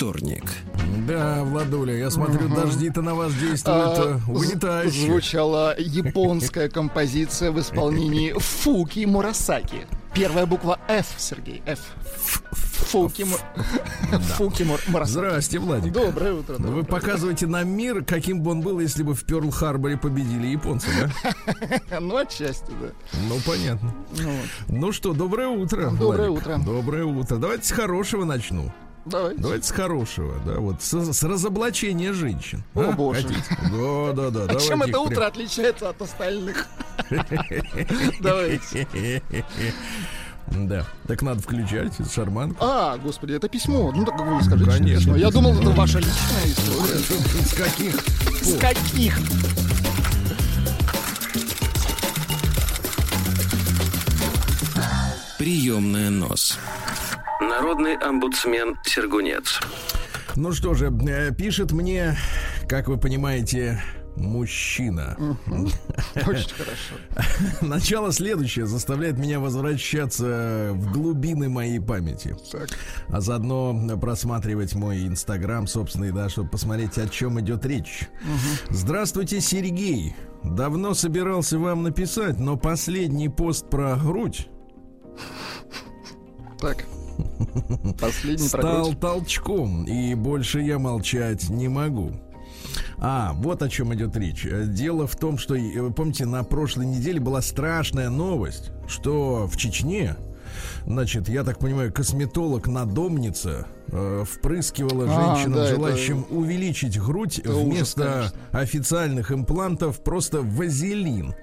вторник. Да, Владуля, я смотрю, дожди-то на вас действуют А, э, угнетающе. Звучала японская композиция в исполнении Фуки Мурасаки. Первая буква F, Сергей, F. Фуки, Му- Фуки Мур- Мурасаки. Здрасте, Владик. Доброе утро. Вы доброе. показываете нам мир, каким бы он был, если бы в Перл-Харборе победили японцы, да? Ну, отчасти, да. Ну, понятно. Ну, вот. Ну что, доброе утро. Доброе Владик. утро. Доброе утро. Давайте с хорошего начну. Давайте. Давайте с хорошего, да, вот с, с разоблачения женщин. О, А, боже. хотите? Да, да, да. А чем это утро отличается от остальных? Давайте. прям- Да, так надо включать шарманку. А, господи, это письмо. Ну, так вы скажите, Конечно, письмо. Я думал, это ваша личная история. С каких? С каких? Приемная нос. Народный омбудсмен Сергунец. Ну что же, э, пишет мне, как вы понимаете, мужчина. Очень хорошо. Начало следующее заставляет меня возвращаться в глубины моей памяти. Так. А заодно просматривать мой инстаграм собственный, да, чтобы посмотреть, о чем идет речь. Здравствуйте, Сергей. Давно собирался вам написать, но последний пост про грудь Так. Последний стал толчком, и больше я молчать не могу. А, вот о чем идет речь. Э, Дело в том, что, э, вы помните, на прошлой неделе была страшная новость, что в Чечне, значит, я так понимаю, косметолог-надомница э, впрыскивала А, женщинам, да, это- желающим увеличить грудь, это ужас, вместо конечно. официальных имплантов просто вазелин.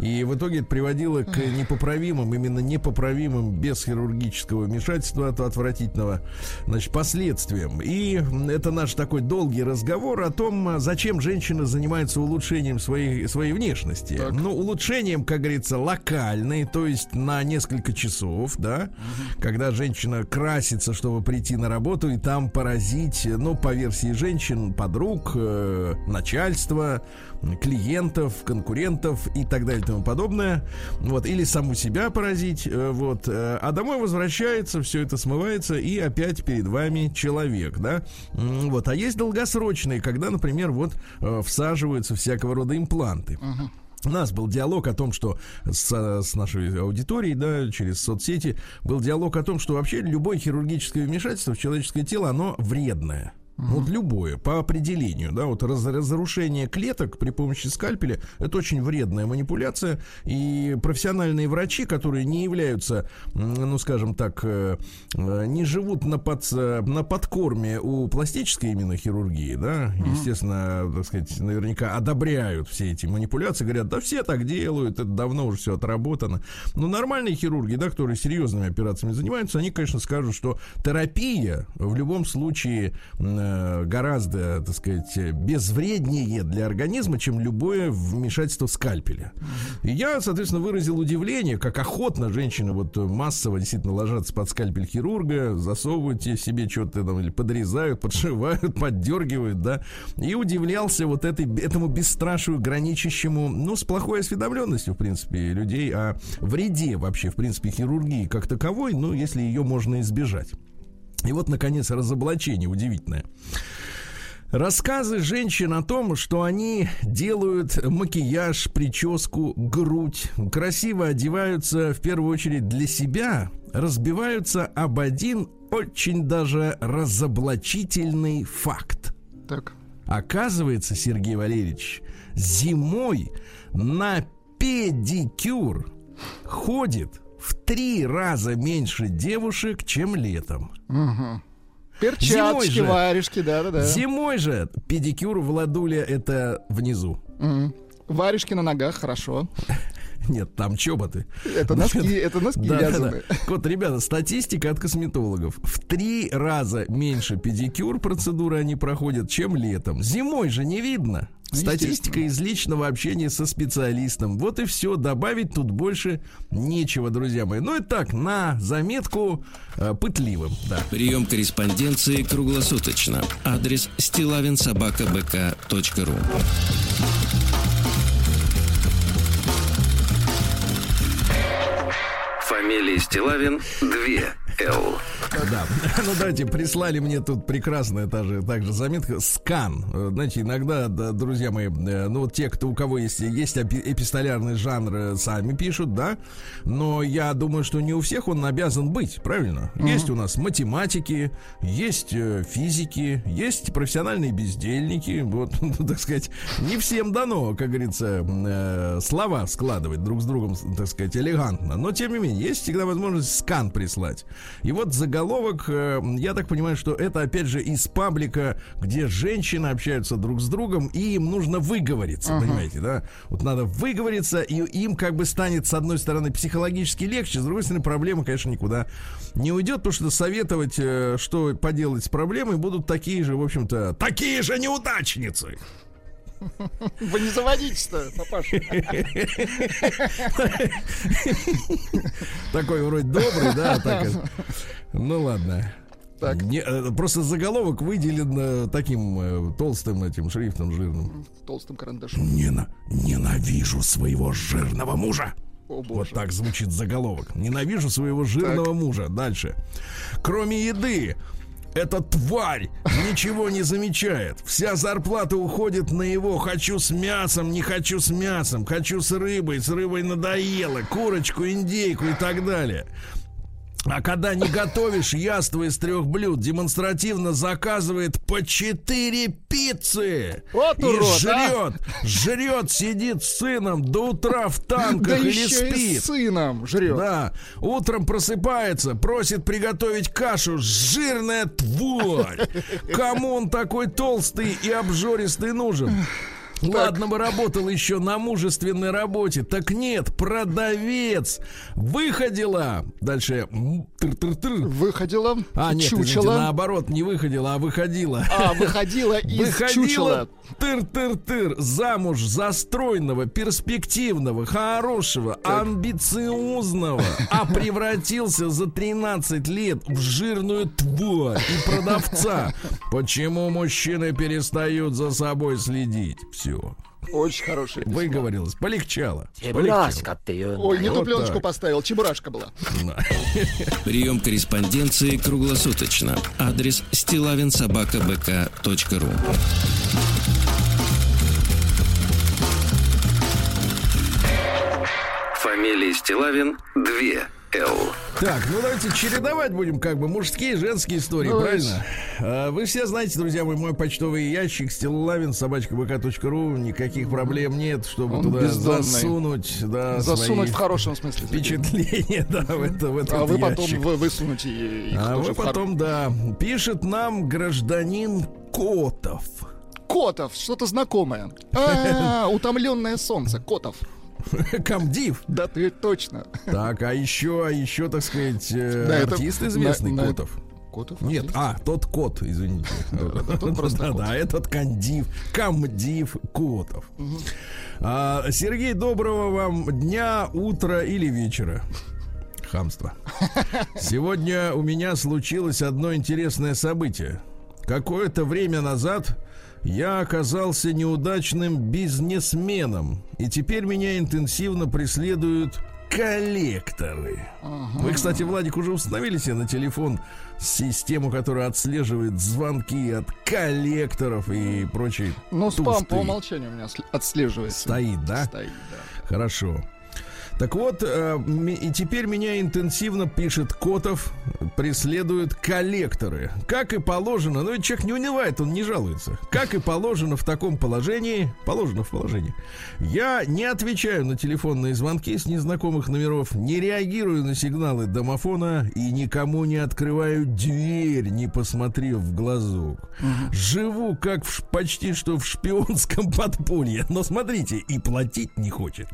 И в итоге это приводило к непоправимым, именно непоправимым, без хирургического вмешательства, от отвратительного, значит, последствиям. И это наш такой долгий разговор о том, а, зачем женщины занимаются улучшением своей, своей внешности. Так. Ну, улучшением, как говорится, локальный, то есть на несколько часов, да, когда женщина красится, чтобы прийти на работу и там поразить, ну, по версии женщин, подруг, э, начальства, клиентов, конкурентов и так далее и тому подобное. Вот, или саму себя поразить. э, Вот, э, а домой возвращается, все это смывается, и опять перед вами человек, да. Вот, а есть долгосрочные, когда, например, вот э, всаживаются всякого рода импланты. У нас был диалог о том, что с, с нашей аудиторией, да, через соцсети, был диалог о том, что вообще любое хирургическое вмешательство в человеческое тело, оно вредное. Вот любое, по определению, да, вот раз- разрушение клеток при помощи скальпеля это очень вредная манипуляция, и профессиональные врачи, которые не являются, ну, скажем так, э, э, не живут на, под, э, на подкорме у пластической именно хирургии, да, естественно, так сказать, наверняка одобряют все эти манипуляции, говорят, да все так делают, это давно уже все отработано. Но нормальные хирурги, да, которые серьезными операциями занимаются, они, конечно, скажут, что терапия в любом случае гораздо, так сказать, э, безвреднее для организма, чем любое вмешательство скальпеля. И я, соответственно, выразил удивление, как охотно женщины вот э, массово действительно ложатся под скальпель хирурга, засовывают себе что-то там или подрезают, подшивают, поддергивают, да, и удивлялся вот этой, этому бесстрашию, граничащему, ну, с плохой осведомленностью, в принципе, людей о вреде вообще, в принципе, хирургии как таковой, ну, если ее можно избежать. И вот, наконец, разоблачение удивительное. Рассказы женщин о том, что они делают макияж, прическу, грудь, красиво одеваются в первую очередь для себя, разбиваются об один очень даже разоблачительный факт. Так. Оказывается, Сергей Валерьевич, зимой на педикюр ходит в три раза меньше девушек, чем летом. Зимой Перчаточки, же. варежки, да-да-да. Зимой же педикюр в Ладуле это внизу. Мгм. Варежки на ногах, хорошо. Нет, там чоботы. Это носки, это носки Да, да, вязаные. да. Вот, ребята, статистика от косметологов. В три раза меньше педикюр процедуры они проходят, чем летом. Зимой же не видно. Статистика из личного общения со специалистом. Вот и все. Добавить тут больше нечего, друзья мои. Ну и так, на заметку э, пытливым. Да. Прием корреспонденции круглосуточно. Адрес стилавинсобакабк.ру Фамилия Стилавин 2 Л. Да, ну давайте, прислали мне тут прекрасная та же, также заметка, скан. Э, знаете, иногда, да, друзья мои, э, ну вот те, кто у кого есть, есть эпистолярный жанр, э, сами пишут, да, но я думаю, что не у всех он обязан быть, правильно? Mm-hmm. Есть у нас математики, есть физики, есть профессиональные бездельники, вот, так сказать, не всем дано, как говорится, слова складывать друг с другом, так сказать, элегантно, но тем не менее, есть всегда возможность скан прислать. И вот заголовок, э, я так понимаю, что это опять же из паблика, где женщины общаются друг с другом, и им нужно выговориться, uh-huh. понимаете, да? Вот надо выговориться, и им как бы станет, с одной стороны, психологически легче, с другой стороны, проблема, конечно, никуда не уйдет, потому что советовать, э, что поделать с проблемой, будут такие же, в общем-то, такие же неудачницы. Вы не заводитесь-то, папаша. Такой вроде добрый, да? Так, ну ладно. Так. Не, э, просто заголовок выделен э, таким э, толстым этим шрифтом жирным. Толстым карандашом. Нена, ненавижу своего жирного мужа. О, боже. Вот так звучит заголовок. Ненавижу своего жирного так. мужа. Дальше. Кроме еды, эта тварь ничего не замечает. Вся зарплата уходит на его «хочу с мясом, не хочу с мясом, хочу с рыбой, с рыбой надоело, курочку, индейку и так далее». А когда не готовишь яство из трех блюд, демонстративно заказывает по четыре пиццы. Вот и урод, жрет, а? жрет, сидит с сыном до утра в танках да или спит. И с сыном жрет. Да, утром просыпается, просит приготовить кашу. Жирная тварь. Кому он такой толстый и обжористый нужен? Ладно бы работал еще на мужественной работе. Так нет, продавец. Выходила. Дальше. Тыр-тыр-тыр. Выходила. А, нет, чучела. Извините, наоборот, не выходила, а выходила. А, выходила из выходила, чучела. Тыр-тыр-тыр. Замуж за стройного, перспективного, хорошего, так. амбициозного. А превратился за 13 лет в жирную тварь и продавца. Почему мужчины перестают за собой следить? Все все. Очень хороший. Выговорилось, полегчало. Чебурашка ты. Ой, не ту пленочку так. поставил, чебурашка была. Прием корреспонденции круглосуточно. Адрес стилавинсобакабк.ру Фамилия Стилавин 2 Л. Так, ну давайте чередовать будем как бы мужские и женские истории, ну, правильно? А, вы все знаете, друзья мои, мой почтовый ящик стилавин собачка бк.ру никаких проблем нет, чтобы Он туда бездонный. засунуть, да, засунуть в хорошем смысле впечатление, да, в это в этот А вы потом вы, высунете их А вы потом, да, пишет нам гражданин Котов. Котов, что-то знакомое. А, утомленное солнце, Котов. Камдив. Да, ты точно. Так, а еще, а еще, так сказать, э, да, артист известный на, Котов. Котов? Нет, а, тот кот, извините. Да, да, этот Кандив, Камдив Котов. А, Сергей, доброго вам дня, утра или вечера. Хамство. Сегодня у меня случилось одно интересное событие. Какое-то время назад я оказался неудачным бизнесменом, и теперь меня интенсивно преследуют коллекторы. Ага. Вы, кстати, Владик, уже установили себе на телефон систему, которая отслеживает звонки от коллекторов и прочей. Ну, спам по умолчанию у меня отслеживается. Стоит, да? Стоит, да. Хорошо. Так вот, э, и теперь меня интенсивно пишет Котов, преследуют коллекторы. Как и положено, но ведь человек не унывает, он не жалуется. Как и положено в таком положении, положено в положении, я не отвечаю на телефонные звонки с незнакомых номеров, не реагирую на сигналы домофона и никому не открываю дверь, не посмотрев в глазок. Угу. Живу как в, почти что в шпионском подполье. Но смотрите, и платить не хочет.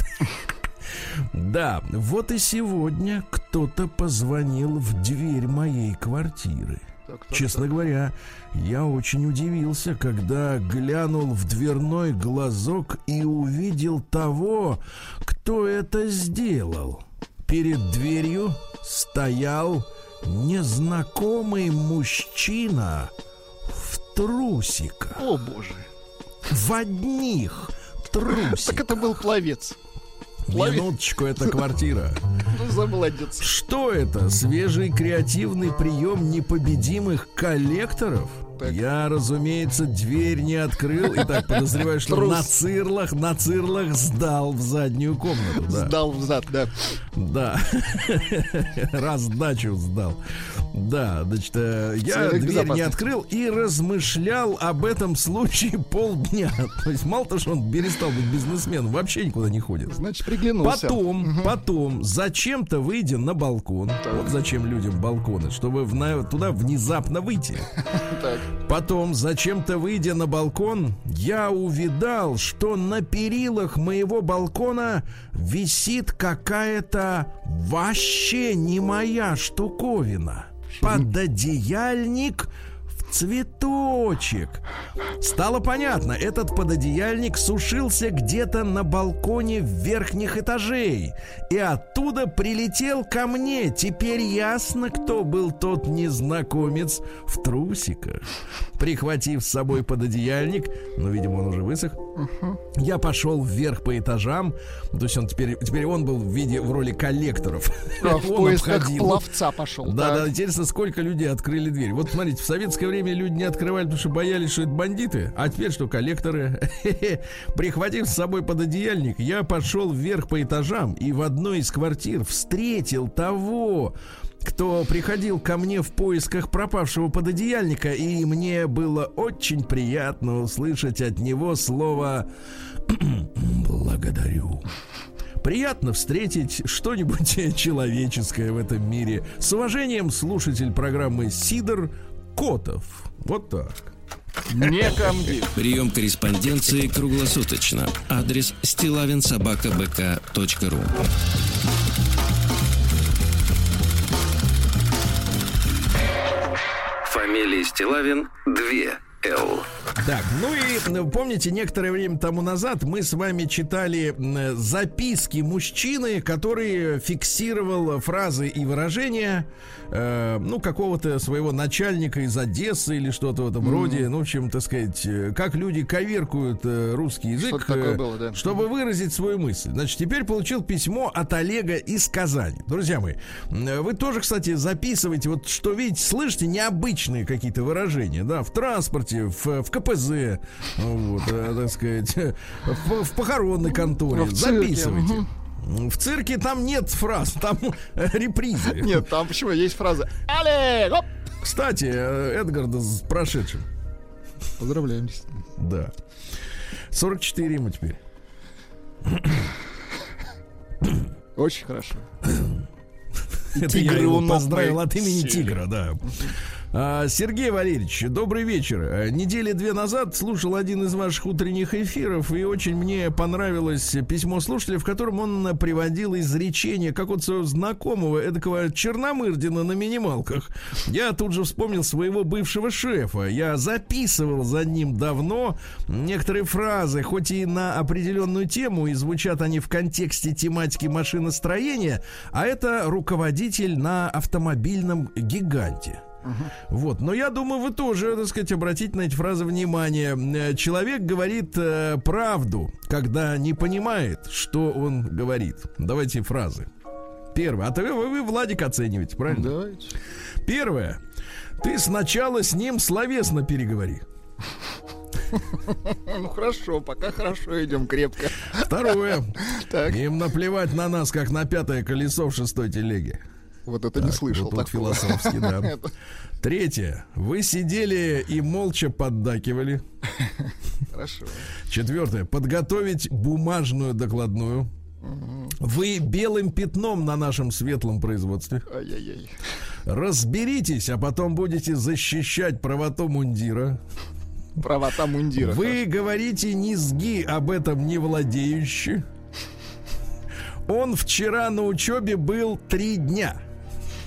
Да, вот и сегодня кто-то позвонил в дверь моей квартиры. Так, так, Честно так. говоря, я очень удивился, когда глянул в дверной глазок и увидел того, кто это сделал. Перед дверью стоял незнакомый мужчина в трусиках. О боже. В одних трусиках. Так это был пловец. Минуточку, это квартира. Ну, замолодец. Что это? Свежий креативный прием непобедимых коллекторов? Я, разумеется, дверь не открыл и так подозреваю, что Трус. на цирлах, на цирлах сдал в заднюю комнату. Да. Сдал в зад, да. Да. Раздачу сдал. Да, значит, э, я дверь не открыл и размышлял об этом случае полдня. То есть мало того, что он перестал быть бизнесменом, вообще никуда не ходит. Значит, приглянулся. Потом, угу. потом, зачем-то выйдя на балкон, так. вот зачем людям балконы, чтобы в, на, туда внезапно выйти. Так. Потом, зачем-то выйдя на балкон, я увидал, что на перилах моего балкона висит какая-то вообще не моя штуковина. Пододеяльник цветочек. Стало понятно, этот пододеяльник сушился где-то на балконе верхних этажей. И оттуда прилетел ко мне. Теперь ясно, кто был тот незнакомец в трусиках. Прихватив с собой пододеяльник, ну, видимо, он уже высох, uh-huh. я пошел вверх по этажам. То есть он теперь, теперь он был в виде, в роли коллекторов. А, в поисках пловца пошел. Да, да, интересно, сколько людей открыли дверь. Вот смотрите, в советское время люди не открывали, потому что боялись, что это бандиты, а теперь что, коллекторы. Прихватив с собой пододеяльник, я пошел вверх по этажам и в одной из квартир встретил того, кто приходил ко мне в поисках пропавшего пододеяльника, и мне было очень приятно услышать от него слово «благодарю». Приятно встретить что-нибудь человеческое в этом мире. С уважением, слушатель программы Сидор Котов. Вот так. Не комдив. Прием корреспонденции круглосуточно. Адрес стилавинсобакабк.ру Фамилия Стилавин 2 Л. Так, ну и ну, помните, некоторое время тому назад мы с вами читали записки мужчины, который фиксировал фразы и выражения, э, ну, какого-то своего начальника из Одессы или что-то в этом mm. роде. Ну, в общем, так сказать, э, как люди коверкуют э, русский язык, э, было, да. чтобы выразить свою мысль. Значит, теперь получил письмо от Олега из Казани. Друзья мои, вы тоже, кстати, записывайте, вот что видите, слышите необычные какие-то выражения, да, в транспорте, в, в КПЗ, вот, э, так сказать, в, в похоронной конторе. В Записывайте. Угу. В цирке там нет фраз, там репризы. Нет, там почему есть фраза «Але!» оп! Кстати, э, Эдгарда с прошедшим. Поздравляем. Да. 44 ему теперь. Очень хорошо. Это я его поздравил от имени Тигра, да. А, Сергей Валерьевич, добрый вечер. Э, недели две назад слушал один из ваших утренних эфиров, и очень мне понравилось письмо слушателя, в котором он приводил изречение какого-то своего знакомого, эдакого Черномырдина на минималках. Я тут же вспомнил своего бывшего шефа. Я записывал за ним давно некоторые фразы, хоть и на определенную тему, и звучат они в контексте тематики машиностроения, а это руководитель на автомобильном гиганте. Вот, но я думаю, вы тоже, так сказать, обратите на эти фразы внимание. Э, человек говорит э, правду, когда не понимает, что он говорит. Давайте фразы. Первое. А то вы, вы Владик оцениваете, правильно? Давайте. Первое. Ты сначала с ним словесно переговори. Ну хорошо, пока хорошо идем крепко. Второе. Им наплевать на нас, как на пятое колесо в шестой телеге. Вот это так, не слышал. Вот философски, да. Третье. Вы сидели и молча поддакивали. Хорошо. Четвертое. Подготовить бумажную докладную. Вы белым пятном на нашем светлом производстве. Ай-яй-яй. Разберитесь, а потом будете защищать правоту мундира. Правота мундира. Вы хорошо. говорите низги об этом не владеющие. Он вчера на учебе был три дня.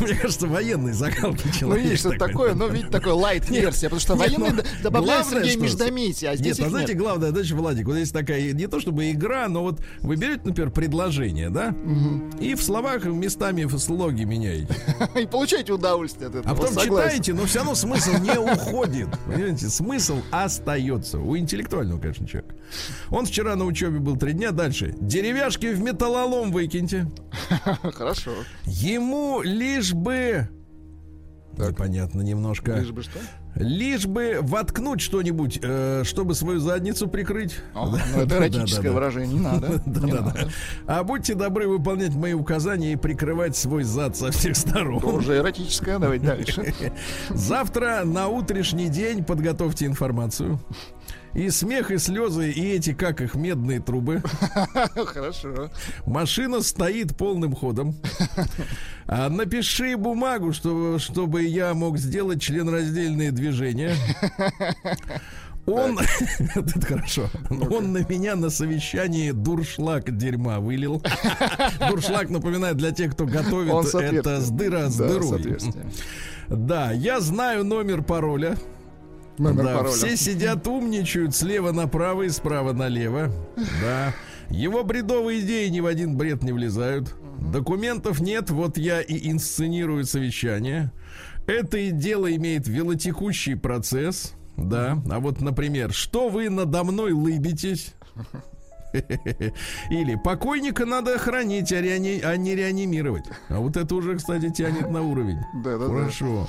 Мне кажется, военный закалки Ну, человек. есть что-то такой. такое, но ведь такой лайт-версия, потому что военный ну, добавляет что- междометия, а здесь Нет, а знаете, главное, дальше, Владик, вот есть такая, не то чтобы игра, но вот вы берете, например, предложение, да, и в словах местами в слоги меняете. И получаете удовольствие от этого. А потом читаете, но все равно смысл не уходит. Понимаете, смысл остается. У интеллектуального, конечно, человека. Он вчера на учебе был три дня. Дальше. Деревяшки в металлолом выкиньте. Хорошо. Ему лишь бы... Непонятно немножко. Лишь бы что? Лишь бы воткнуть что-нибудь, э, чтобы свою задницу прикрыть. О, ну, это эротическое Да-да-да. выражение, не надо. Да, не да, надо. да. А будьте добры выполнять мои указания и прикрывать свой зад со всех сторон. Тоже эротическое, давайте дальше. Завтра на утрешний день подготовьте информацию. И смех, и слезы, и эти, как их, медные трубы. Хорошо. Машина стоит полным ходом. А напиши бумагу, чтобы, чтобы я мог сделать членраздельные движения. Он, это хорошо, он на меня на совещании дуршлаг дерьма вылил. Дуршлаг, напоминает, для тех, кто готовит, это с дыра с дырой. Да, я знаю номер пароля. Номер да, пароля. все сидят умничают слева направо и справа налево. Да. Его бредовые идеи ни в один бред не влезают. Документов нет, вот я и инсценирую совещание. Это дело имеет велотекущий процесс. Да. А вот, например, что вы надо мной лыбитесь? Или покойника надо хранить, а, реани- а не реанимировать. А вот это уже, кстати, тянет на уровень. Да-да-да. Хорошо. Да,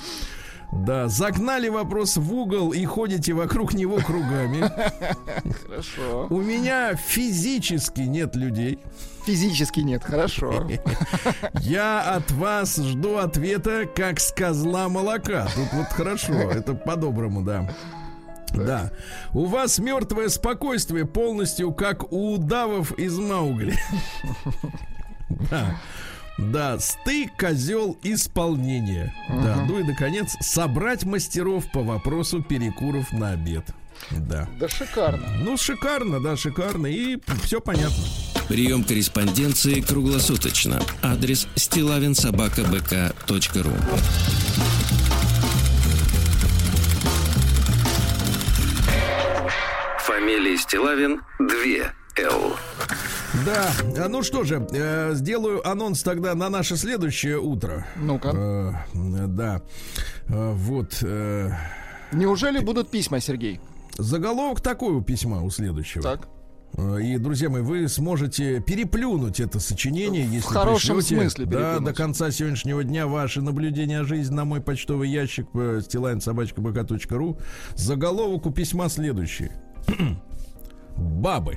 загнали вопрос в угол и ходите вокруг него кругами. Хорошо. У меня физически нет людей. Физически нет, хорошо. Я от вас жду ответа, как с козла молока. Тут вот хорошо, это по-доброму, да. Да. У вас мертвое спокойствие полностью, как у удавов из Маугли. Да. Да, стык, козел, исполнение. Да, ну и, наконец, собрать мастеров по вопросу перекуров на обед. Да. Да шикарно. Ну, шикарно, да, шикарно. И все понятно. Прием корреспонденции круглосуточно. Адрес стилавинсобакабк.ру Фамилия Стилавин 2 Л. Да, а ну что же, э, сделаю анонс тогда на наше следующее утро. Ну-ка. Э, да, Э, вот. э, Неужели будут письма, Сергей? заголовок такой у письма у следующего. Так. Э, И, друзья мои, вы сможете переплюнуть это сочинение, если хорошем пришлете, смысле Да, до конца сегодняшнего дня ваши наблюдения о жизни на мой почтовый ящик стилайнсобачкабк.ру. Заголовок у письма следующий. Бабы.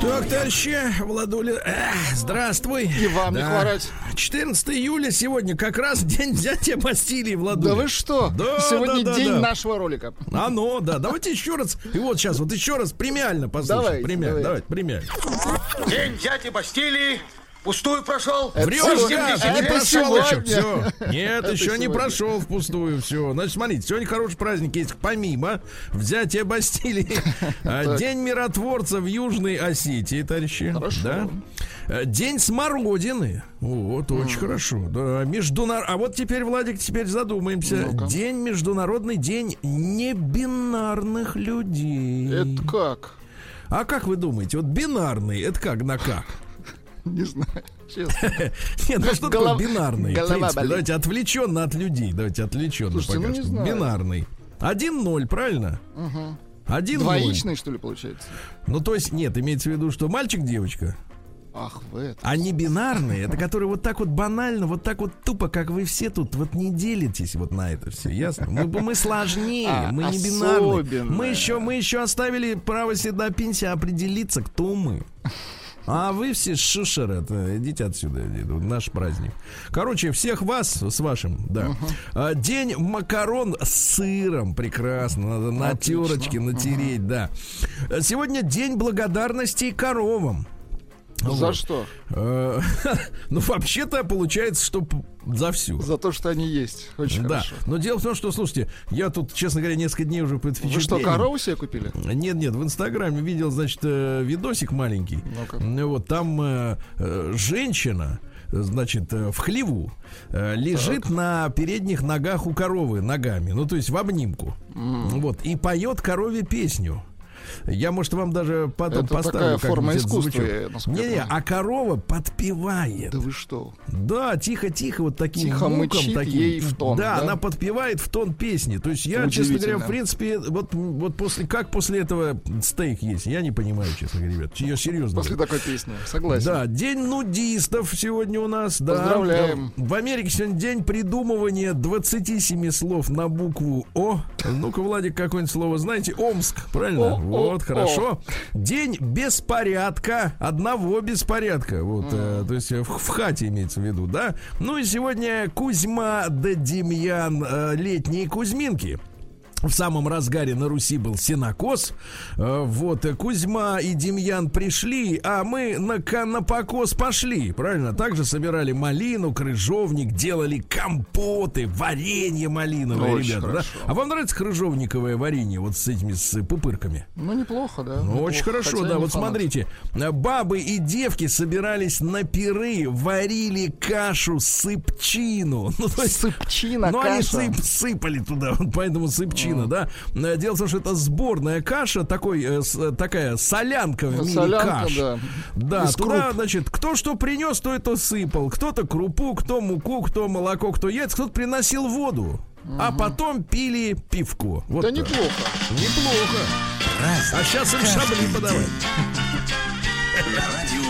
Так, товарищи, Владуля, эх, здравствуй. И вам не хворать. 14 июля сегодня как раз день взятия Бастилии, Владуля. Да вы что? Да, Сегодня да, да, день да. нашего ролика. Оно, да. Давайте еще раз. И вот сейчас, вот еще раз премиально послушаем. Давайте, премиально, давайте. давайте, премиально. День дяди Бастилии пустую прошел. Врешь, это не прошел еще. Все. Нет, Это еще не сегодня. прошел впустую. Все. Значит, смотрите, сегодня хороший праздник есть. Помимо взятия Бастилии. а, День миротворца в Южной Осетии, товарищи. Хорошо. Да? А, День смородины. Вот, очень хорошо. Да, междунар... А вот теперь, Владик, теперь задумаемся. Ну-ка. День Международный день небинарных людей. Это как? А как вы думаете, вот бинарный, это как на как? Не знаю. Честно. Нет, ну что такое бинарный? Давайте отвлеченно от людей. Давайте отвлеченно пока ну не что. Бинарный. Один ноль, правильно? Один ноль. Двоичный, что ли, получается? Ну, то есть, нет, имеется в виду, что мальчик-девочка. Ах, вы это. А не бинарный, это который вот так вот банально, вот так вот тупо, как вы все тут, вот не делитесь вот на это все, ясно? Мы, мы сложнее, А, мы не бинарные. Мы еще, мы еще оставили право себе до пенсии определиться, кто мы. А вы все шушеры, идите отсюда, наш праздник. Короче, всех вас с вашим, да. А, День макарон с сыром, прекрасно, надо на Отлично. терочке натереть, да. Сегодня день благодарности коровам. За что? Э, ну, вообще-то получается, что за всю. За то, что они есть. Очень Да, хорошо. но дело в том, что, слушайте, я тут, честно говоря, несколько дней уже под Вы что, впечатлением. корову себе купили? Нет, нет, в Инстаграме видел, значит, э, видосик маленький. Ну, Вот там э, э, женщина, значит, в хлеву э, лежит на передних ногах у коровы ногами, ну то есть в обнимку. Вот и поет корове песню. Я, может, вам даже потом Это поставлю. такая форма искусства, Не-не, а корова подпевает. Да вы что? Да, тихо-тихо, вот таким Тихо мычит таким. ей в тон, Да, да? она подпевает в тон песни. То есть я, честно говоря, в принципе, вот, вот после, как после этого стейк есть, я не понимаю, честно говоря, ребят. Я серьезно. После говорю. такой песни. Согласен. Да, день нудистов сегодня у нас. Да. Поздравляем. В Америке сегодня день придумывания 27 слов на букву О. Ну-ка, Владик, какое-нибудь слово знаете? Омск, правильно? О, вот, хорошо. День беспорядка. Одного беспорядка. Вот, э, то есть э, в, в хате имеется в виду, да? Ну и сегодня Кузьма да Демьян э, летние Кузьминки. В самом разгаре на Руси был сенокос. Э, Вот, э, Кузьма и Демьян пришли, а мы на, на покос пошли. Правильно? Также собирали малину, крыжовник, делали компоты, варенье малиновое, Очень ребята. да? А вам нравится крыжовниковое варенье вот с этими с пупырками? Ну, неплохо, да. Ну, неплохо. очень хорошо, Хотя да. Вот фанат. смотрите, э, бабы и девки собирались на пиры, варили кашу сыпчину. Ну, то есть, Сыпчина, ну, они каша. сып- сыпали туда, вот поэтому сыпчина, да. Э, Дело в том, что это сборная каша, такой, э, э, такая солянка в мире солянка, каш. да. Да, Из туда, круп. значит, кто что принес, то это сыпал. Кто-то крупу, кто муку, кто молоко, кто яйца, кто-то приносил воду. А потом пили пивко. Вот Да так. неплохо. Неплохо. А сейчас им шабли подавать.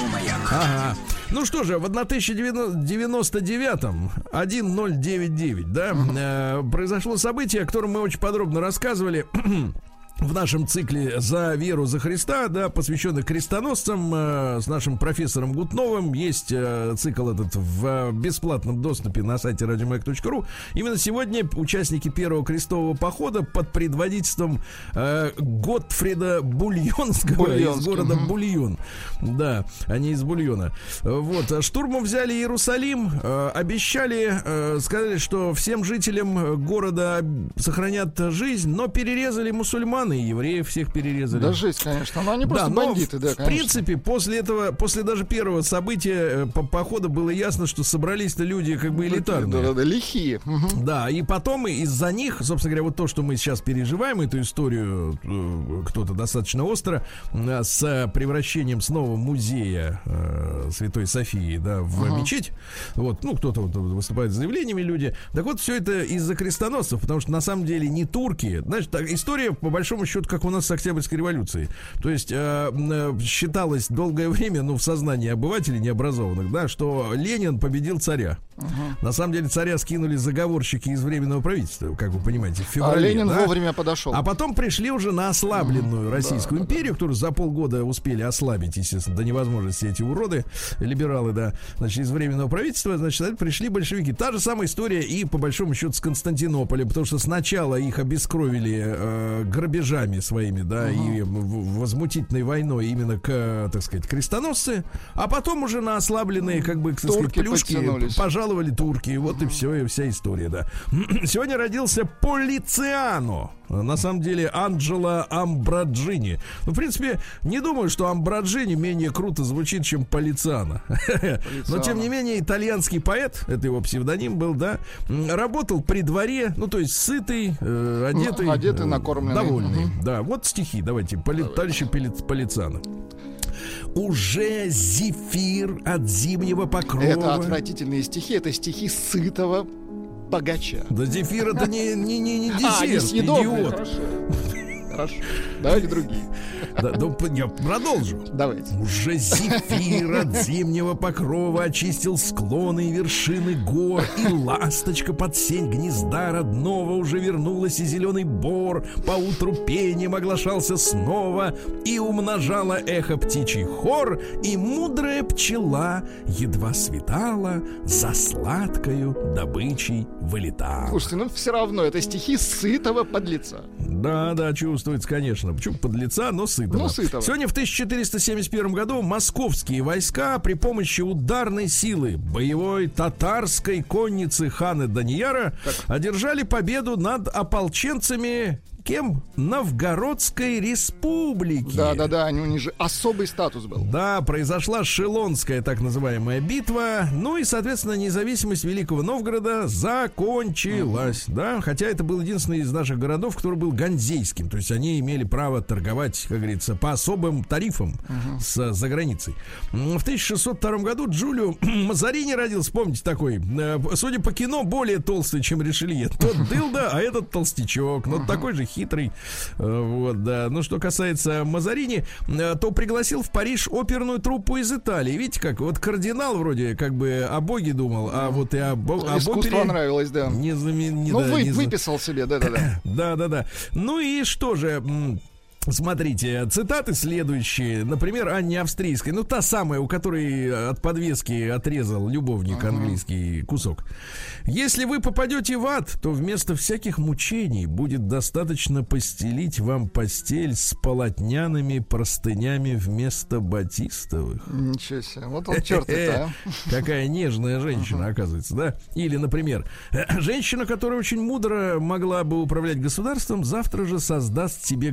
Ага. Ну что же, в 1999-м 1099, да, э, произошло событие, о котором мы очень подробно рассказывали. В нашем цикле «За веру, за Христа», да, посвященный крестоносцам, э, с нашим профессором Гутновым, есть э, цикл этот в э, бесплатном доступе на сайте радиомаяк.ру. Именно сегодня участники первого крестового похода под предводительством э, Готфрида Бульонского из Бульонский, города мгм. Бульон. Да, они из Бульона. Вот. а Штурмом взяли Иерусалим, э, обещали, э, сказали, что всем жителям э, города сохранят жизнь, но перерезали мусульман и евреев всех перерезали. Да жесть, конечно. Но они просто но бандиты, в, да, в конечно. принципе, после этого, после даже первого события э, по похода было ясно, что собрались-то люди как бы элитарные. Да-да-да, лихие. Мгм. Да, и потом из-за них, собственно говоря, вот то, что мы сейчас переживаем, эту историю э, кто-то достаточно остро, э, с превращением снова музея э, Святой Софии, да, в мечеть. Вот, ну, кто-то вот выступает с заявлениями люди. Так вот, все это из-за крестоносцев, потому что на самом деле не турки. Значит, так, история, по большому счету, как у нас с Октябрьской революцией. То есть э, э, считалось долгое время, ну, в сознании обывателей необразованных, да, что Ленин победил царя. На самом деле царя скинули заговорщики из временного правительства, как вы понимаете, в А феврале. Ленин да? вовремя подошел. А потом пришли уже на ослабленную Российскую империю, которую за полгода успели ослабить, естественно, до невозможности эти уроды, либералы, да, значит, из временного правительства, значит, пришли большевики. Та же самая история и, по большому счету, с Константинополем, потому что сначала их обескровили э, грабежами своими, да, и в- в- возмутительной войной именно к, так сказать, крестоносцы, а потом уже на ослабленные, как бы, так сказать, Турки плюшки подтянулись. пожаловали турки, вот и все, и вся история, да. Сегодня родился Полициано. На самом деле Анджело Амбраджини. Ну, в принципе, не думаю, что Амбраджини менее круто звучит, чем Полициано. Но, тем не менее, итальянский поэт, это его псевдоним был, да, работал при дворе, ну, то есть сытый, э, одетый. Ну, одетый, э, накормленный. Довольный. Да, вот стихи, давайте, поли, товарища Поли- Полициано. Уже зефир от зимнего покрова. Это отвратительные стихи, это стихи сытого богача. Да зефир это не, не, не, не а, десерт, несъедобные, идиот. Хорошо. Хорошо. Давайте другие. Да, п- я продолжу. Давайте. Уже зефир от зимнего покрова очистил склоны и вершины гор, и ласточка под сень гнезда родного уже вернулась, и зеленый бор по утру пением оглашался снова, и умножала эхо птичий хор, и мудрая пчела едва светала, за сладкою добычей вылетала. Слушайте, ну все равно это стихи сытого подлеца. Да, да, чувствую. Чувствуется, конечно. Почему подлеца, но сытого. Ну, сытого. Сегодня в 1471 году московские войска при помощи ударной силы боевой татарской конницы хана Данияра одержали победу над ополченцами кем? Новгородской республики. Да, да, да, у них же особый статус был. Да, произошла Шелонская так называемая битва. Ну и, соответственно, независимость Великого Новгорода закончилась. Да, хотя это был единственный из наших городов, который был ганзейским. То есть они имели право торговать, как говорится, по особым тарифам с за границей. В 1602 году Джулио Мазарини родился, помните, такой, э, судя по кино, более толстый, чем Ришелье. Тот дылда, а этот толстячок. Ну, такой же хитрый. Э, Вот, да. Ну, что касается Мазарини, э, то пригласил в Париж оперную труппу из Италии. Видите, как вот кардинал вроде как бы о Боге думал, а вот и об, об Искусство опере нравилось, да. не не- Ну, да, вы, не выписал себе, да-да-да. да, да, да. Ну и что же, Смотрите, цитаты следующие. Например, Анне Австрийской. Ну, та самая, у которой от подвески отрезал любовник английский кусок. Если вы попадете в ад, то вместо всяких мучений будет достаточно постелить вам постель с полотняными простынями вместо батистовых. Ничего себе. Вот он черт это, а. Какая нежная женщина, оказывается, да? Или, например, женщина, которая очень мудро могла бы управлять государством, завтра же создаст себе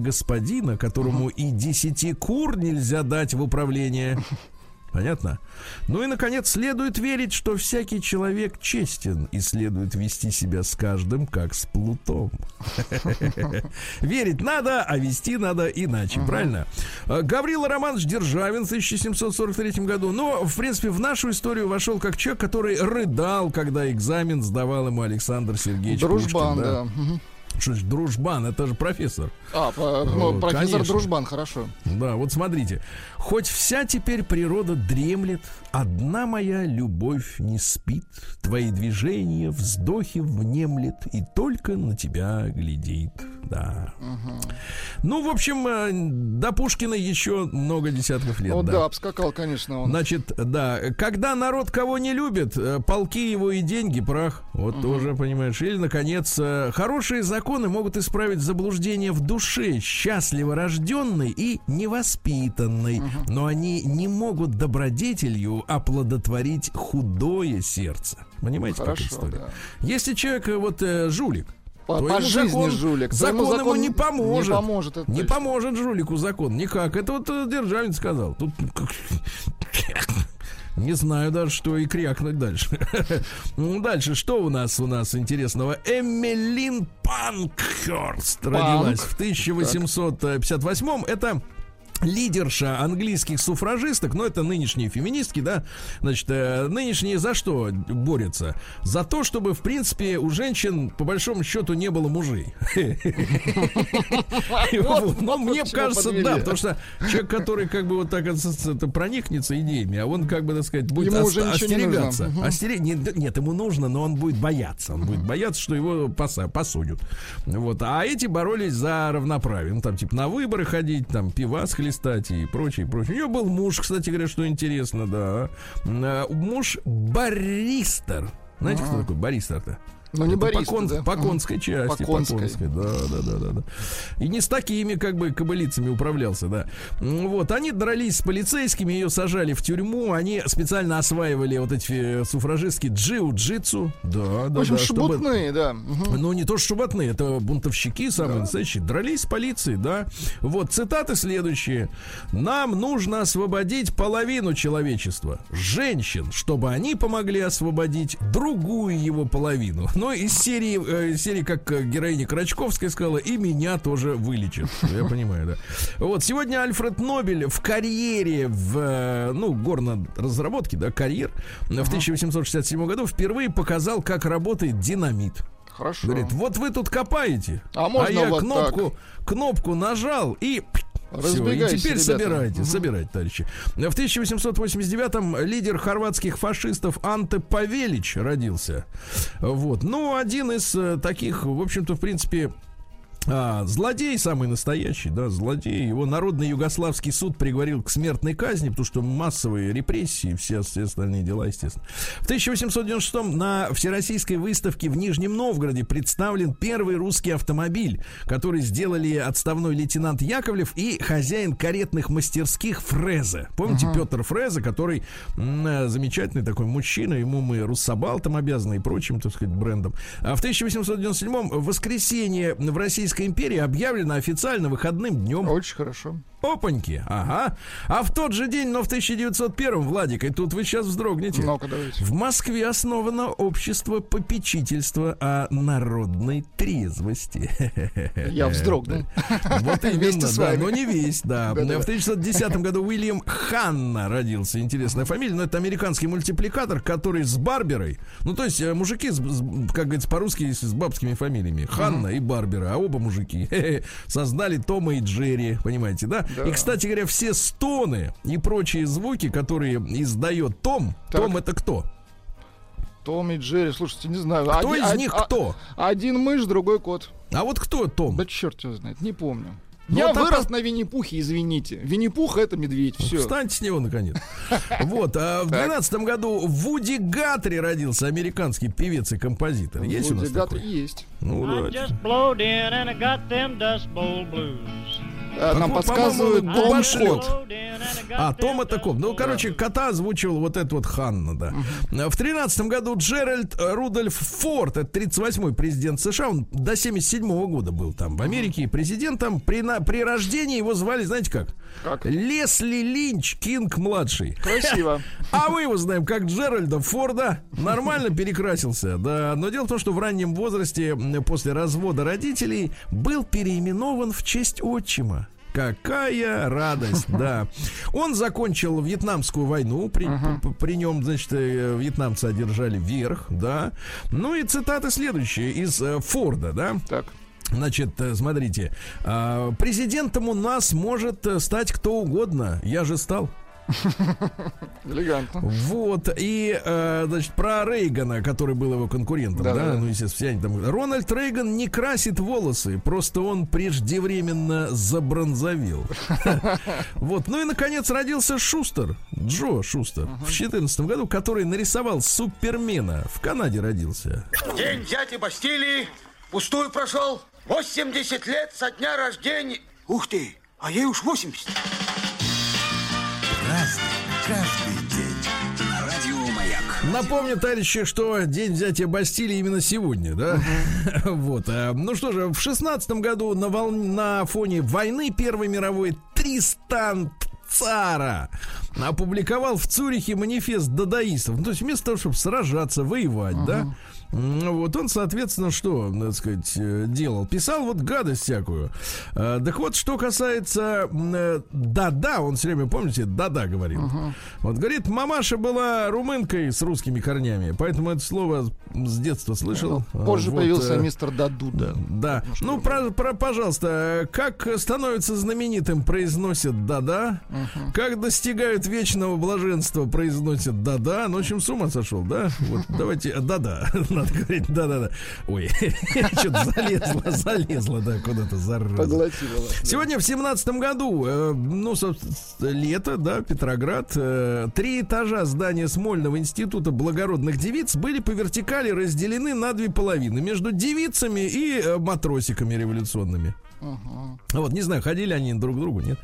господина, которому и десяти кур нельзя дать в управление. Понятно? Ну и, наконец, следует верить, что всякий человек честен и следует вести себя с каждым, как с плутом. Верить надо, а вести надо иначе, правильно? А, Гаврила Романович Державин в 1743 году. Но, в принципе, в нашу историю вошел как человек, который рыдал, когда экзамен сдавал ему Александр Сергеевич Дружбан, да. Что ж, дружбан, это же профессор. А, ну, Э, профессор конечно. Дружбан, хорошо. Да, вот смотрите. Хоть вся теперь природа дремлет, одна моя любовь не спит, твои движения, вздохи внемлет и только на тебя глядит. Да. Ну, в общем, э, до Пушкина еще много десятков лет. Вот да. да, обскакал, конечно, он. Значит, да, когда народ кого не любит, э, полки его и деньги, прах. Вот тоже, понимаешь. Или, наконец, хорошие законы могут исправить заблуждение в душе счастливо рожденной и невоспитанной. Но они не могут добродетелью оплодотворить худое сердце. Понимаете, как Хорошо, история? да. Если человек э, вот э, жулик, По, то по ему жизни закон- жулик. то Закон, ему закон не поможет. Не поможет, это Не точно. поможет жулику закон. Никак. Это вот э, Державин сказал. Тут не знаю даже, что и крякнуть дальше. Ну, дальше, что у нас у нас интересного? Эмилин Панкхерст родилась в 1858 Это лидерша английских суфражисток, но это нынешние феминистки, да, значит, э, нынешние за что борются? За то, чтобы, в принципе, у женщин, по большому счету, не было мужей. Но мне кажется, да, потому что человек, который как бы вот так это проникнется идеями, а он как бы, так сказать, будет остерегаться. Нет, ему нужно, но он будет бояться. Он будет бояться, что его посудят. Вот. А эти боролись за равноправие. Ну, там, типа, на выборы ходить, там, пивас хлестать и прочее, прочее. У нее был муж, кстати говоря, что интересно, да. А, Муж баристер. Знаете, кто такой баристер-то? Ну, не Борис. по, кон- да. по конской части. По конской. Да, да, да, да, да. И не с такими, как бы, кобылицами управлялся, да. М, Вот, они дрались с полицейскими, ее сажали в тюрьму, они специально осваивали вот эти э, суфражистки джиу-джитсу. Да, да, В общем, да, чтобы- шебутные, да. Мгм. ну, не то что шубатные, это бунтовщики, самые настоящие. Дрались с полицией, да. Вот, цитаты следующие. Нам нужно освободить половину человечества. Женщин, чтобы они помогли освободить другую его половину. Но из серии, э, серии как э, героиня Крачковская сказала, и меня тоже вылечат. Я понимаю, да. Вот, сегодня Альфред Нобель в карьере, в, э, ну, горно-разработке, да, карьер, в 1867 году впервые показал, как работает динамит. Хорошо. Говорит, вот вы тут копаете, А можно я вот кнопку, кнопку нажал и Всё, и Разбегайся, теперь ребята. собирайте, собирайте, товарищи. В 1889-м лидер хорватских фашистов Анте Павелич родился. Вот. Ну, один из э, таких, в общем-то, в принципе, А, злодей самый настоящий, да, злодей. Его народный югославский суд приговорил к смертной казни, потому что массовые репрессии, все, все остальные дела, естественно. В 1896 на Всероссийской выставке в Нижнем Новгороде представлен первый русский автомобиль, который сделали отставной лейтенант Яковлев и хозяин каретных мастерских Фреза. Помните uh-huh. Петр Фреза, который м, замечательный такой мужчина, ему мы Руссобалтом обязаны и прочим, так сказать, брендом. А в 1897 в воскресенье в России Российской империи объявлено официально выходным днем. Очень хорошо. Опаньки, ага. А в тот же день, но в 1901 Владик, и тут вы сейчас вздрогнете. ну. В Москве основано общество попечительства о народной трезвости. Я вздрогнул. Вот именно, да, но не весь, да. В 1910 году Уильям Ханна родился. Интересная фамилия, но это американский мультипликатор, который с Барберой. Ну, то есть э, мужики, как говорится, по-русски с бабскими фамилиями. Ханна и Барбера, а оба мужики. Создали Тома и Джерри, понимаете, да? Да. И, кстати говоря, все стоны и прочие звуки, которые издает Том, так. Том это кто? Том и Джерри, слушайте, не знаю. Кто один, из них а, кто? Один мышь, другой кот. А вот кто Том? Да черт его знает, не помню. Ну, Я вот вырос а... на Винни-Пухе, извините. Винни-Пух это медведь. Все. Встаньте с него, наконец. Вот. А в 12 году Вуди Гатри родился, американский певец и композитор. Есть у нас такой? есть. Ну, Э, нам подсказывают Том Кот. А, Том это Кот. Ну, короче, кота озвучивал вот этот вот Ханна, да. В тринадцатом году Джеральд Рудольф Форд, это 38-й президент США, он до 77-го года был там в Америке президентом. При, на, при рождении его звали, знаете как? Как? Лесли Линч Кинг младший. Красиво. А мы его знаем как Джеральда Форда. Нормально перекрасился, да. Но дело в том, что в раннем возрасте, после развода родителей, был переименован в честь отчима. Какая радость, да. Он закончил Вьетнамскую войну. При, uh-huh. при нем, значит, э, вьетнамцы одержали верх, да. Ну и цитаты следующие из э, Форда, да. Так. Значит, э, смотрите, а, президентом у нас может стать кто угодно. Я же стал. Элегантно. Вот, и, э, значит, про Рейгана, который был его конкурентом, да, да? да. ну, естественно, все они там... Рональд Рейган не красит волосы, просто он преждевременно забронзовел. Вот, ну и, наконец, родился Шустер, Джо Шустер, в 14 году, который нарисовал Супермена. В Канаде родился. День дяди Бастилии пустую прошел. 80 лет со дня рождения. Ух ты, а ей уж 80 каждый день. Напомню, товарищи, что день взятия Бастилии именно сегодня, да? вот. А, ну что же, в шестнадцатом году на, вол... на фоне войны Первой мировой Тристан Цара опубликовал в Цюрихе манифест дадаистов. Ну, то есть вместо того, чтобы сражаться, воевать, uh-huh. да, вот он, соответственно, что, так сказать, э, делал? Писал вот гадость всякую. А, так вот, что касается э, да-да, он все время, помните, да-да говорил. Uh-huh. Вот говорит, мамаша была румынкой с русскими корнями, поэтому это слово с детства слышал. Позже вот, появился э, мистер Дадуда. Да. Ну, про, про, пожалуйста, как становится знаменитым, произносят да-да. Uh-huh. Как достигают вечного блаженства, произносят да-да. Ну, в общем, с ума сошел, да? Вот, давайте, да-да надо говорить, да-да-да. Ой, что-то залезла, залезла, да, куда-то зараза. Сегодня в семнадцатом году, э, ну, лето, да, Петроград, э, три этажа здания Смольного института благородных девиц были по вертикали разделены на две половины между девицами и э, матросиками революционными. Uh-huh. Вот, не знаю, ходили они друг к другу, нет.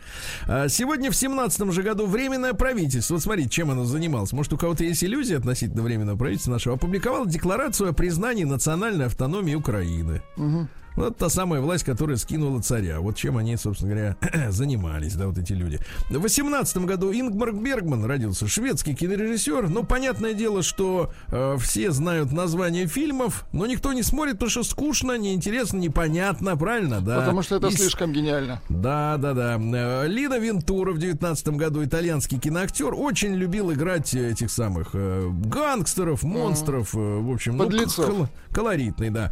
А, сегодня в семнадцатом же году Временное правительство, вот смотрите, чем оно занималось. Может, у кого-то есть иллюзии относительно Временного правительства нашего, опубликовало декларацию о признании национальной автономии Украины. Uh-huh. Вот та самая власть, которая скинула царя. Вот чем они, собственно говоря, занимались, да, вот эти люди. В 18 году Ингмар Бергман родился, шведский кинорежиссер. Ну, понятное дело, что э, все знают название фильмов, но никто не смотрит, потому что скучно, неинтересно, непонятно, правильно, да? Потому что это И... слишком гениально. Да, да, да. Э, Лина Вентура в 19 году, итальянский киноактер, очень любил играть этих самых э, гангстеров, монстров, э, в общем, ну, кол- колоритный, да.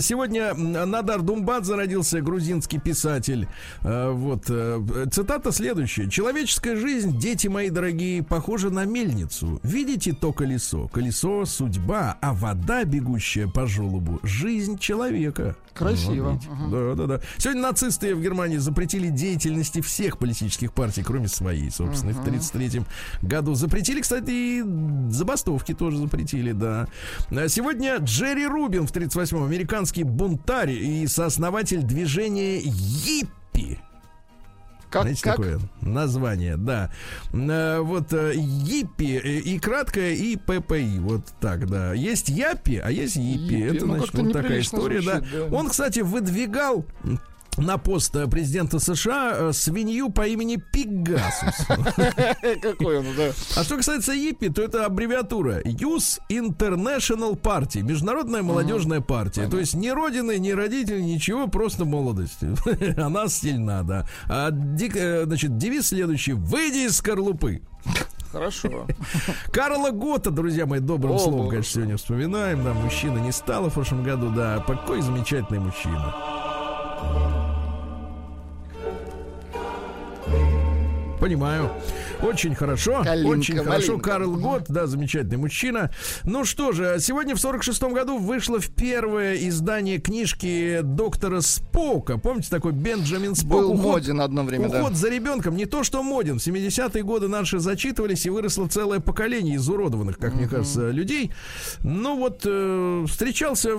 Сегодня Надар Думбадзе родился, грузинский писатель. Э, вот. Э, цитата следующая. «Человеческая жизнь, дети мои дорогие, похожа на мельницу. Видите то колесо? Колесо — судьба, а вода, бегущая по желобу — жизнь человека». Красиво. Вот, Да, да, да. Сегодня нацисты в Германии запретили деятельности всех политических партий, кроме своей, собственно, uh-huh. в 1933 году. Запретили, кстати, и забастовки тоже запретили, да. А сегодня Джерри Рубин в 38-м, американский бунтарь и сооснователь движения Йиппи. Как, Знаете, как? такое название, да. Э, вот э, Йиппи и краткое, и ППИ. Вот так, да. Есть Япи, а есть Йиппи. Это, Ну, значит, вот такая история, звучит, да. да. Он, кстати, выдвигал на пост э, президента США э, свинью по имени Пегасус. Какой он, да. А что касается ИПИ, то это аббревиатура Youth International Party, Международная молодежная партия. То есть ни родины, ни родителей, ничего, просто молодость. Она сильна, да. А, э, значит, девиз следующий. Выйди из скорлупы. Хорошо. Карла Гота, друзья мои, добрым О, словом, конечно, сегодня вспоминаем. Да, мужчина не стало в прошлом году, да. Какой замечательный мужчина. Понимаю. Очень хорошо. Калинка, очень хорошо. малинка. Карл Гот, да, замечательный мужчина. Ну что же, сегодня в 46-м году вышло в первое издание книжки доктора Спока. Помните такой Бенджамин Спок? Был Уход- моден одно время, да. Уход за ребенком не то, что моден. В 70-е годы наши зачитывались, и выросло целое поколение изуродованных, как мне кажется, людей. Ну вот, э, встречался,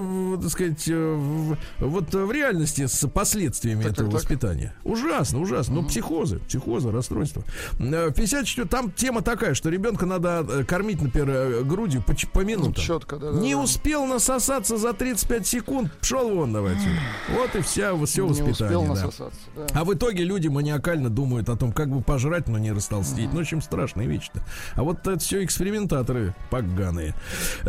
так сказать, э, в- вот в реальности с последствиями Так, этого так, так. воспитания. Ужасно, ужасно. Ну, психозы, психозы, расстройства. Э, В 54 там тема такая, что ребенка надо э, кормить, например, э, грудью по, по минутам. четко, да, Не да. успел насосаться за 35 секунд, пшел вон давайте. Вот и вся, все Не воспитание. успел да. насосаться, да. А в итоге люди маниакально думают о том, как бы пожрать, но не растолстеть. Ну, очень страшная вещь-то. А вот это все экспериментаторы поганые.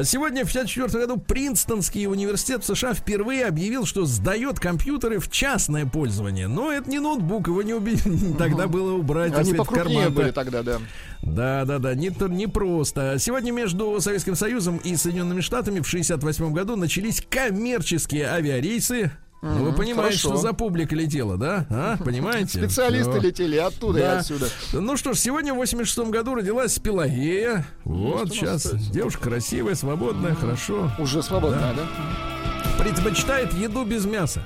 Сегодня, в 54 году, Принстонский университет в США впервые объявил, что сдает компьютеры в частное пользование. Но это не ноутбук, его не убили. Тогда было убрать, Они покрупнее карман. были тогда, да. Да, да, да, не, не просто. Сегодня между Советским Союзом и Соединенными Штатами в 68 году начались коммерческие авиарейсы. Ну, вы понимаете, хорошо. что за публика летела, да? А, понимаете? Специалисты Всё. летели оттуда и Да. отсюда. Ну что ж, сегодня в 86 году родилась Пелагея. Вот, у сейчас девушка красивая, свободная, хорошо. Уже свободно, да? Предпочитает еду без мяса.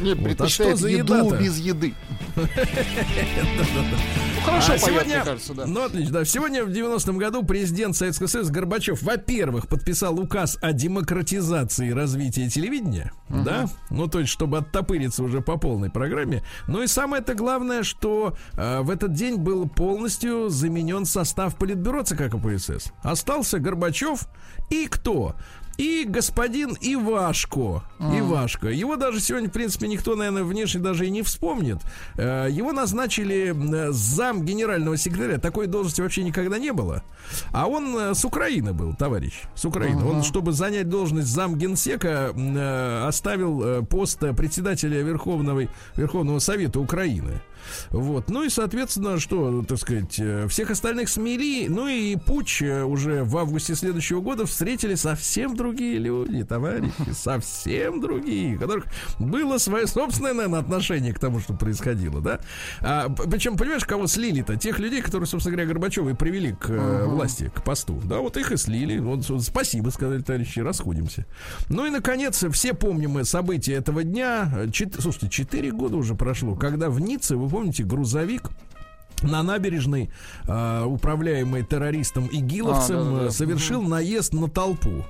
Не, а предпочитает что за еду еда-то? без еды. Хорошо А поет, сегодня, мне кажется, да. ну отлично, да. Сегодня в 90-м году президент Советского Союза Горбачев, во-первых, подписал указ о демократизации развития телевидения, да, ну то есть чтобы оттопыриться уже по полной программе. Ну и самое-то главное, что э, в этот день был полностью заменен состав Политбюро ЦК КПСС. Остался Горбачев и кто? И господин Ивашко. Ивашко. Его даже сегодня, в принципе, никто, наверное, внешне даже и не вспомнит. Э, Его назначили зам генерального секретаря. Такой должности вообще никогда не было. А он э, с Украины был, товарищ. С Украины. Он, чтобы занять должность зам генсека, э, оставил пост председателя Верховного, Верховного Совета Украины. Вот. Ну и, соответственно, что, так сказать, э, всех остальных смели. Ну и Пуч э, уже в августе следующего года встретили совсем другие люди, товарищи. Совсем другие, у которых было свое собственное, наверное, отношение к тому, что происходило, да? А, причем, понимаешь, кого слили-то? Тех людей, которые, собственно говоря, Горбачева и привели к э, власти, к посту. Да, вот их и слили. Вот, вот спасибо, сказали товарищи, расходимся. Ну и, наконец, все помним мы события этого дня. Чет- слушайте, 4 года уже прошло, когда в Ницце, вы помните, грузовик на набережной, э, управляемый террористом игиловцем, А, да, да, э, совершил наезд на толпу.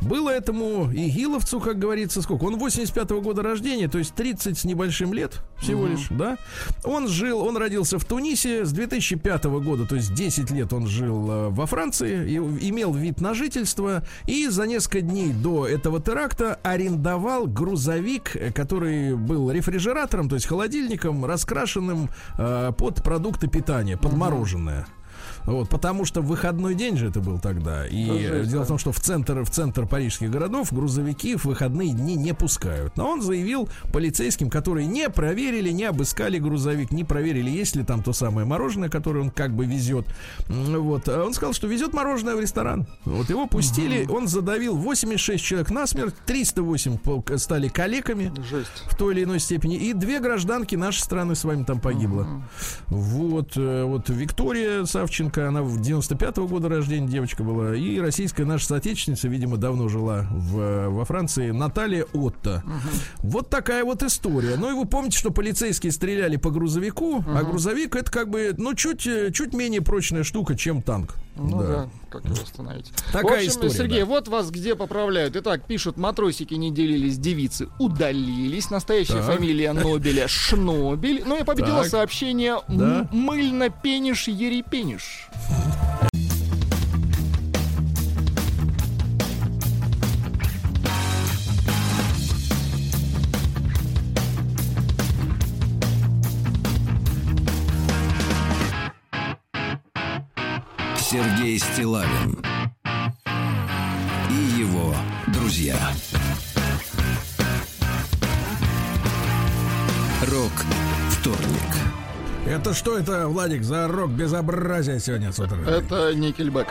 Было этому игиловцу, как говорится, сколько? Он 85-го года рождения, то есть 30 с небольшим лет всего лишь, да? Он жил, он родился в Тунисе с 2005 года, то есть 10 лет он жил э, во Франции, и имел вид на жительство, и за несколько дней до этого теракта арендовал грузовик, э, который был рефрижератором, то есть холодильником, раскрашенным э, под продукты питания, под мороженое. Вот, потому что выходной день же это был тогда. И Тоже дело да. в том, что в центр, в центр парижских городов грузовики в выходные дни не пускают. Но он заявил полицейским, которые не проверили, не обыскали грузовик, не проверили, есть ли там то самое мороженое, которое он как бы везет. Вот. А Он сказал, что везет мороженое в ресторан. Вот его пустили, он задавил 86 человек насмерть, 308 пол- стали калеками Жесть. в той или иной степени. И две гражданки нашей страны с вами там погибло. Вот, э, вот Виктория Савченко, она в 95-го года рождения девочка была. И российская наша соотечественница, видимо, давно жила в, во Франции, Наталья Отто. Вот такая вот история. Ну и вы помните, что полицейские стреляли по грузовику, а грузовик это как бы, ну, чуть, чуть менее прочная штука, чем танк. Ну да. как его остановить. Такая в общем, история, Сергей, да. вот вас где поправляют. Итак, пишут, матросики не делились, девицы удалились. Настоящая Так. фамилия Нобеля Шнобель. Ну и победило Так. сообщение Да. «М- мыльно-пениш ерепениш. Сергей Стилавин и его друзья. Рок вторник. Это что это, Владик, за рок безобразия сегодня с утра? Это Никельбэк.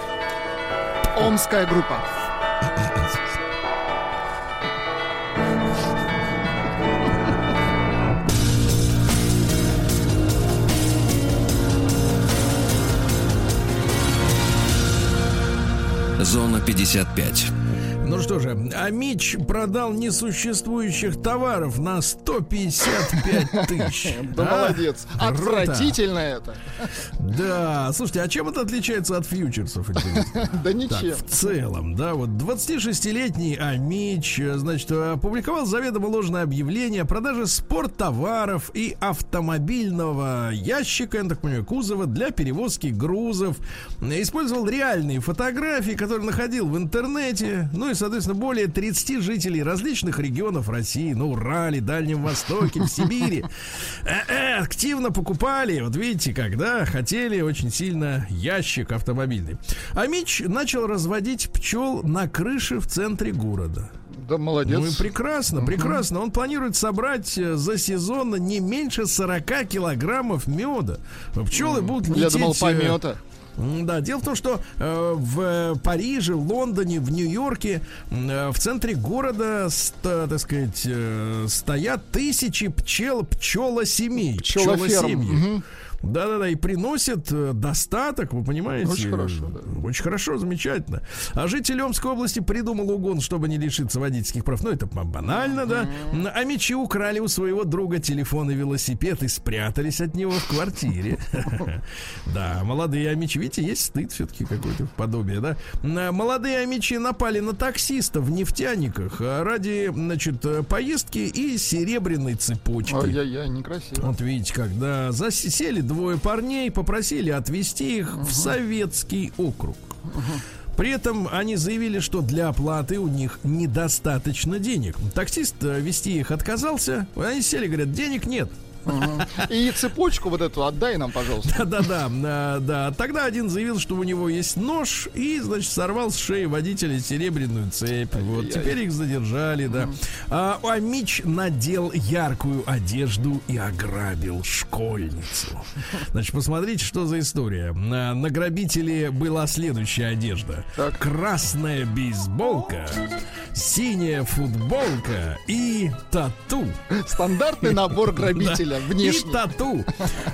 Омская группа. Зона 55. Ну что же, Амич продал несуществующих товаров на 155 тысяч. Да А? молодец. Отвратительно это. Да, слушайте, а чем это отличается от фьючерсов? Да ничем. в целом, да, вот 26-летний Амич, э, значит, опубликовал заведомо ложное объявление о продаже спорттоваров и автомобильного ящика, я так понимаю, кузова для перевозки грузов. Использовал реальные фотографии, которые находил в интернете. Ну и, соответственно, более 30 жителей различных регионов России, на Урале, Дальнем Востоке, в Сибири э-э, активно покупали. Вот видите, когда хотели очень сильно ящик автомобильный. А Мич начал разводить пчел на крыше в центре города. Да молодец. Ну и прекрасно, прекрасно. Он планирует собрать э, за сезон не меньше 40 килограммов меда. Пчелы будут лететь... Я думал, э, помета. Да, дело в том, что э, в э, Париже, Лондоне, в Нью-Йорке, э, в центре города, ста- так сказать, э, стоят тысячи пчел, пчелосемей. Пчелоферм. пчелосемьи. Мгм. Да-да-да, и приносит э, достаток, вы понимаете? Очень хорошо, да. Очень хорошо, замечательно. А житель Омской области придумал угон, чтобы не лишиться водительских прав. Ну, это банально, да. А мечи украли у своего друга телефон и велосипед и спрятались от него в квартире. Да, молодые амичи, видите, есть стыд все-таки какое-то подобие, да. Молодые амичи напали на таксиста в нефтяниках а, ради, значит, э, поездки и серебряной цепочки. Ай-яй-яй, некрасиво. Вот видите, когда засели двое парней, попросили отвезти их в советский округ. При этом они заявили, что для оплаты у них недостаточно денег. Таксист э, вести их отказался. Они сели, говорят, денег нет. И цепочку вот эту отдай нам, пожалуйста. Да-да-да, да. Тогда один заявил, что у него есть нож и, значит, сорвал с шеи водителя серебряную цепь. Вот, теперь их задержали, да. А, а Мич надел яркую одежду и ограбил школьницу. Значит, посмотрите, что за история. На, на грабителе была следующая одежда. Так. Красная бейсболка, синяя футболка и тату. Стандартный набор грабителя Да. внешний. И тату.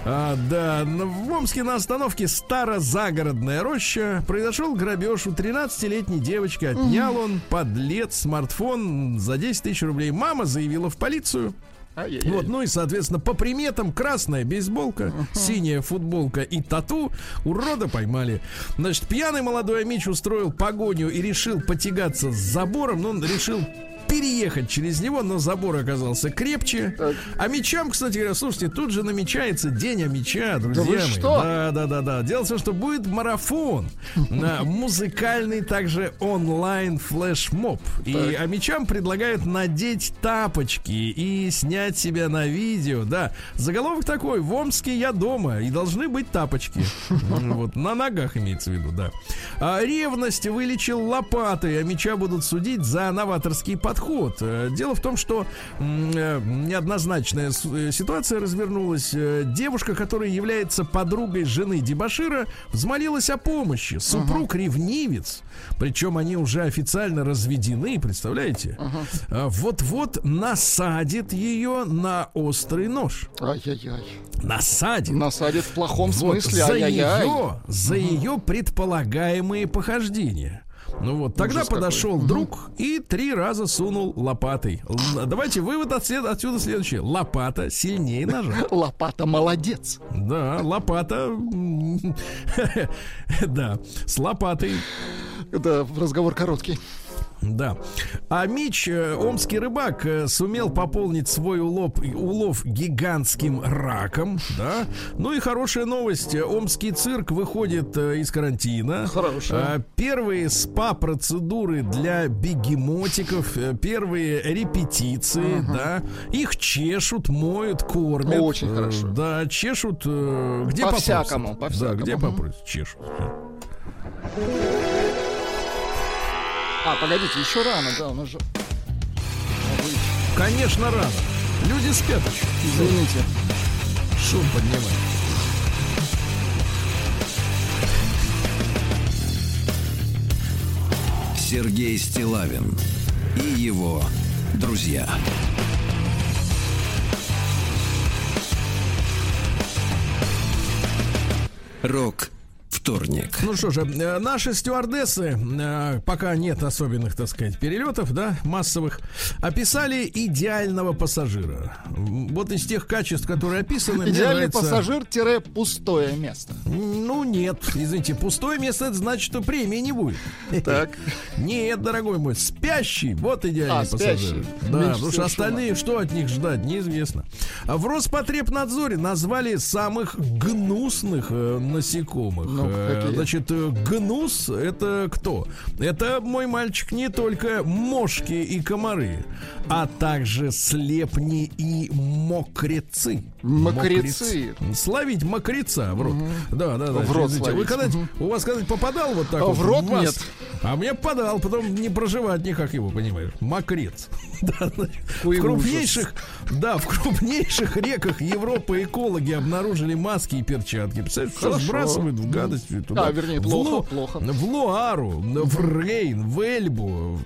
А, да, н- в Омске на остановке Старозагородная роща произошел грабеж у 13-летней девочки. Отнял он, подлец, смартфон за 10 тысяч рублей. Мама заявила в полицию. Ай-яй-яй. Вот, ну и, соответственно, по приметам красная бейсболка, синяя футболка и тату урода поймали. Значит, пьяный молодой Амич устроил погоню и решил потягаться с забором, но он решил переехать через него, но забор оказался крепче. А мечам, кстати говоря, слушайте, тут же намечается день о меча, друзья вы мои. что? Да, да, да, да. Дело в том, что будет марафон, на музыкальный также онлайн флешмоб. И а мечам предлагают надеть тапочки и снять себя на видео. Да, заголовок такой: в Омске я дома и должны быть тапочки. Вот на ногах имеется в виду, да. А ревность вылечил лопатой, а меча будут судить за новаторский подход. Э, Дело в том, что э, неоднозначная э, ситуация развернулась. Девушка, которая является подругой жены Дебашира, взмолилась о помощи. Супруг ревнивец. Причем они уже официально разведены, представляете? А, Вот-вот насадит ее на острый нож. Ай-яй-яй. Насадит. Насадит в плохом Вот, смысле. за Ай-яй-яй. ее, за ее предполагаемые похождения. Ну вот, тогда Ужас какой. подошел друг и три раза сунул лопатой. Л- давайте вывод отсюда, отсюда следующий. Лопата сильнее ножа. Лопата молодец. Да, лопата. Да, с лопатой. Это разговор короткий. Да. А Мич, э, омский рыбак, э, сумел пополнить свой улов, улов гигантским раком, да. Ну и хорошая новость. Омский цирк выходит э, из карантина. Хорошая. А, Первые спа-процедуры для бегемотиков, первые репетиции, да. Их чешут, моют, кормят. Очень хорошо. Да, чешут где попросят. По-всякому, Да, по-всякому. где Мгм. попросят, чешут. А, погодите, еще рано, да, у нас же... Конечно, рано. Люди спят еще. Извините. Шум поднимай. Сергей Стилавин и его друзья. Рок вторник. Ну что же, э, наши стюардессы, э, пока нет особенных, так сказать, перелетов, да, массовых, описали идеального пассажира. Вот из тех качеств, которые описаны, Идеальный нравится- пассажир-пустое место. Ну нет, извините, пустое место, это значит, что премии не будет. Так. Нет, дорогой мой, спящий, вот идеальный А, пассажир. спящий. Да, Меньше потому что шума. остальные, что от них ждать, неизвестно. А в Роспотребнадзоре назвали самых гнусных э, насекомых. Ну, Э, какие? значит, э, гнус это кто? Это, мой мальчик, не только мошки и комары, а также слепни и мокрецы. Мокрецы. Мокрец. Словить мокреца в рот. Да, да, да. В рот Вы когда у вас когда попадал вот так А вот в рот вас? нет. А мне попадал, потом не проживать никак его, понимаешь? Мокрец. Да, в крупнейших, да, в крупнейших реках Европы экологи обнаружили маски и перчатки. Представляете, сбрасывают в гадость туда. А, вернее, В плохо, Лу- плохо. В Луару, в Рейн, в Эльбу,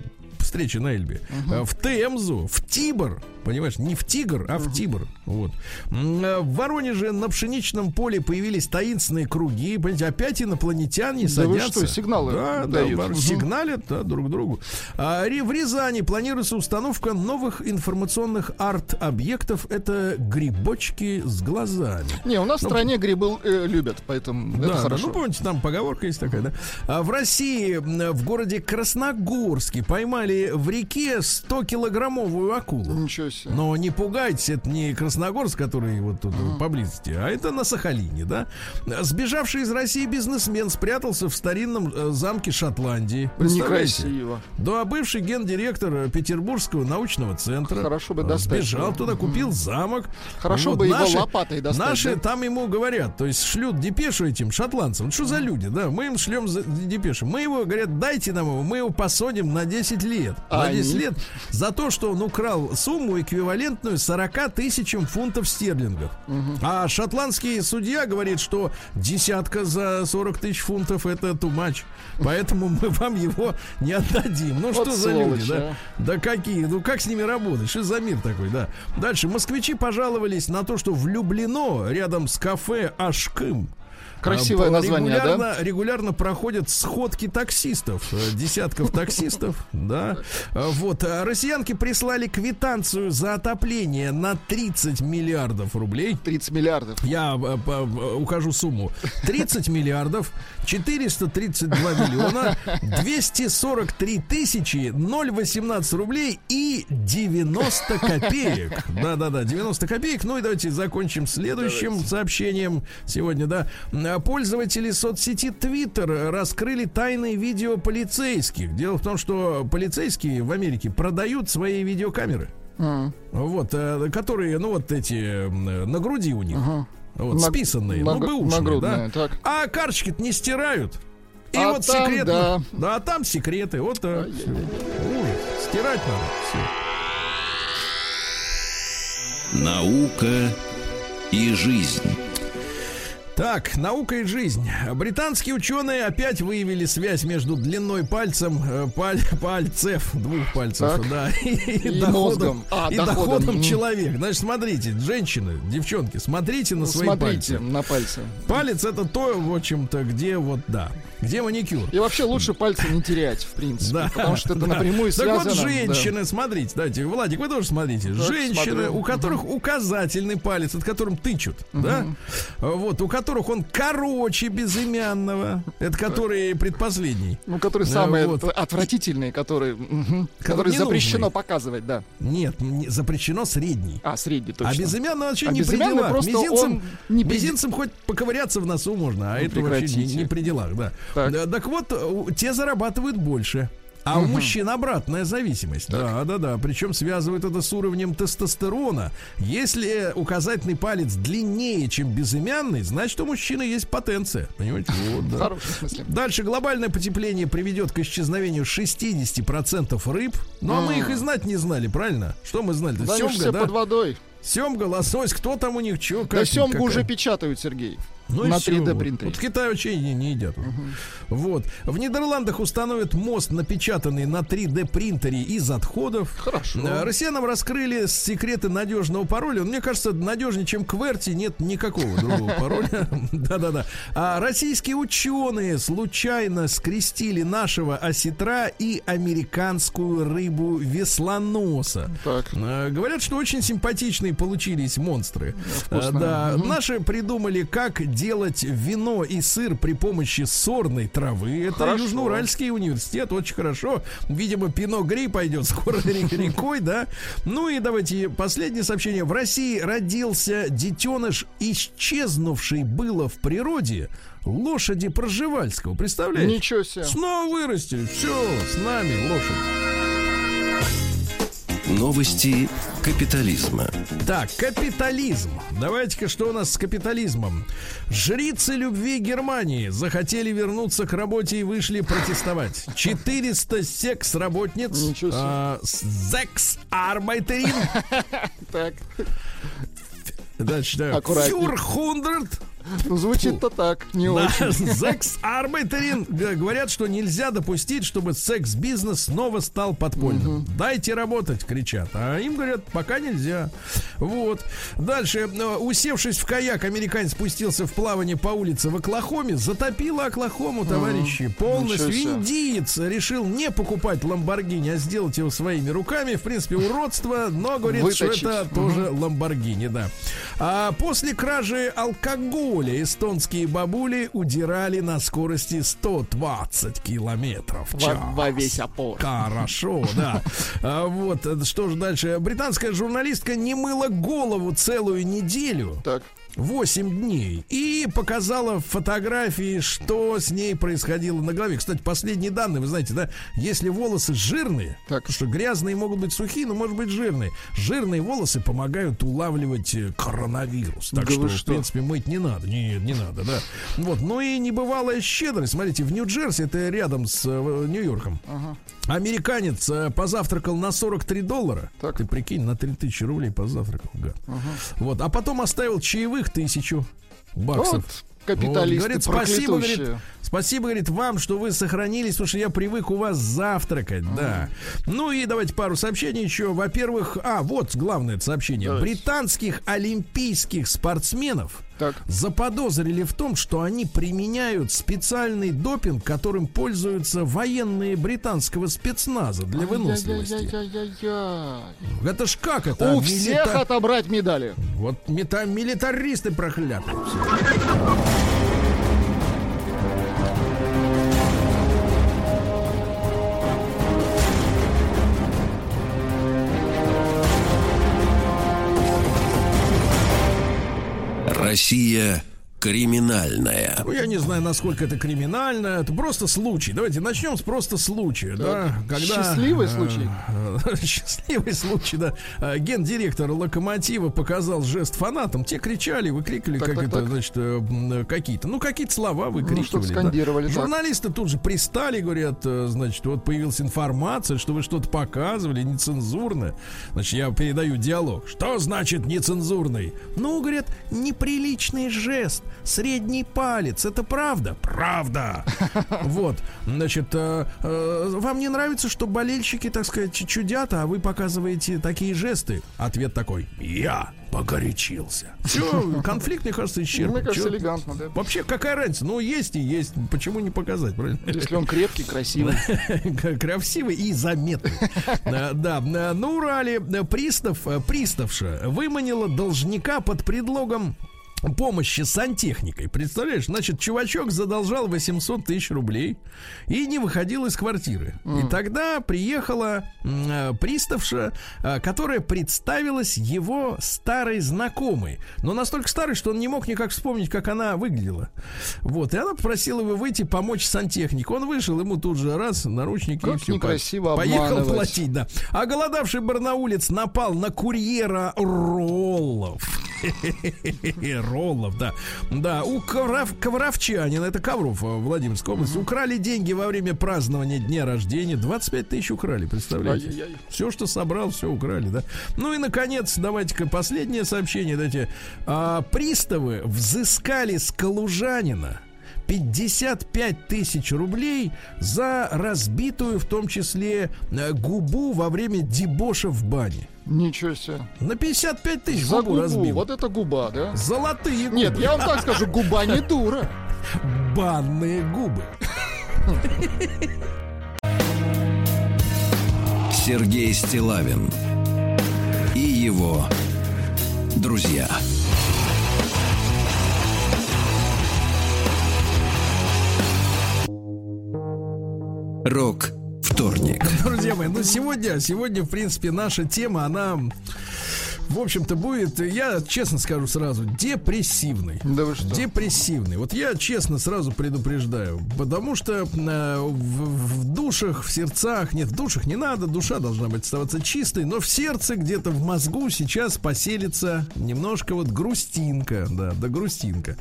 встреча на Эльбе, э, в Темзу, в Тибр, понимаешь, не в Тигр, а в Тибр. Вот. Э, В Воронеже на пшеничном поле появились таинственные круги. Понимаете, опять инопланетяне Да вы садятся. что, сигналы да, да, дают? бар- Мгм. сигналят да, друг другу. А, в Рязани планируется установка новых информационных арт-объектов. Это грибочки с глазами. Не, у нас в Ну, стране грибы э, любят, поэтому Да, это да, хорошо. ну помните, там поговорка есть такая, да? А в России, в городе Красногорске поймали в реке 100-килограммовую акулу. Ничего себе. Но не пугайтесь, это не Красногорск, который вот тут поблизости, а это на Сахалине, да? Сбежавший из России бизнесмен спрятался в старинном э, замке Шотландии. Некрасиво. Да, бывший гендиректор э, Петербургского научного центра. Хорошо бы э, достать Сбежал туда, купил замок. Хорошо бы его лопатой достать, Наши да? там ему говорят, то есть шлют депешу этим шотландцам. Вот что за люди, да? Мы им шлем депешу. Мы его, говорят, дайте нам его, мы его посадим на 10 лет. А на 10 они? лет за то, что он украл сумму, эквивалентную 40 тысячам фунтов стерлингов. А шотландский судья говорит, что десятка за 40 тысяч фунтов это too much. Поэтому мы вам его не отдадим. Ну Вот что за люди, да? а. Да какие? Ну как с ними работать? Что за мир такой, да? Дальше. Москвичи пожаловались на то, что влюблено рядом с кафе Ашкым Красивое А, название, да? регулярно, Регулярно проходят сходки таксистов, э, десятков таксистов, да. А, Вот, россиянки прислали квитанцию за отопление на 30 миллиардов рублей. 30 миллиардов. Я э, э, укажу сумму. 30 миллиардов 432 миллиона 243 тысячи 018 рублей и 90 копеек. Да-да-да, 90 копеек. Ну и давайте закончим следующим сообщением сегодня, да. А, Пользователи соцсети Twitter раскрыли тайные видео полицейских. Дело в том, что полицейские в Америке продают свои видеокамеры. М. Вот, э, которые, ну вот эти на груди у них. Вот, Наг- списанные, ну, наг- бэушные, нагрудные, да. так. А карточки-то не стирают. И А вот там, секретно. да. а там секреты. Вот так. всё. Ужас. Стирать надо. Всё. Наука и жизнь. Так, наука и жизнь. Британские ученые опять выявили связь между длиной пальцем, э, паль- пальцев, двух пальцев, Так. да, и, И доходом, мозгом. А, и доходом. доходом человека. Значит, смотрите, женщины, девчонки, смотрите на Ну, свои Смотрите пальцы. на пальцы. Палец это то, в общем-то, где вот, да, где маникюр. И вообще лучше пальцы не терять, в принципе. Да, потому что это да. напрямую Так связано. вот, да. женщины, смотрите, давайте, Владик, вы тоже смотрите. женщины, смотрю. у которых указательный палец, от которым тычут, да, вот, у которых он короче безымянного, это который предпоследний. Ну, который Да, самый вот. отвратительный, который, мгм, который ненужный. запрещено показывать, да. Нет, не- запрещено средний. А, средний точно. А безымянный вообще А не при безымянный делах. просто Мизинцем, он не при- мизинцем хоть поковыряться в носу можно, а Ну, это вообще не, прекратите. не при делах, да. Так. Да, Так вот, у- те зарабатывают больше. А у мужчин обратная зависимость. Да, да, да. Причем связывают это с уровнем тестостерона. Если указательный палец длиннее, чем безымянный, значит, у мужчины есть потенция. Понимаете? Вот, В да. хорошем смысле. Дальше глобальное потепление приведет к исчезновению 60% рыб. Ну а мы их и знать не знали, правильно? Что мы знали? Да Семга, все да? под водой. Семга, лосось, кто там у них, что? Да семгу какая? уже печатают, Сергей. Ну на всё, 3D вот. принтере. Вот в Китае вообще не, не едят. Вот. В Нидерландах установят мост, напечатанный на 3D принтере из отходов. Хорошо. Э, Россиянам раскрыли секреты надежного пароля. Мне кажется, надежнее, чем QWERTY, нет никакого другого пароля. Да-да-да. А российские ученые случайно скрестили нашего осетра и американскую рыбу веслоноса. Так. Э, Говорят, что очень симпатичные получились монстры. Э, Да, наши придумали, как делать вино и сыр при помощи сорной травы. Это Хорошо. Южноуральский университет, очень хорошо. Видимо, пино грей пойдет скоро ре- рекой, да. Ну и давайте последнее сообщение. В России родился детеныш, исчезнувший было в природе лошади Проживальского. Представляете? Ничего себе. Снова вырастили. Все, с нами лошадь. Новости капитализма. Так, капитализм. Давайте-ка, что у нас с капитализмом? Жрицы любви Германии захотели вернуться к работе и вышли протестовать. 400 секс-работниц, Ничего себе. а, секс-арбайтерин, Так. дальше, да, Аккуратней. фюрхундрат, Ну, звучит-то так, не да, очень. секс-арбайтерин. Г- Говорят, что нельзя допустить, чтобы секс-бизнес снова стал подпольным. Дайте работать, кричат. А им говорят, пока нельзя. Вот. Дальше, э, усевшись в каяк, американец спустился в плавание по улице в Оклахоме, затопило Оклахому, товарищи, полностью. Ничего себе. Индиец решил не покупать Ламборгини, а сделать его своими руками. В принципе, уродство, но говорит, Выточить. что это тоже Ламборгини, да. А после кражи алкоголя эстонские бабули удирали на скорости 120 километров в Во, час. во весь опор. Хорошо, да. А, вот, э, что же дальше? Британская журналистка не мыла голову целую неделю. Так. 8 дней и показала фотографии, что с ней происходило на голове. Кстати, последние данные, вы знаете, да, если волосы жирные, Так. потому что грязные могут быть сухие, но может быть жирные. Жирные волосы помогают улавливать э, коронавирус. Так Да что, вы в что? принципе, мыть не надо. Нет, не надо, да. Вот, ну и небывалая щедрость. Смотрите, в Нью-Джерси, это рядом с э, Нью-Йорком, Американец э, позавтракал на 43 доллара. Так. Ты прикинь, на 3000 рублей позавтракал, гад. Вот, а потом оставил чаевых тысячу баксов. Вот капиталисты Вот, говорит, спасибо, говорит, спасибо, говорит, вам, что вы сохранились, потому что я привык у вас завтракать, да. Ну и давайте пару сообщений еще. Во-первых, а, вот главное сообщение. Давайте. Британских олимпийских спортсменов Так. заподозрили в том, что они применяют специальный допинг, которым пользуются военные британского спецназа для выносливости. Это ж как это? У Милита- всех отобрать медали. Вот мета- милитаристы проклятые. Россия Криминальная. Ну, я не знаю, насколько это криминально. Это просто случай. Давайте начнем с просто случая. Да, Счастливый э, случай. Счастливый случай, да. Э, Гендиректор Локомотива показал жест фанатам. Те кричали, выкрикивали, Так, как так, это, так. значит, э, какие-то, ну, какие-то слова выкрикивали. что-то да. скандировали. Журналисты тут же пристали, говорят, значит, вот появилась информация, что вы что-то показывали нецензурно. Значит, я передаю диалог. Что значит нецензурный? Ну, говорят, неприличный жест, средний палец. Это правда? Правда. Вот, значит, э, э, вам не нравится, что болельщики, так сказать, чудят, а вы показываете такие жесты? Ответ такой: Я погорячился. Все, конфликт, мне кажется, исчерпан. Мне кажется, Чё- элегантно, да. Вообще, какая разница? Ну, есть и есть. Почему не показать, правильно? Если он крепкий, красивый. Красивый и заметный. А, Да, на на Урале э, пристав, э, приставша выманила должника под предлогом помощи сантехникой. Представляешь, значит, чувачок задолжал 800 тысяч рублей и не выходил из квартиры. И тогда приехала э, приставша, э, которая представилась его старой знакомой. Но настолько старой, что он не мог никак вспомнить, как она выглядела. Вот, и она попросила его выйти помочь сантехнику. Он вышел, ему тут же раз, наручники и Как все. некрасиво Поехал платить, да. А голодавший барнаулец напал на курьера роллов. Роллов, да. Да, у ковров, ковровчанина, это Ковров, э, Владимирская область, украли деньги во время празднования дня рождения. 25 тысяч украли, представляете? Ай-яй-яй. Все, что собрал, все украли, да. Ну и, наконец, давайте-ка последнее сообщение дайте. А, приставы взыскали с калужанина 55 тысяч рублей за разбитую, в том числе, э, губу во время дебоша в бане. Ничего себе. На 55 тысяч За губу губу. разбил. Вот это губа, да? Золотые губы. Нет, я вам так скажу, губа не дура. Банные губы. Сергей Стилавин и его друзья. Рок вторник. Друзья мои, ну сегодня, сегодня, в принципе, наша тема, она, в общем-то, будет, я честно скажу сразу, депрессивной. Да вы что? Депрессивный. Вот я честно сразу предупреждаю, потому что э, в, в душах, в сердцах, нет, в душах не надо, душа должна быть оставаться чистой, но в сердце где-то в мозгу сейчас поселится немножко вот грустинка, да, да грустинка.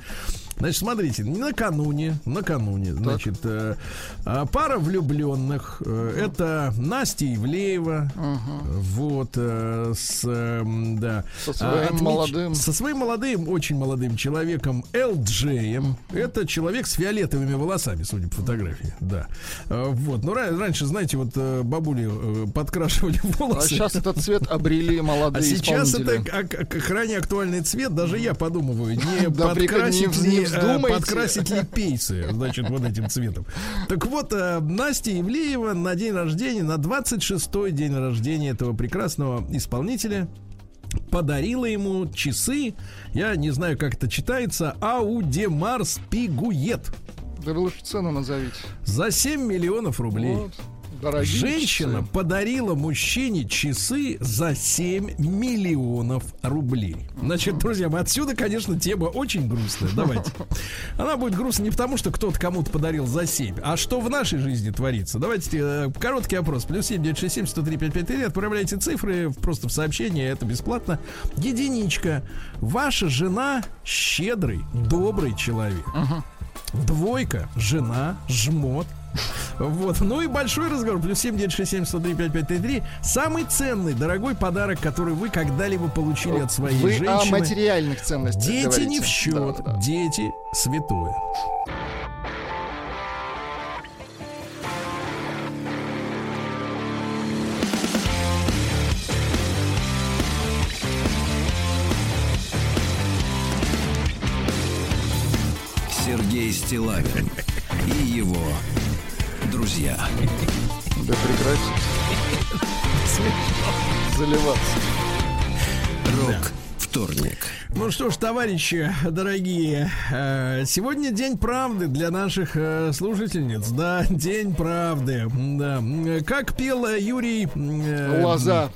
Значит, смотрите, накануне, накануне, значит, э, а, пара влюбленных, э, это Настя Ивлеева, вот, э, с, э, да, Со своим а, молодым. со своим молодым, очень молодым человеком LJ. Это человек с фиолетовыми волосами, судя по фотографии. Да. А, Вот. Ну, ра- раньше, знаете, вот э, бабули э, подкрашивали А волосы. сейчас этот цвет обрели молодые А сейчас это а- крайне актуальный цвет. Даже я подумываю, не Да подкрасить не э, вздумайте. подкрасить ли пейсы, значит, вот этим цветом. Так вот, э, Настя Ивлеева на день рождения, на 26-й день рождения этого прекрасного исполнителя подарила ему часы, я не знаю, как это читается, Аудемарс Пигует Да вы лучше цену назовите. за 7 миллионов рублей. Вот. Дорогие Женщина часы. подарила мужчине часы за 7 миллионов рублей. Значит, друзья отсюда, конечно, тема очень грустная. Давайте. Она будет грустной не потому, что кто-то кому-то подарил за 7, а что в нашей жизни творится. Давайте э, короткий опрос. Плюс 7, 967 103 553. Отправляйте цифры просто в сообщение, это бесплатно. Единичка. Ваша жена щедрый, добрый человек. Двойка, жена, жмот. Вот. Ну и большой разговор. Плюс 7, 9, 6, 7, 103, 5, 5, 3, 3. Самый ценный, дорогой подарок, который вы когда-либо получили от своей Вы женщины. о материальных ценностях Дети говорите. не в счет. Да, да. Дети святое. Сергей Стилавин и его друзья. Да прекрати. Заливаться. Рок вторник. Ну что ж, товарищи дорогие, э, сегодня день правды для наших э, слушательниц. Да, день правды. Да. Как пел Юрий... э, Лоза.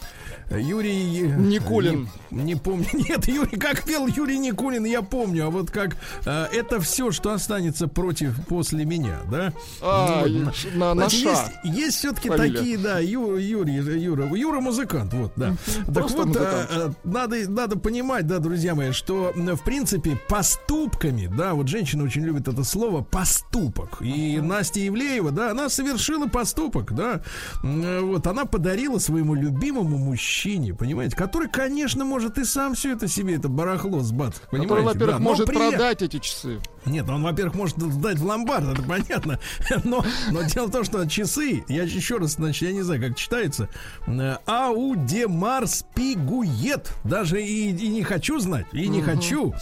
Юрий... Никулин. Не, не помню. Нет, Юрий, как пел Юрий Никулин, я помню. А вот как э, это все, что останется против после меня, да? А, ш- на, на Знаете, ша. есть, есть все-таки такие, да, Ю- Юрий, Юра, Юра музыкант, вот, да. Так Просто вот, музыкант. э, э, надо, надо понимать, да, друзья мои, что, в принципе, поступками, да, вот женщины очень любят это слово, поступок. И Настя Ивлеева, да, она совершила поступок, да. Вот, она подарила своему любимому мужчине, понимаете, который, конечно, может и сам все это себе, это барахло сбацать, понимаете. Который, во-первых, да, может при- продать эти часы. Нет, он, во-первых, может сдать в ломбард, это понятно. Но, но дело в том, что часы, я еще раз, значит, я не знаю, как читается, э, Аудемарс Пигует. Даже и, и не хочу знать, и не хочу.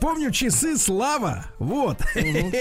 Помню часы Слава. Вот.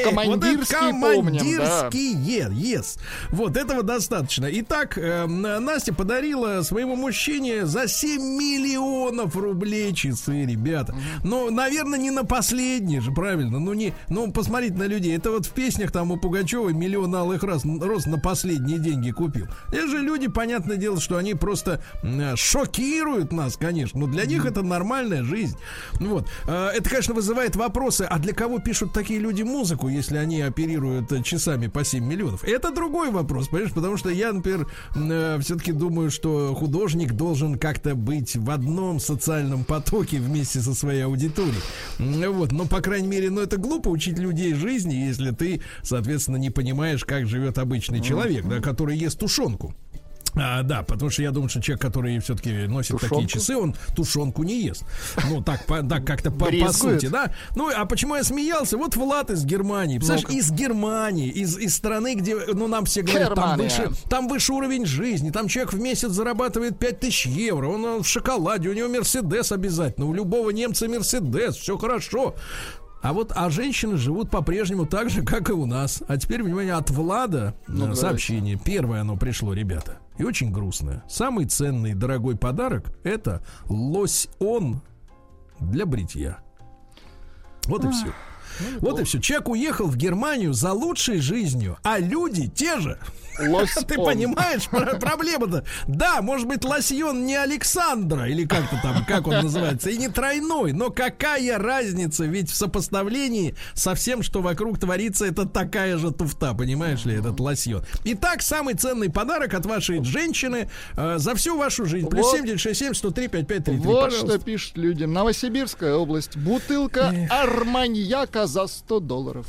Командирские вот это помним, командирские, yes. Вот, этого достаточно. Итак, э, Настя подарила своему мужчине за 7 миллионов рублей часы, ребята. Но, наверное, не на последние же, правильно? Ну, не, ну, посмотрите на людей. Это вот в песнях там у Пугачевой миллион алых раз, роз на последние деньги купил. Это же люди, понятное дело, что они просто м, шокируют нас, конечно. Но для них это нормальная жизнь. Вот. Э, Это, конечно, вызывает вопросы, а для кого пишут такие люди музыку, если они оперируют э, часами по 7 миллионов? Это другой вопрос, понимаешь? Потому что я, например, все-таки думаю, что художник должен как-то быть в одном социальном потоке вместе со своей аудиторией. Вот. Но, по крайней мере, ну это глупо учить людей жизни, если ты, соответственно, не понимаешь, как живет обычный человек, да, который ест тушенку. А, да, потому что я думаю, что человек, который все-таки носит такие Тушенку? часы, он тушенку не ест. Ну, так, по- так как-то по, по сути, да. Ну, а почему я смеялся? Вот Влад из Германии. Представляешь, Ну-ка. из Германии, из, из страны, где, ну, нам все говорят, там выше, там выше уровень жизни, там человек в месяц зарабатывает 5000 евро, он, он в шоколаде, у него Мерседес обязательно, у любого немца Мерседес, все хорошо. А вот, а женщины живут по-прежнему так же, как и у нас. А теперь, внимание, от Влада э, давайте. сообщение. Первое оно пришло, ребята. И очень грустное. Самый ценный дорогой подарок это лось-он для бритья. Вот и все. Вот и все. Человек уехал в Германию за лучшей жизнью, а люди те же. Лось Ты он. понимаешь, про- проблема-то? Да, может быть, лосьон не Александра, или как-то там, как он называется, и не тройной, но какая разница? Ведь в сопоставлении со всем, что вокруг творится, это такая же туфта, понимаешь ли, этот лосьон. Итак, самый ценный подарок от вашей женщины э, за всю вашу жизнь. Плюс Вот. 7967 103 5533. Вот пожалуйста. что пишут людям. Новосибирская область. Бутылка арманьяка за 100 долларов.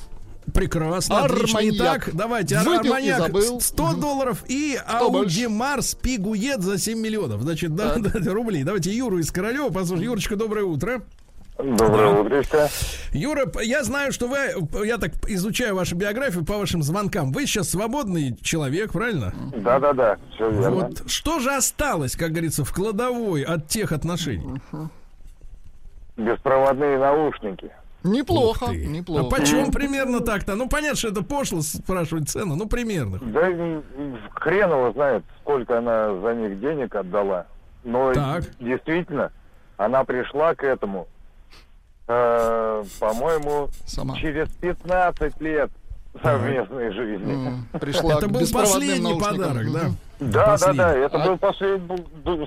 Прекрасно, отлично. Арманьяк. Итак, давайте, Выпил арманьяк забыл. 100 долларов и? Ауди Марс Пигует за 7 миллионов. Значит, да, Так. да, рублей. Давайте Юру из Королева послушаем. Юрочка, доброе утро. Доброе утречко. Юра, п- я знаю, что вы, я так изучаю вашу биографию по вашим звонкам. Вы сейчас свободный человек, правильно? Да-да-да, все верно. Вот что же осталось, как говорится, в кладовой от тех отношений? Беспроводные наушники. Неплохо, неплохо. А почем примерно так-то? Ну, понятно, что это пошло спрашивать цену, ну, примерно. Да хрен его знает, сколько она за них денег отдала. Но Так. действительно, она пришла к этому, э, по-моему, Сама. через 15 лет совместной жизни. М, Пришла Это был последний наушникам. подарок, да? Да, да, да, это А- был последний,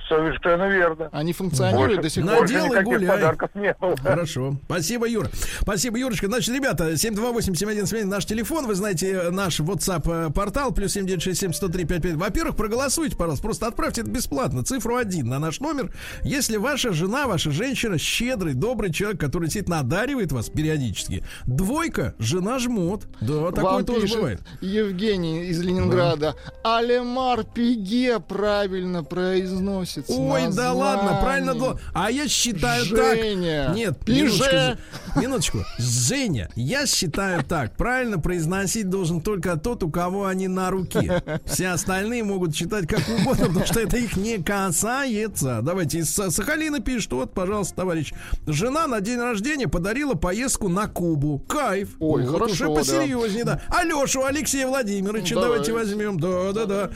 совершенно верно. Они функционируют до сих пор. Больше Надел и никаких гуляй. подарков не было. Хорошо. Спасибо, Юра. Спасибо, Юрочка. Значит, ребята, 728-7171 наш телефон. Вы знаете, наш WhatsApp э, портал, плюс 7967-103-55. Во-первых, проголосуйте, пожалуйста. Просто отправьте это бесплатно. Цифру 1 на наш номер. Если ваша жена, ваша женщина щедрый, добрый человек, который действительно одаривает вас периодически. Двойка, жена жмот. Да, такое Вам тоже пишет бывает. Евгений из Ленинграда. Алемар Еге правильно произносится. Ой, да ладно, правильно. название. А я считаю Женя. так. Нет, Пиже. минуточку, минуточку. Женя, я считаю так. Правильно произносить должен только тот, у кого они на руке. Все остальные могут читать как угодно, потому что это их не касается. Давайте из Са- Сахалина пишет, вот, пожалуйста, товарищ. Жена на день рождения подарила поездку на Кубу. Кайф. Ой, вот хорошо, уже да. посерьезнее, да. Алешу Алексея Владимировича Давайте. давайте возьмем. Да, да, да.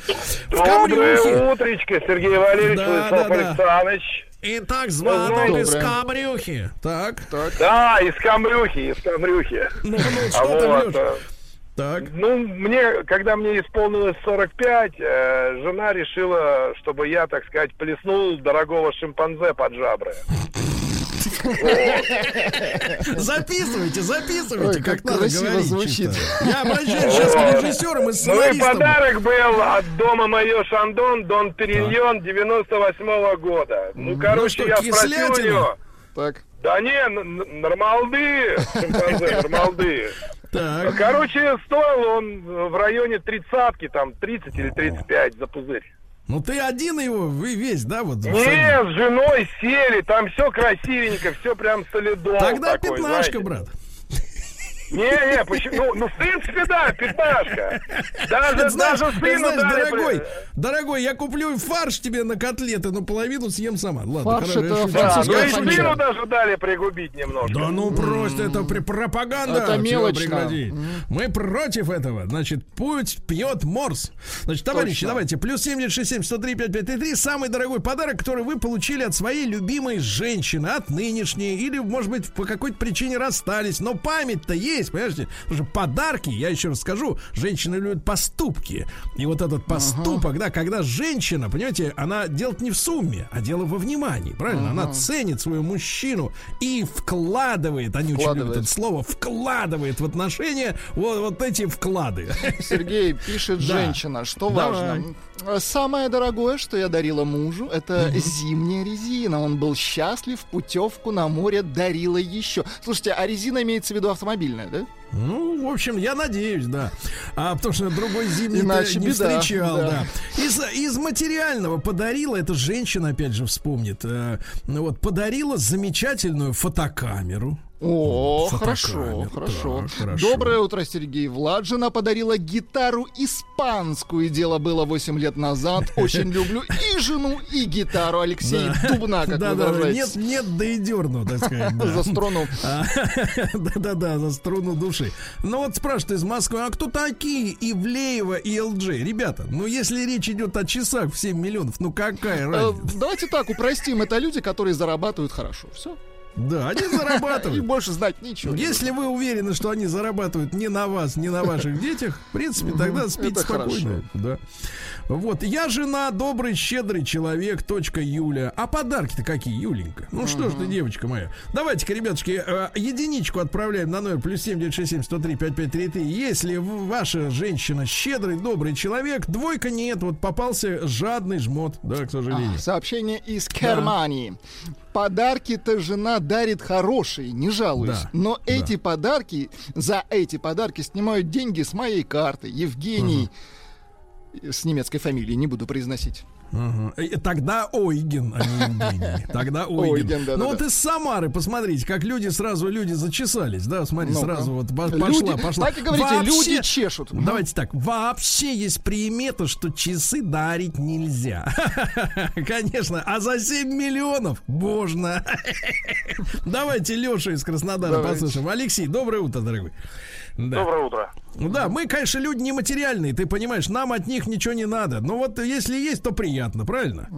Доброе утречко, Сергей Валерьевич, Да, Владислав да, да. Александрович. Итак, звонок из Доброе. Камрюхи. Так. Да, из Камрюхи, из Камрюхи. Ну, ну, А что там, вот, Лёш? э, Так. Ну, мне, когда мне исполнилось 45, э, жена решила, чтобы я, так сказать, плеснул дорогого шимпанзе под жабры. Записывайте, записывайте, как, надо говорить. звучит. Я обращаюсь сейчас к режиссерам и Ну и сценаристам. подарок был от дома Майо Шандон, Дон Периньон 98 года. Ну, короче, что, я спросил нее, Так. да не, нормалды, шимпанзе, нормалды. Так. Короче, стоил он в районе тридцатки, там 30 или 35 за пузырь. Ну ты один его, вы весь, да, вот. Не, всадник? с женой сели, там все красивенько, все прям солидол Тогда такой, пятнашка, знаете. брат. Не, не, почему? Ну, ну, в принципе, да, пятнашка. Даже, знаешь, даже сыну знаешь, дали... дорогой, при- дорогой, я куплю фарш тебе на котлеты, но половину съем сама. Ладно, Фарш хорошо, это. Да, ну и сыну даже дали пригубить немножко. Да ну просто это при пропаганда. Это мелочно. прекрати. Мы против этого. Значит, путь пьет Морс. Значит, товарищи, Точно. давайте. Плюс 7967 103 5533. Самый дорогой подарок, который вы получили от своей любимой женщины, от нынешней. Или, может быть, по какой-то причине расстались. Но память-то есть, понимаете? Потому что подарки, я еще раз скажу, женщины любят поступки. И вот этот поступок, да, когда женщина, понимаете, она делает не в сумме, а дело во внимании, правильно? Она ценит своего мужчину и вкладывает, они очень любят Вкладывает. это слово, вкладывает в отношения вот, вот эти вклады. Сергей пишет Да. женщина, что Давай. важно. Самое дорогое, что я дарила мужу, это зимняя резина. Он был счастлив, путевку на море дарила еще. Слушайте, а резина имеется в виду автомобильная, да? Ну, в общем, я надеюсь, да. А потому что другой зимний Иначе не беда, встречал, да. да. Из, из материального подарила, это женщина, опять же, вспомнит, э, ну вот, подарила замечательную фотокамеру. О, хорошо, хорошо. хорошо. Доброе утро, Сергей. Влад, жена подарила гитару испанскую. Дело было 8 лет назад. Очень люблю и жену, и гитару. Алексей Дубна, как да, вы да, да, нет, нет, да и дерну, так сказать. да. За струну. А, Да-да-да, за струну души. Ну вот спрашивают из Москвы, а кто такие Ивлеева и ЛДЖ? Ребята, ну если речь идет о часах в 7 миллионов, ну какая Э, разница? Давайте так, упростим. Это люди, которые зарабатывают хорошо. Все. Да, они И зарабатывают. больше знать ничего. Если вы уверены, что они зарабатывают не на вас, не на ваших детях, в принципе, тогда спите спокойно. Да. Вот, я жена, добрый, щедрый человек, точка Юля. А подарки-то какие, Юленька? Ну что ж ты, девочка моя. Давайте-ка, ребятушки, э, единичку отправляем на номер плюс 7967 103 5533. Если ваша женщина щедрый, добрый человек, двойка нет, вот попался жадный жмот, да, к сожалению. А, Сообщение из Германии. Подарки-то жена дарит хорошие, не жалуюсь. Да, Но да. эти подарки, за эти подарки снимают деньги с моей карты. Евгений с немецкой фамилией, не буду произносить. Ага. Э, Тогда Ойген, а не Евгений. Тогда Ойген. Ойген, да-да-да. ну вот из Самары, посмотрите, как люди сразу, люди зачесались, да, смотри, Ну-ка. сразу вот по- пошла, Люди, пошла. так и говорите, Вообще- люди чешут. Давайте так, вообще есть примета, что часы дарить нельзя. Конечно, а за 7 миллионов можно. Давайте Леша из Краснодара Давайте. послушаем. Алексей, доброе утро, дорогой. Да. Доброе утро. Да, мы, конечно, люди нематериальные, ты понимаешь, нам от них ничего не надо. Но вот если есть, то приятно, правильно?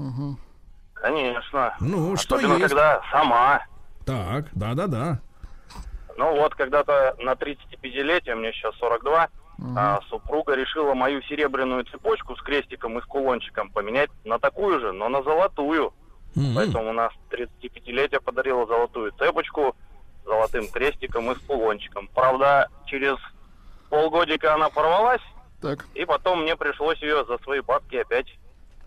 Конечно. Ну, что Особенно, есть. когда сама. Так, да-да-да. Ну вот, когда-то на 35-летие, мне сейчас 42, а, супруга решила мою серебряную цепочку с крестиком и с кулончиком поменять на такую же, но на золотую. Мгм. Поэтому у нас 35-летие подарила золотую цепочку золотым крестиком и с кулончиком. Правда, через полгодика она порвалась, Так. и потом мне пришлось ее за свои бабки опять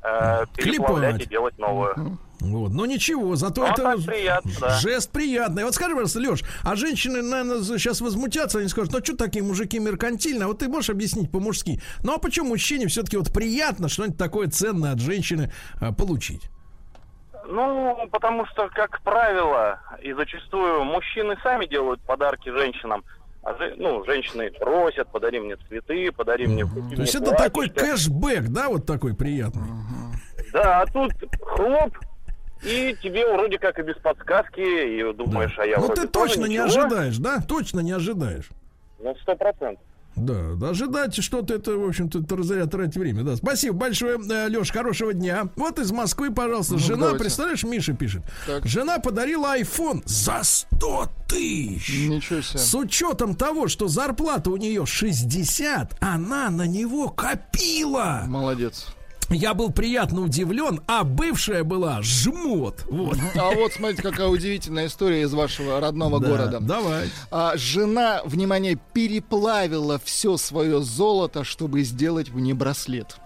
э, переплавлять и делать новую. Вот. Но ничего, зато Ну, это приятно, да. жест приятный. Вот скажи, пожалуйста, Леш, а женщины, наверное, сейчас возмутятся, они скажут, ну что такие мужики меркантильные? А вот ты можешь объяснить по-мужски? Ну а почему мужчине все-таки вот приятно что-нибудь такое ценное от женщины а, получить? Ну, потому что, как правило, и зачастую мужчины сами делают подарки женщинам. А ну, женщины просят, подари мне цветы, подари мне... купи То есть мне это такой платьишко». кэшбэк, да, вот такой приятный? Да, а тут хлоп, и тебе вроде как и без подсказки, и думаешь, а я Ну ты точно не ожидаешь, да? Точно не ожидаешь. Ну, сто процентов. Да, да, ожидать что-то это, в общем-то, зря тратить время. Да, спасибо большое, Леш, хорошего дня. Вот из Москвы, пожалуйста, жена, давайте. представляешь, Миша пишет. Так. Жена подарила iPhone за 100 тысяч. Ничего себе. С учетом того, что зарплата у нее 60, она на него копила. Молодец. Я был приятно удивлен, а бывшая была жмот. Вот. А вот смотрите, какая удивительная история из вашего родного Да, города. Давай. А, жена, внимание, переплавила все свое золото, чтобы сделать мне браслет.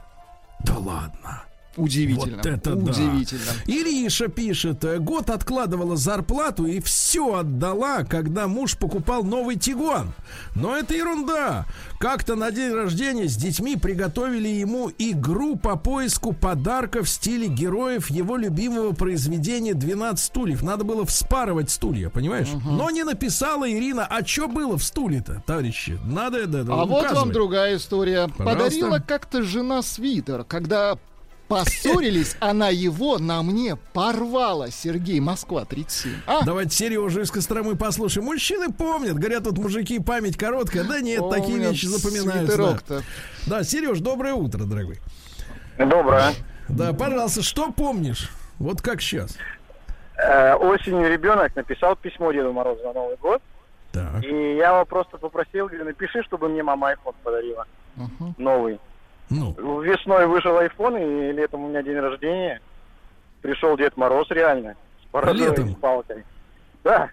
Да ладно. Удивительно. Вот это да. Удивительно. Ириша пишет, э, год откладывала зарплату и все отдала, когда муж покупал новый Тигуан. Но это ерунда. Как-то на день рождения с детьми приготовили ему игру по поиску подарков в стиле героев его любимого произведения «12 стульев». Надо было вспарывать стулья, понимаешь? Но не написала Ирина, а что было в стуле-то, товарищи? Надо это А вот вам указывать. другая история. Пожалуйста. Подарила как-то жена свитер, когда поссорились, она его на мне порвала. Сергей, Москва, 37. А, Давайте Сережу из Костромы послушаем. Мужчины помнят. Говорят, вот мужики память короткая. Да нет, такие помнят вещи запоминаются. Да, да Сереж, доброе утро, дорогой. Доброе. Да, пожалуйста, что помнишь? Вот как сейчас. Э, осенью ребенок написал письмо Деду Морозу на Новый год. Так. И я его просто попросил, говорю, напиши, чтобы мне мама iPhone подарила. Мгм. Новый. Ну, Весной вышел iPhone, и летом у меня день рождения. Пришел Дед Мороз реально. С Летом? палкой. Да.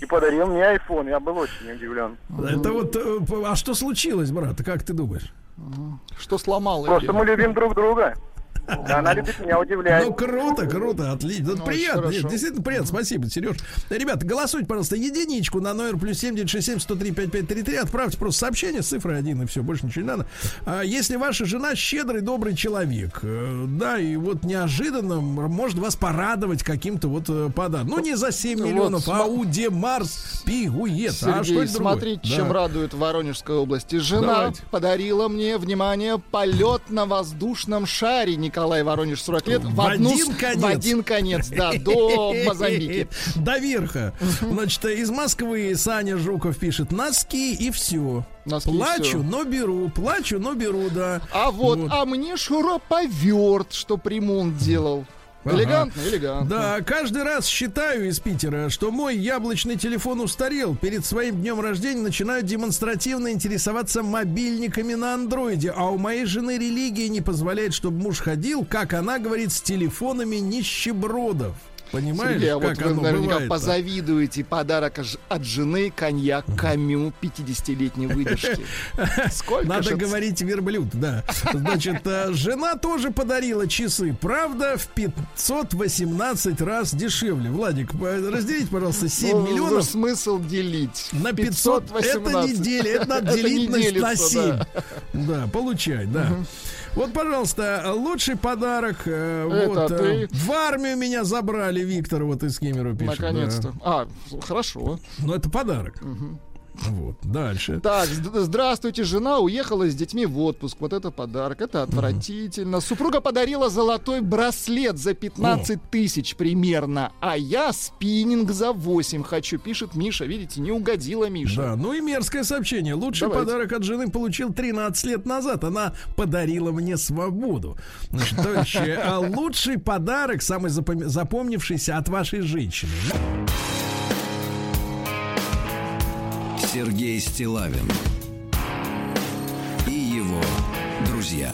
И подарил мне iPhone. Я был очень удивлен. это вот... э, А что случилось, брат? Как ты думаешь? Что сломал Просто мы любим друг друга. Да, она любит меня удивлять. Ну, круто, круто, отлично. Ну, приятно, очень нет, действительно приятно. Спасибо, Сереж. Ребята, голосуйте, пожалуйста, единичку на номер плюс семь девять шесть семь сто три пять пять три три. Отправьте просто сообщение с цифрой один и все, больше ничего не надо. А если ваша жена щедрый, добрый человек, э, да, и вот неожиданно может вас порадовать каким-то вот э, подарком. Ну, не за 7 Вот миллионов, а сма- Ауди Марс Пигует. а Сергей, что-нибудь другое. смотрите, Да. чем радует в Воронежской области. Жена Давайте. подарила мне, внимание, полет на воздушном шаре. Николай Воронеж, 40 лет. В одну один конец. В один конец, да, до Мозамбики. До верха. Значит, из Москвы Саня Жуков пишет носки и все. Носки плачу, всё. но беру, плачу, но беру, да. А вот, а мне шуруповерт, что ремонт делал. Ага. Элегантно, элегантно. Да, каждый раз считаю из Питера, что мой яблочный телефон устарел. Перед своим днем рождения начинаю демонстративно интересоваться мобильниками на андроиде. А у моей жены религия не позволяет, чтобы муж ходил, как она говорит, с телефонами нищебродов. Понимаешь, Сергей, а вот как вы оно наверняка бывает позавидуете подарок от жены коньяк Камю 50-летней выдержки. Сколько Надо ж это- говорить верблюд, да. Значит, э, жена тоже подарила часы. Правда, в 518 раз дешевле. Владик, э, разделите, пожалуйста, 7 Ну, миллионов Смысл делить. на 500. Это 518. неделя. Это надо делить на, делится, на 7. да. Да, получать, да. Вот, пожалуйста, лучший подарок. э, Это вот, э, ты. в армию меня забрали, Виктор вот из Кемерово пишет. да. Наконец-то. А, хорошо. Но это подарок. Вот, дальше. Так, зд- здравствуйте, жена уехала с детьми в отпуск. Вот это подарок, это отвратительно. Супруга подарила золотой браслет за 15 тысяч примерно, а я спиннинг за 8 хочу, пишет Миша. Видите, не угодила Миша. Да, ну и мерзкое сообщение. Лучший Давайте. подарок от жены получил 13 лет назад. Она подарила мне свободу. Значит, товарищи, а лучший подарок, самый запом- запомнившийся от вашей женщины. Сергей Стилавин и его друзья.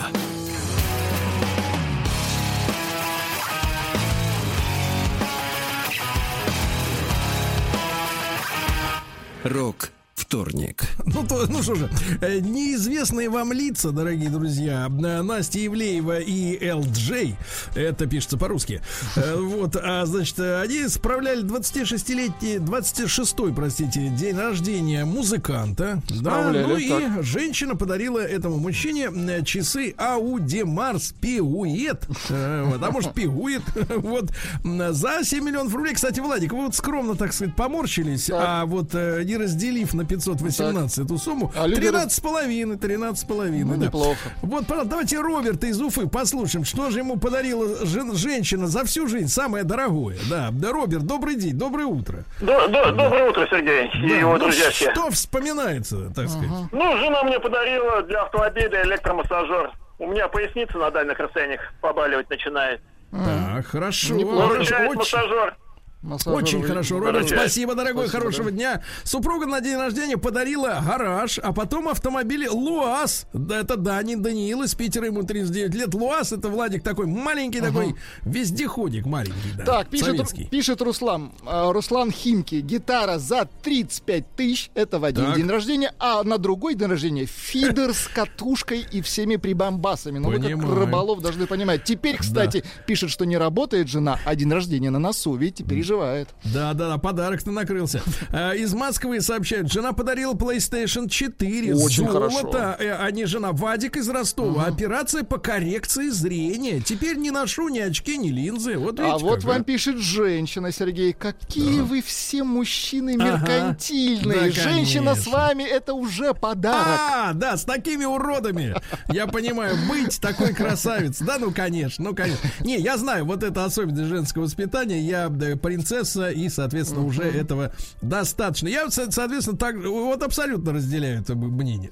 Рок вторник. Ну, то, ну что же, э, неизвестные вам лица, дорогие друзья, э, Настя Ивлеева и LJ, это пишется по-русски, э, вот, а, значит, они справляли 26-летний, 26-й, простите, день рождения музыканта, да, ну и так. женщина подарила этому мужчине часы Audi Mars Пиует, потому что Пиует, вот, за 7 миллионов рублей, кстати, Владик, вы вот скромно, так сказать, поморщились, так. а вот не разделив на 518 так. эту сумму, а 13 с половиной, 13 с половиной. Ну, да. Неплохо. Вот, давайте Роберта из Уфы послушаем, что же ему подарила жен, женщина за всю жизнь, самое дорогое. Да, да, Роберт, добрый день, доброе утро. До, до, да. Доброе утро, Сергей да. и его ну, друзья все. Что вспоминается, так сказать? Ага. Ну, жена мне подарила для автомобиля электромассажер. У меня поясница на дальних расстояниях побаливать начинает. Так, хорошо. Неплохо. Очень... массажер. Очень хорошо, Роберт, спасибо, дорогой, спасибо, хорошего да. дня. Супруга на день рождения подарила гараж, а потом автомобиль Луаз. Да, это Дани Даниил из Питера, ему 39 лет. Луаз это Владик такой маленький ага. такой вездеходик маленький. Да, так, пишет, пишет Руслан, э, Руслан Химки, гитара за 35 тысяч, это в один так. день рождения, а на другой день рождения фидер с катушкой и всеми прибамбасами. Ну, Понимаю. вы как рыболов должны понимать. Теперь, кстати, да. пишет, что не работает жена, а день рождения на носу, видите, переживает переживает. Да, да, да, подарок-то накрылся. А, из Москвы сообщают, жена подарила PlayStation 4. Очень золото, хорошо. Э, а не жена. Вадик из Ростова. Угу. Операция по коррекции зрения. Теперь не ношу ни очки, ни линзы. Вот видите, а вот вам пишет женщина, Сергей. Какие да. вы все мужчины меркантильные. Ага. Да, Женщина с вами это уже подарок. А, да, с такими уродами. Я понимаю, быть такой красавец. Да, ну конечно, ну конечно. Не, я знаю, вот это особенность женского воспитания. Я принц принцесса, и, соответственно, уже этого достаточно. Я, соответственно, так вот абсолютно разделяю это мнение.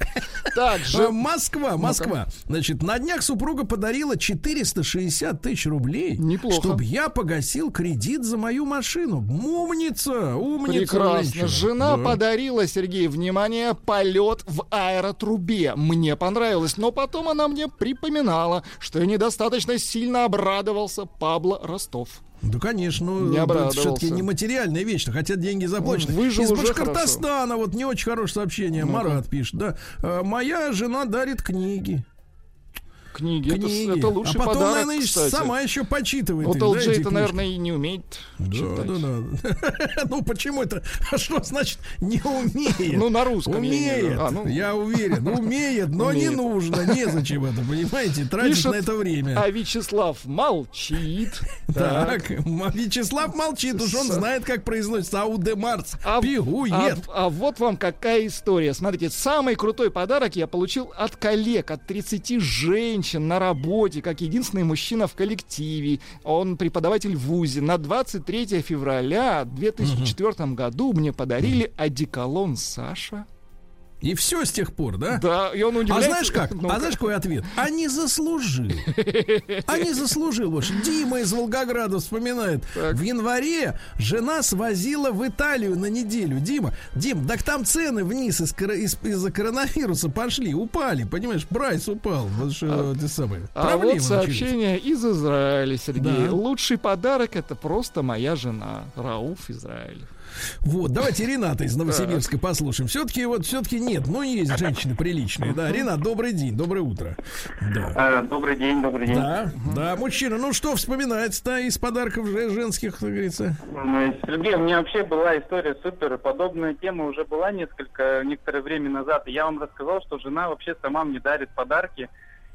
Также Москва, Москва. Значит, на днях супруга подарила 460 тысяч рублей, Неплохо. чтобы я погасил кредит за мою машину. Умница, умница. Прекрасно. Женщина. Жена да. подарила, Сергей, внимание, полет в аэротрубе. Мне понравилось, но потом она мне припоминала, что я недостаточно сильно обрадовался Пабло Ростов. Да, конечно. Не это все-таки не материальная вещь, хотя деньги заплачены. Из Башкортостана, вот не очень хорошее сообщение, ну Марат пишет, да. «Э, моя жена дарит книги книги. книги. Это, это лучший а потом, подарок, наверное, кстати. сама еще почитывает. Вот LG это, наверное, и не умеет да, читать. Да, да. ну, почему это? А что значит не умеет? Ну, на русском. Умеет, я, а, ну... я уверен. Умеет, но умеет. не нужно. Незачем это, понимаете? Тратить Пишет, на это время. А Вячеслав молчит. Так, Вячеслав молчит, уж он знает, как произносится Аудемарс. А, Пигует. А, а вот вам какая история. Смотрите, самый крутой подарок я получил от коллег, от 30 женщин женщин на работе, как единственный мужчина в коллективе. Он преподаватель в ВУЗе. На 23 февраля 2004 угу. году мне подарили одеколон Саша. И все с тех пор, да? Да, и он удивляется. А знаешь как? ну А знаешь какой ответ? Они заслужили. Они заслужили. Вот Дима из Волгограда вспоминает. Так. В январе жена свозила в Италию на неделю. Дима, Дим, так там цены вниз из, из, из-за коронавируса пошли, упали, понимаешь? Прайс упал. Вот что а, те самые. А вот сообщение начались. из Израиля, Сергей. Да. Лучший подарок это просто моя жена. Рауф Израиль. Вот, давайте Рената из Новосибирска послушаем. Все-таки вот все-таки нет, но есть женщины приличные. Да, Ренат, добрый день, доброе утро. Да. А, добрый день, добрый день. Да, да, мужчина, ну что вспоминается-то из подарков женских, как говорится? Ну, Сергей, у меня вообще была история супер. Подобная тема уже была несколько, некоторое время назад. И я вам рассказал, что жена вообще сама мне дарит подарки.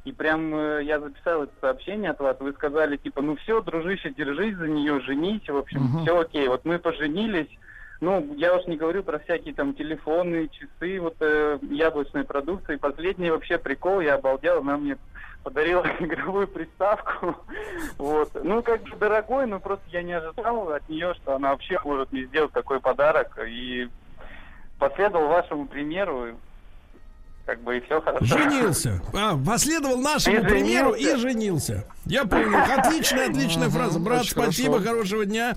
И прям э, я записал это сообщение от вас. Вы сказали, типа, ну все, дружище, держись за нее, женись. В общем, угу. все окей. Вот мы поженились. Ну, я уж не говорю про всякие там телефоны, часы, вот э, яблочной продукции. Последний вообще прикол, я обалдел, она мне подарила игровую приставку. вот. Ну, как бы дорогой, но просто я не ожидал от нее, что она вообще может мне сделать такой подарок. И последовал вашему примеру как бы и все хорошо. Женился. А, последовал нашему И примеру и женился. женился. Я понял. Отличная, отличная фраза. Брат, очень спасибо, хорошо. хорошего дня.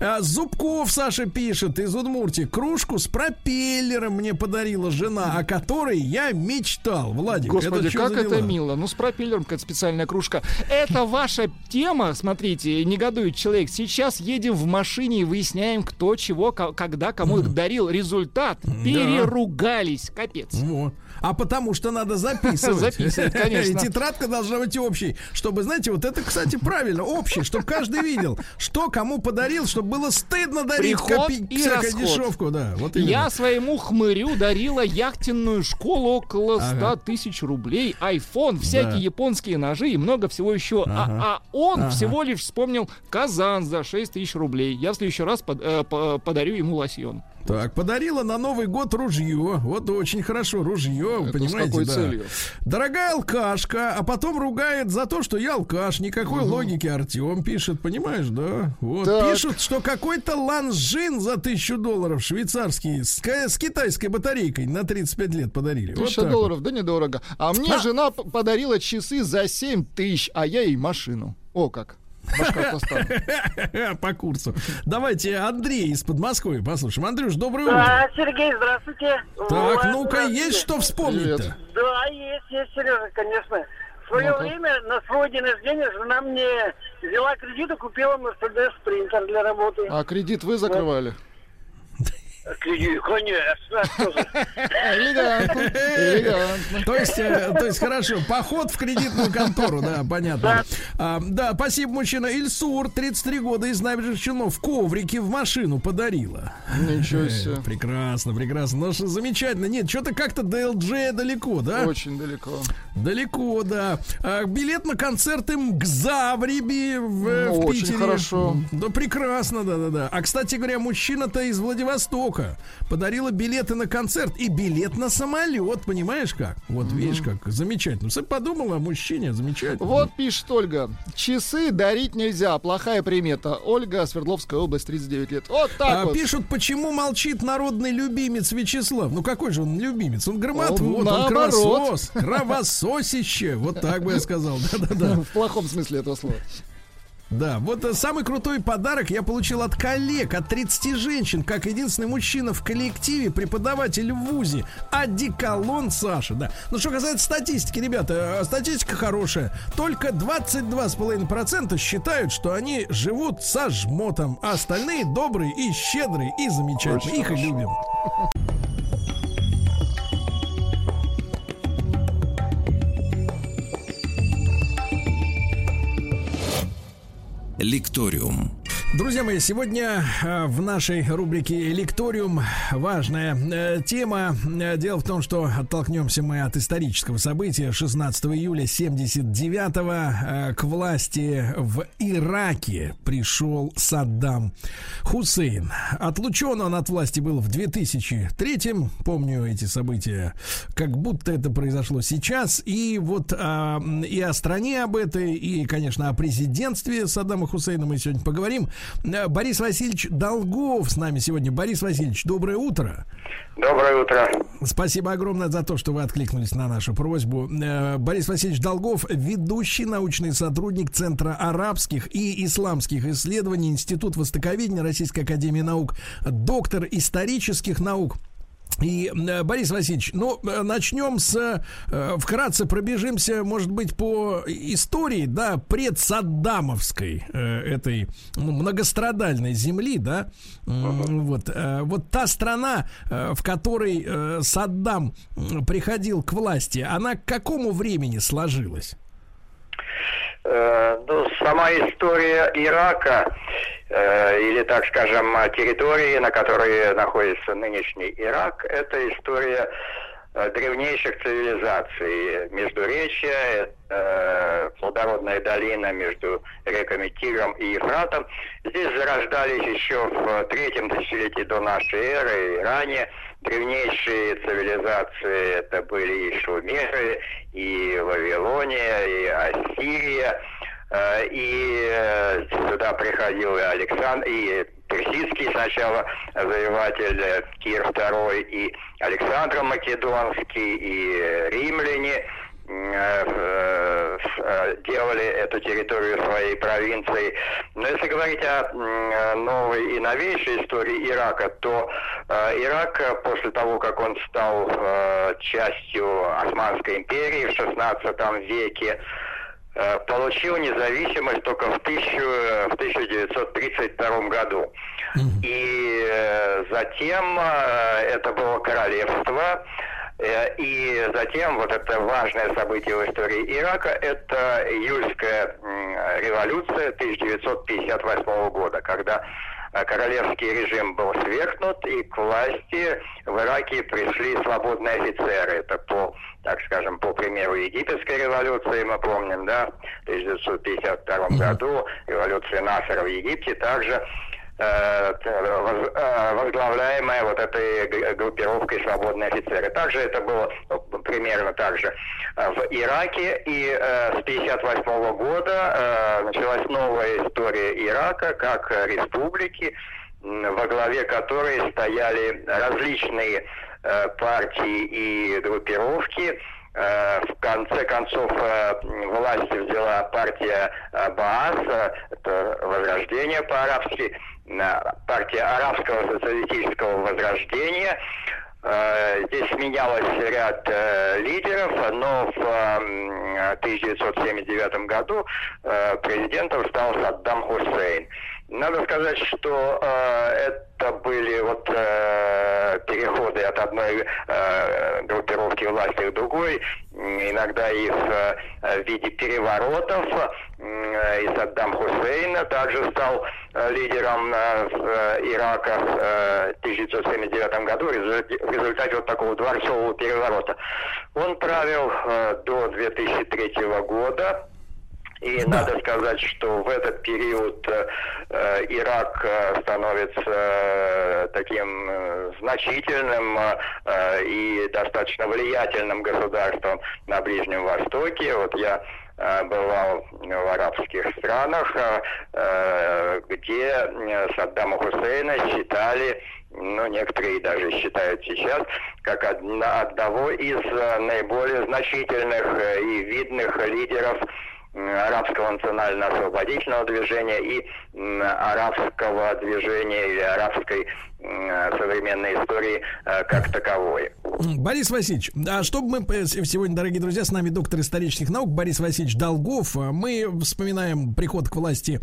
А, Зубков Саша пишет из Удмуртии. Кружку с пропеллером мне подарила жена, о которой я мечтал. Владик, Господи, это что как это мило. Ну, с пропеллером какая-то специальная кружка. Это ваша тема, смотрите, негодует человек. Сейчас едем в машине и выясняем, кто чего, ко- когда, кому их дарил. Результат. Переругались. Капец. Вот. А потому что надо записывать. Записывать, конечно. И тетрадка должна быть общей. Чтобы, знаете, вот это, кстати, правильно, общий, чтобы каждый видел, что кому подарил, чтобы было стыдно дарить Приход копи- и расход. дешевку. Да, вот именно. Я своему хмырю дарила яхтенную школу около 100 Ага. тысяч рублей, iPhone, всякие Да. японские ножи и много всего еще. А- Ага. А, он Ага. всего лишь вспомнил Казан за 6 тысяч рублей. Я в следующий раз под- э, по- подарю ему лосьон. Так, подарила на Новый год ружье. Вот очень хорошо, ружье, Это с понимаете, какой да. целью? Дорогая алкашка, а потом ругает за то, что я алкаш. Никакой логики Артем пишет, понимаешь, да? Вот. Так. Пишут, что какой-то Longines за тысячу долларов швейцарский с, с китайской батарейкой на 35 лет подарили. Вот Тысяча так долларов, да недорого. А мне А. жена подарила часы за 7 тысяч, а я ей машину. О как. Вот. По курсу. Давайте Андрей из Подмосковья послушаем. Андрюш, доброе утро. Да, Сергей, здравствуйте. Так, Вот, ну-ка, есть что вспомнить-то? Привет. Да, есть, есть, Сережа, конечно. В свое Ну-ка. время на свой день рождения жена мне взяла кредит и купила Мерседес принтер для работы. А кредит вы закрывали? Кредит, конечно. а что же. Элегантно. Элегантно. То есть, э, то есть, хорошо, поход в кредитную контору, да, понятно. А, да, спасибо, мужчина. Ильсур, 33 года, из набережных Челнов, коврики в машину подарила. Ничего Э, себе. Прекрасно, прекрасно. Ну, что замечательно. Нет, что-то как-то до ЛДЖ далеко, да? Очень далеко. Далеко, да. А, билет на концерт МГЗа в Риби в, э, Ну, в очень Питере. хорошо. Да, прекрасно, да-да-да. А, кстати говоря, мужчина-то из Владивостока подарила билеты на концерт и билет на самолет, понимаешь как? Вот, видишь, как замечательно. Все подумала о мужчине, замечательно. Вот пишет Ольга. Часы дарить нельзя. Плохая примета. Ольга, Свердловская область, 39 лет. Вот так А, вот. Пишут, почему молчит народный любимец Вячеслав. Ну какой же он любимец? Он громотвод, Он он, кровосос, кровососище. Вот так бы я сказал. Да-да-да. В плохом смысле этого слова. Да, вот э, самый крутой подарок я получил от коллег, от 30 женщин, как единственный мужчина в коллективе, преподаватель в ВУЗе. Одеколон Саша, да. Ну, что касается статистики, ребята, э, статистика хорошая. Только 22,5% считают, что они живут со жмотом, а остальные добрые и щедрые и замечательные. Их и любим. Лекториум. Друзья мои, сегодня э, в нашей рубрике «Лекториум» важная э, тема. Э, Дело в том, что оттолкнемся мы от исторического события 16 июля 79-го. э, К власти в Ираке пришел Саддам Хусейн. Отлучен он от власти был в 2003-м. Помню эти события, как будто это произошло сейчас. И вот а, и о стране об этой, и, конечно, о президентстве Саддама Хусейна мы сегодня поговорим. Э, Борис Васильевич Долгов с нами сегодня. Борис Васильевич, доброе утро. Доброе утро. Спасибо огромное за то, что вы откликнулись на нашу просьбу. Э, Борис Васильевич Долгов, ведущий научный сотрудник Центра арабских и исламских исследований Институт Востоковедения Российской Академии Наук, доктор исторических наук. И, э, Борис Васильевич, ну, э, начнем с, э, вкратце пробежимся, может быть, по истории, да, предсаддамовской, этой ну, многострадальной земли, да, вот, вот та страна, в которой Саддам приходил к власти, она к какому времени сложилась? Э, ну, сама история Ирака, э, или, так скажем, территории, на которой находится нынешний Ирак, это история э, древнейших цивилизаций. Междуречья, э, плодородная долина между реками Тигром и Ефратом. Здесь зарождались еще в третьем тысячелетии до нашей эры и ранее. Древнейшие цивилизации это были и Шумеры, и Вавилония, и Ассирия. Э, и э, сюда приходил и Александр, и персидский сначала завоеватель Кир II, и Александр Македонский, и римляне – Э, э, делали эту территорию своей провинции. Но если говорить о новой и новейшей истории Ирака, то э, Ирак после того, как он стал частью Османской империи в 16 веке, получил независимость только в, тысячу, в 1932 году. И затем это было королевство, Э, и затем вот это важное событие в истории Ирака – это июльская революция 1958 года, когда э, королевский режим был свергнут, и к власти в Ираке пришли свободные офицеры. Это по, так скажем, по примеру египетской революции, мы помним, да, в 1952 году, революция Насара в Египте также Э, э, возглавляемая вот этой группировкой «Свободные офицеры». Также это было ну, примерно так же э, в Ираке. И с 1958 года началась новая история Ирака как республики, во главе которой стояли различные партии и группировки, в конце концов власть взяла партия Баас, это возрождение по-арабски, партия арабского социалистического возрождения. Э, здесь менялось ряд э, лидеров, но в 1979 году э, президентом стал Саддам Хусейн. Надо сказать, что это были вот переходы от одной группировки власти к другой, иногда и в виде переворотов. И Саддам Хусейн также стал лидером Ирака в 1979 году в результате вот такого дворцового переворота. Он правил до 2003 года. И да. надо сказать, что в этот период э, Ирак становится э, таким э, значительным э, и достаточно влиятельным государством на Ближнем Востоке. Вот я Э, бывал в арабских странах, э, э, где Саддама Хусейна считали, ну, некоторые даже считают сейчас, как одного из наиболее значительных и видных лидеров арабского национально-освободительного движения и арабского движения или арабской современной истории э, как таковой. Борис Васильевич, а чтобы мы сегодня, дорогие друзья, с нами доктор исторических наук Борис Васильевич Долгов, мы вспоминаем приход к власти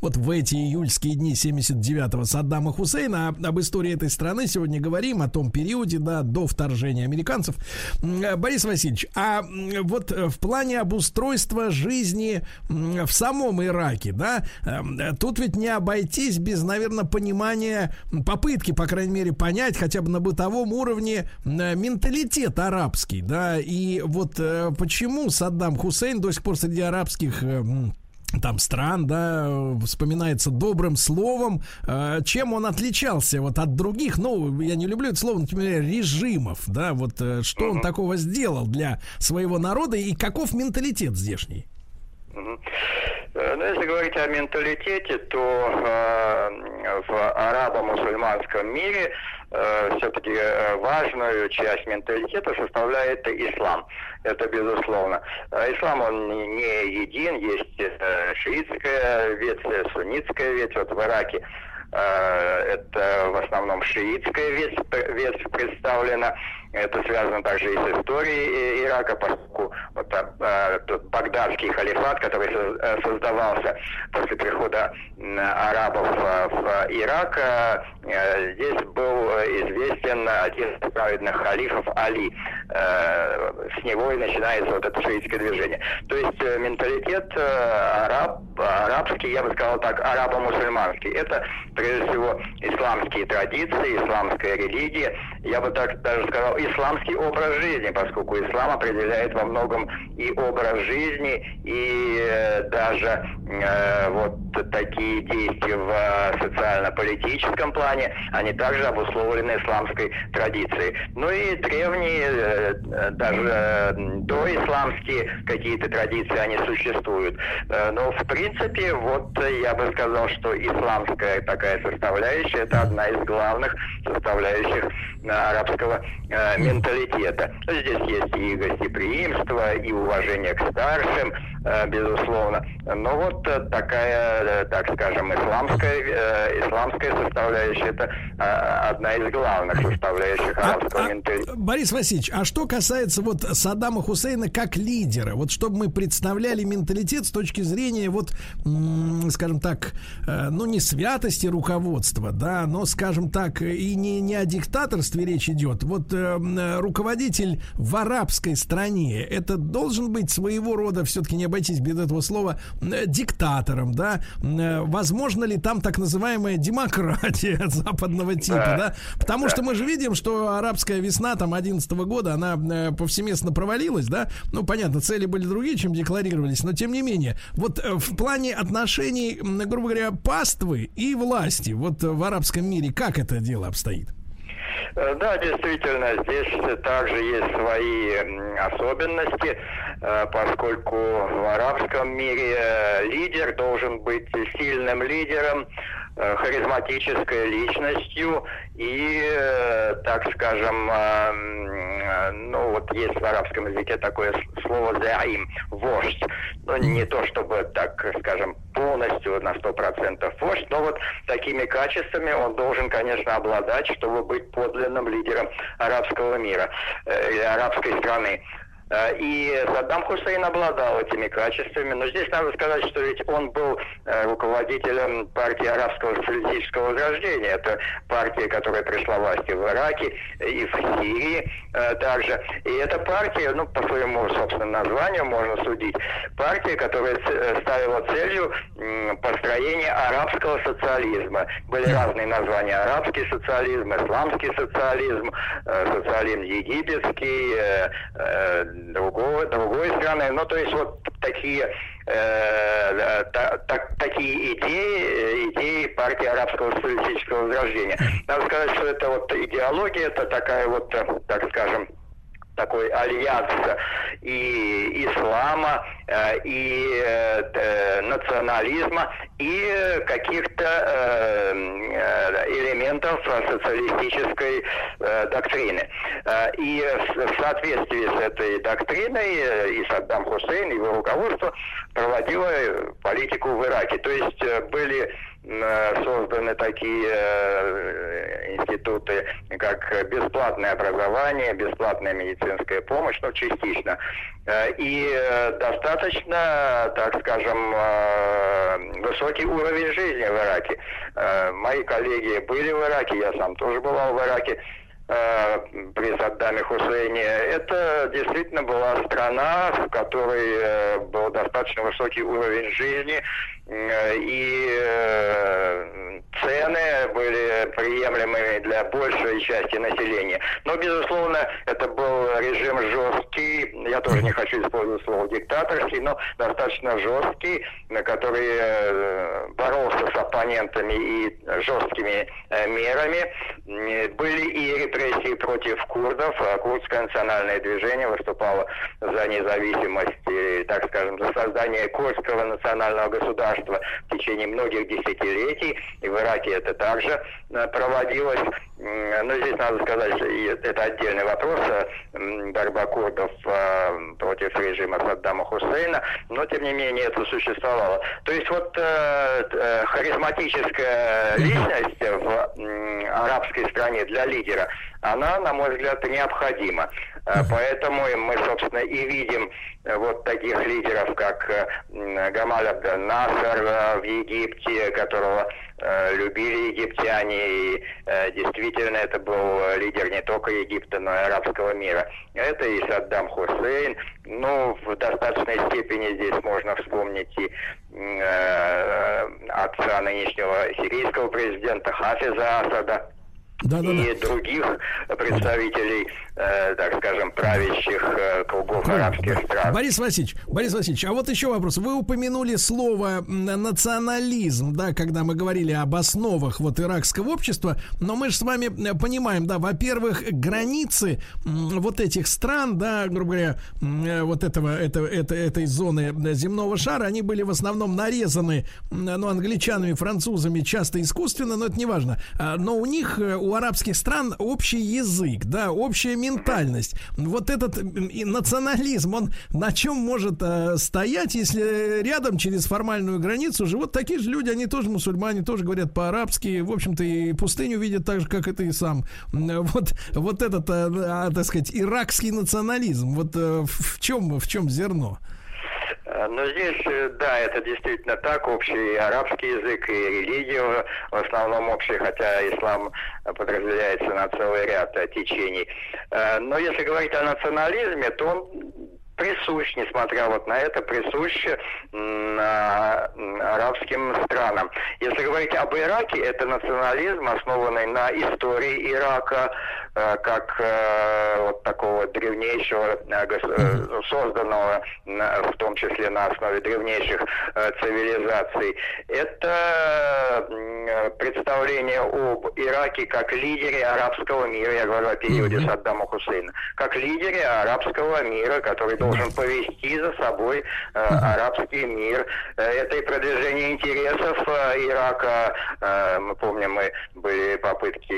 вот в эти июльские дни 79-го Саддама Хусейна. Об истории этой страны сегодня говорим, о том периоде, да, до вторжения американцев. Борис Васильевич, а вот в плане обустройства жизни в самом Ираке, да, эм, тут ведь не обойтись без, наверное, понимания, попытки, по крайней мере, понять хотя бы на бытовом уровне менталитет арабский, да, и вот э, почему Саддам Хусейн до сих пор среди арабских э, там стран, да, вспоминается добрым словом. Э, чем он отличался вот от других, ну, я не люблю это слово, например, режимов, да, вот э, что он такого сделал для своего народа и каков менталитет здешний? Э, ну, если говорить о менталитете, то э, в арабо-мусульманском мире э, все-таки э, важную часть менталитета составляет ислам. Это безусловно. Э, ислам, он не, един, есть э, шиитская ветвь, суннитская ветвь. Вот в Ираке это в основном шиитская ветвь представлена. Это связано также и с историей Ирака, поскольку вот, а, тот багдадский халифат, который э, создавался после прихода арабов в Ирак, здесь был известен один из праведных халифов Али. С него и начинается вот это шиитское движение. То есть менталитет араб, арабский, я бы сказал так, арабо-мусульманский. Это прежде всего исламские традиции, исламская религия. Я бы так даже сказал, исламский образ жизни, поскольку ислам определяет во многом и образ жизни, и э, даже э, вот такие действия в социально-политическом плане, они также обусловлены исламской традицией. Ну и древние, э, даже э, доисламские какие-то традиции, они существуют. Э, но в принципе, вот я бы сказал, что исламская такая составляющая, это одна из главных составляющих э, арабского э, менталитета. Здесь есть и гостеприимство, и уважение к старшим, э, безусловно. Но вот э, такая, так скажем, исламская, исламская составляющая, это одна из главных составляющих арабского а, менталитета. Борис Васильевич, а что касается вот Саддама Хусейна как лидера, вот чтобы мы представляли менталитет с точки зрения вот, скажем так, ну не святости руководства, да, но, скажем так, и не, не о диктаторстве речь идет. Вот э, м, э, руководитель в арабской стране, это должен быть своего рода, все-таки не обойтись без этого слова, э, диктатором, да? Э, Возможно ли там так называемая демократия западного типа, Да. да? Потому что мы же видим, что арабская весна там 11 года, она э, повсеместно провалилась, да? Ну, понятно, цели были другие, чем декларировались, но тем не менее. Вот э, в плане отношений, грубо говоря, паствы и власти, вот э, в арабском мире, как это дело обстоит? Э, Да, действительно, здесь также есть свои особенности, э, поскольку в арабском мире лидер должен быть сильным лидером, харизматической личностью и, э, так скажем, э, э, ну вот есть в арабском языке такое слово «заим» – вождь. Ну, не то чтобы, так скажем, полностью на 100% вождь, но вот такими качествами он должен, конечно, обладать, чтобы быть подлинным лидером арабского мира э, или арабской страны. Э, И Саддам Хусейн обладал этими качествами, но здесь надо сказать, что ведь он был э, руководителем партии арабского социалистического возрождения. Это партия, которая пришла власти в Ираке и в Сирии э, также. И эта партия, ну, по своему, собственно, названию можно судить, партия, которая ставила целью построение арабского социализма. Были разные названия. Арабский социализм, исламский социализм, социализм египетский, э, э, другого, другой страны. Ну, то есть вот такие э, та- та- такие идеи, э, идеи партии арабского социалистического возрождения. Надо сказать, что это вот идеология, это такая вот, э, так скажем, такой альянс и ислама, э, и э, национализма, и э, каких-то э, э, элементов социалистической э, доктрины. Э, И в соответствии с этой доктриной э, и Саддам Хусейн, и его руководство проводило э, политику в Ираке. То есть э, были э, созданы такие э, институты, как бесплатное образование, бесплатная медицинская помощь, ну, частично. Э, И э, достаточно, так скажем, э, высокий уровень жизни в Ираке. Э, Мои коллеги были в Ираке, я сам тоже бывал в Ираке э, при Саддаме Хусейне. Это действительно была страна, в которой э, был достаточно высокий уровень жизни, э, и э, цены были приемлемыми для большей части населения. Но, безусловно, это был режим жесткий, я тоже не хочу использовать слово диктаторский, но достаточно жесткий, на который э, боролся с оппонентами и жесткими э, мерами. Были и репрессии против курдов. а Курдское национальное движение выступало за независимость, и, так скажем, за создание курдского национального государства в течение многих десятилетий. И в Ираке это также э, проводилось. Но здесь надо сказать, что это отдельный вопрос, э, борьба курдов э, против режима Саддама Хусейна, но тем не менее это существовало. То есть вот харизматическая личность в арабской стране для лидера, она, на мой взгляд, необходима. Э, Поэтому мы, собственно, и видим э, вот таких лидеров, как Гамаль Абдел Насер э, в Египте, которого любили египтяне, и действительно это был лидер не только Египта, но и арабского мира. Это и Саддам Хусейн. Ну, в достаточной степени здесь можно вспомнить и э, отца нынешнего сирийского президента Хафиза Асада. Да, да, и других представителей, э, так скажем, правящих э, кругов арабских стран. Борис Васильевич, Борис Васильевич, а вот еще вопрос. Вы упомянули слово национализм, да, когда мы говорили об основах вот иракского общества, но мы же с вами э, понимаем, да, во-первых, границы вот этих стран, да, грубо говоря, э, вот этого, это, это, этой зоны земного шара, они были в основном нарезаны, ну, англичанами, французами, часто искусственно, но это не важно. А, но у них, у арабских стран общий язык, да, общая ментальность. Вот этот национализм, он на чем может э, стоять, если рядом через формальную границу живут такие же люди, они тоже мусульмане, тоже говорят по-арабски, в общем-то и пустыню видят так же, как и ты сам. Вот, вот этот, э, а, так сказать, иракский национализм, вот э, в чем, в чем зерно? Э, но здесь, э, да, это действительно так, общий арабский язык и религия в основном общие, хотя ислам подразделяется на целый ряд течений. Э, но если говорить о национализме, то он присущ, несмотря вот на это, присущ на арабским странам. Если говорить об Ираке, это национализм, основанный на истории Ирака, Э, как э, вот такого древнейшего, э, созданного в том числе на основе древнейших цивилизаций. Это представление об Ираке как лидере арабского мира, я говорю о периоде Саддама Хусейна, как лидере арабского мира, который должен повести за собой арабский мир. Это и продвижение интересов Ирака. Мы помним, мы были попытки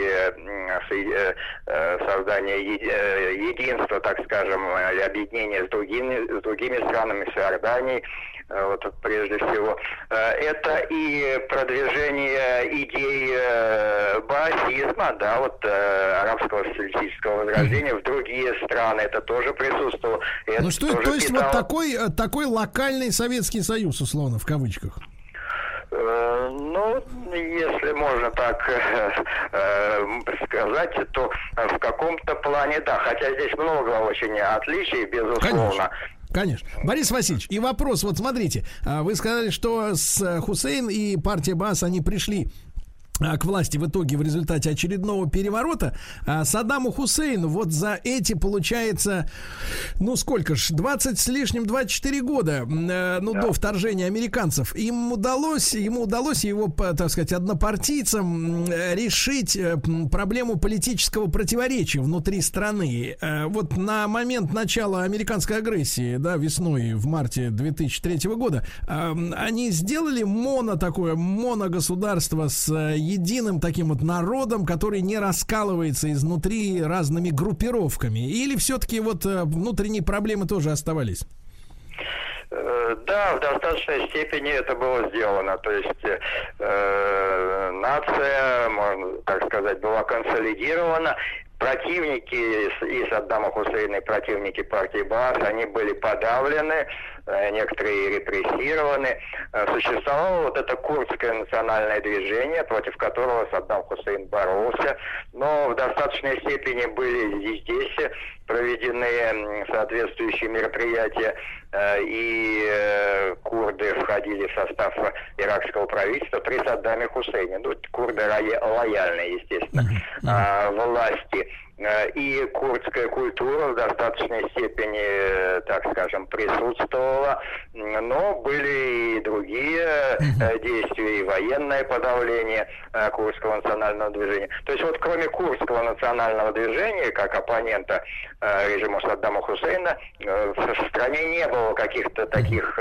Э, создания э, единства, так скажем, или объединения с другими, с другими странами, с Иорданией, э, вот прежде всего. Это и продвижение идей баасизма, да, вот арабского социалистического возрождения в другие страны, это тоже присутствовало. Ну что, то есть питало... вот такой, такой локальный Советский Союз, условно, в кавычках? Э, ну, если можно так э, э, сказать, то в каком-то плане да. Хотя здесь много очень отличий, безусловно. Конечно. Конечно. Борис Васильевич, и вопрос, вот смотрите, а вы сказали, что с Хусейн и партия БАС, они пришли к власти в итоге в результате очередного переворота а, Саддаму Хусейну вот за эти получается ну сколько ж 20 с лишним 24 года э, ну да. до вторжения американцев им удалось ему удалось его так сказать однопартийцам решить э, проблему политического противоречия внутри страны э, вот на момент начала американской агрессии да весной в марте 2003 года они сделали моно такое моногосударство с единым таким вот народом, который не раскалывается изнутри разными группировками? Или все-таки вот э, внутренние проблемы тоже оставались? Э, да, в достаточной степени это было сделано. То есть э, нация, можно так сказать, была консолидирована. Противники из Саддама Хусейна и противники партии Баас, они были подавлены, Э, некоторые репрессированы. Э, существовало вот это курдское национальное движение, против которого Саддам Хусейн боролся, но в достаточной степени были и здесь проведены соответствующие мероприятия, э, и курды входили в состав иракского правительства при Саддаме Хусейне. Ну, курды лояльны, естественно, власти. Э, и курдская культура в достаточной степени, э, так скажем, присутствовала, но были и другие uh действия, и военное подавление курдского национального движения. То есть вот кроме курдского национального движения, как оппонента режима Саддама Хусейна, в стране не было каких-то таких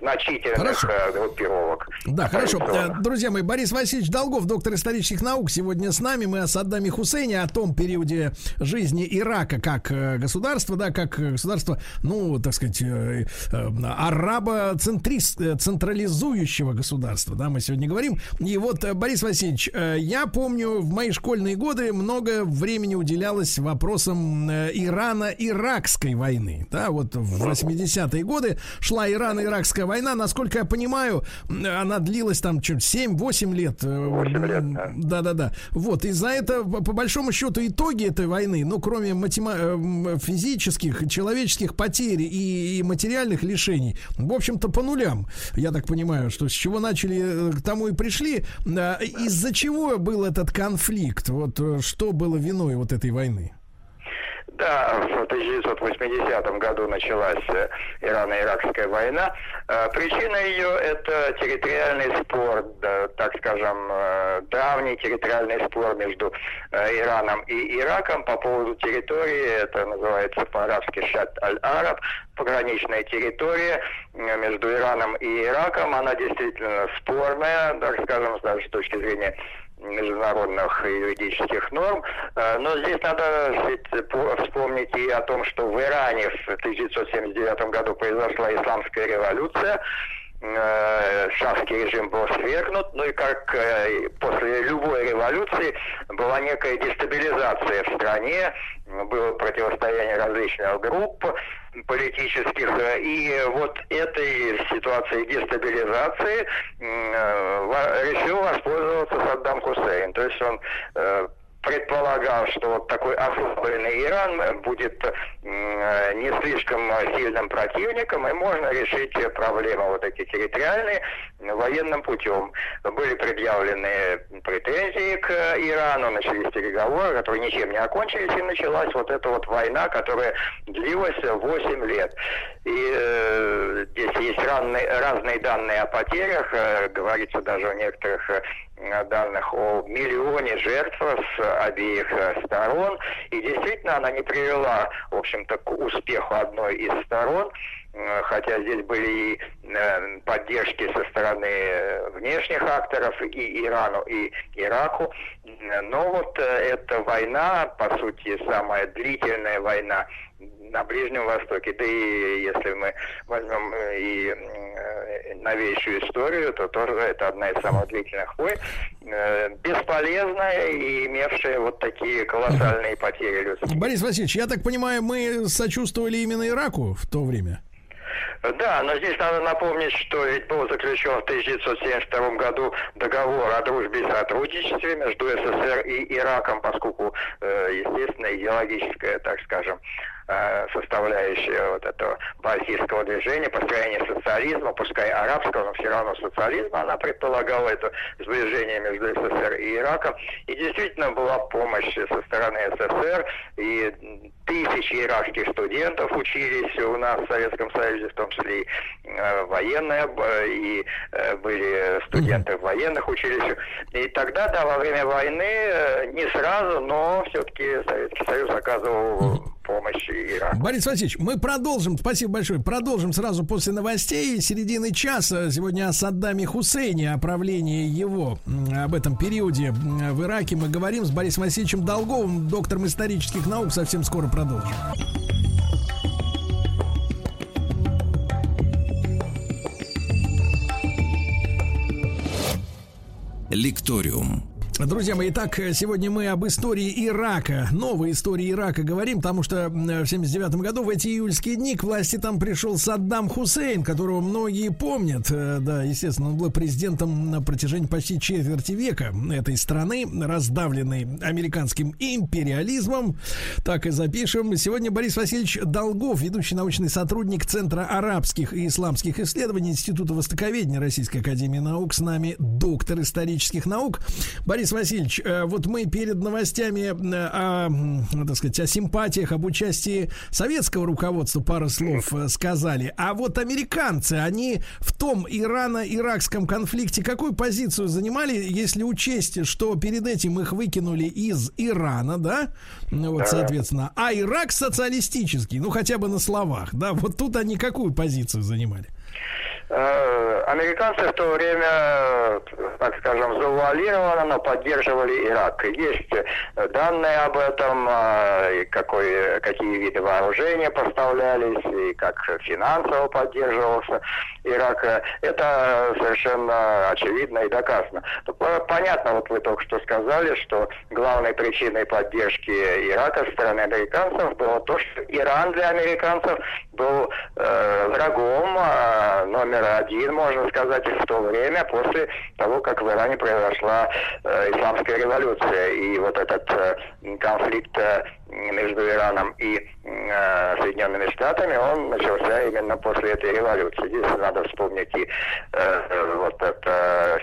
значительных хорошо. группировок. Да, хорошо. Друзья мои, Борис Васильевич Долгов, доктор исторических наук, сегодня с нами. Мы о Саддаме Хусейне, о том периоде жизни Ирака как э, государства, да, как государство, ну, так сказать, э, э, арабо-централизующего государства, да, мы сегодня говорим. И вот, Борис Васильевич, я помню, в мои школьные годы много времени уделялось вопросам Ирана-Иракской войны, да, вот в 80-е годы шла Ирано-Иракская война, насколько я понимаю, она длилась там чуть 7-8 лет. 8 лет, да. Да-да-да. Вот, и за это, по большому большому счету итоги этой войны, ну, кроме матема- э, физических, человеческих потерь и, и материальных лишений, в общем-то, по нулям. Я так понимаю, что с чего начали, к тому и пришли. Из-за чего был этот конфликт? Вот что было виной вот этой войны? Да, в 1980 году началась э, Ирано-Иракская война. Э, причина ее – это территориальный спор, так скажем, э, давний территориальный спор между Ираном и Ираком по поводу территории, это называется по-арабски Шат-аль-Араб, пограничная территория между Ираном и Ираком. Она действительно спорная, так скажем, с точки зрения международных юридических норм. Э, но здесь надо вспомнить и о том, что в Иране в 1979 году произошла исламская революция, шахский режим был свергнут, ну и как э, после любой революции была некая дестабилизация в стране, было противостояние различных групп, политических. И вот этой ситуации дестабилизации э, решил воспользоваться Саддам Хусейн. То есть он э, предполагал, что вот такой ослабленный Иран будет не слишком сильным противником, и можно решить проблемы вот эти территориальные военным путем. Были предъявлены претензии к Ирану, начались переговоры, которые ничем не окончились, и началась вот эта вот война, которая длилась 8 лет. И э, здесь есть разные, разные данные о потерях, э, говорится даже о некоторых э, данных о миллионе жертв с обеих э, сторон. И действительно она не привела, в общем-то, к успеху одной из сторон э, хотя здесь были и э, поддержки со стороны внешних акторов и Ирану, и Ираку. Но вот эта война, по сути, самая длительная война на Ближнем Востоке, да и если мы возьмем э, и э, новейшую историю, то тоже это одна из самых длительных войн, э, бесполезная и имевшая вот такие колоссальные потери людские. Борис Васильевич, я так понимаю, мы сочувствовали именно Ираку в то время? Да, но здесь надо напомнить, что ведь был заключен в 1972 году договор о дружбе и сотрудничестве между СССР и Ираком, поскольку, естественно, идеологическая, так скажем, составляющая вот этого балтийского движения, построение социализма, пускай арабского, но все равно социализма, она предполагала это сближение между СССР и Ираком. И действительно была помощь со стороны СССР, и тысячи иракских студентов учились у нас в Советском Союзе, в том числе и э, военные, и э, были студенты в военных училищах. И тогда, да, во время войны, не сразу, но все-таки Советский Союз оказывал помощи Ираку. Борис Васильевич, мы продолжим, спасибо большое, продолжим сразу после новостей середины часа. Сегодня о Саддаме Хусейне, о правлении его, об этом периоде в Ираке мы говорим с Борисом Васильевичем Долговым, доктором исторических наук. Совсем скоро продолжим. Лекториум. Друзья мои, итак, сегодня мы об истории Ирака, новой истории Ирака говорим, потому что в 79 году в эти июльские дни к власти там пришел Саддам Хусейн, которого многие помнят. Э, да, естественно, он был президентом на протяжении почти четверти века этой страны, раздавленной американским империализмом. Так и запишем. Сегодня Борис Васильевич Долгов, ведущий научный сотрудник Центра арабских и исламских исследований Института Востоковедения Российской Академии Наук, с нами доктор исторических наук. Борис Борис Васильевич, э, вот мы перед новостями э, о, так сказать, о симпатиях, об участии советского руководства пару слов э, сказали. А вот американцы, они в том Ирано-Иракском конфликте какую позицию занимали, если учесть, что перед этим их выкинули из Ирана, да? Ну вот, соответственно. А Ирак социалистический, ну хотя бы на словах, да? Вот тут они какую позицию занимали? Э, американцы в то время, так скажем, завуалированно, но поддерживали Ирак. Есть данные об этом, э, какой, какие виды вооружения поставлялись, и как финансово поддерживался Ирак. Это совершенно очевидно и доказано. Понятно, вот вы только что сказали, что главной причиной поддержки Ирака со стороны американцев было то, что Иран для американцев был э, врагом э, номер один, можно сказать, в то время, после того, как в Иране произошла э, исламская революция. И вот этот э, конфликт э, между Ираном и э, Соединенными Штатами, он начался именно после этой революции. Здесь надо вспомнить и э, вот эту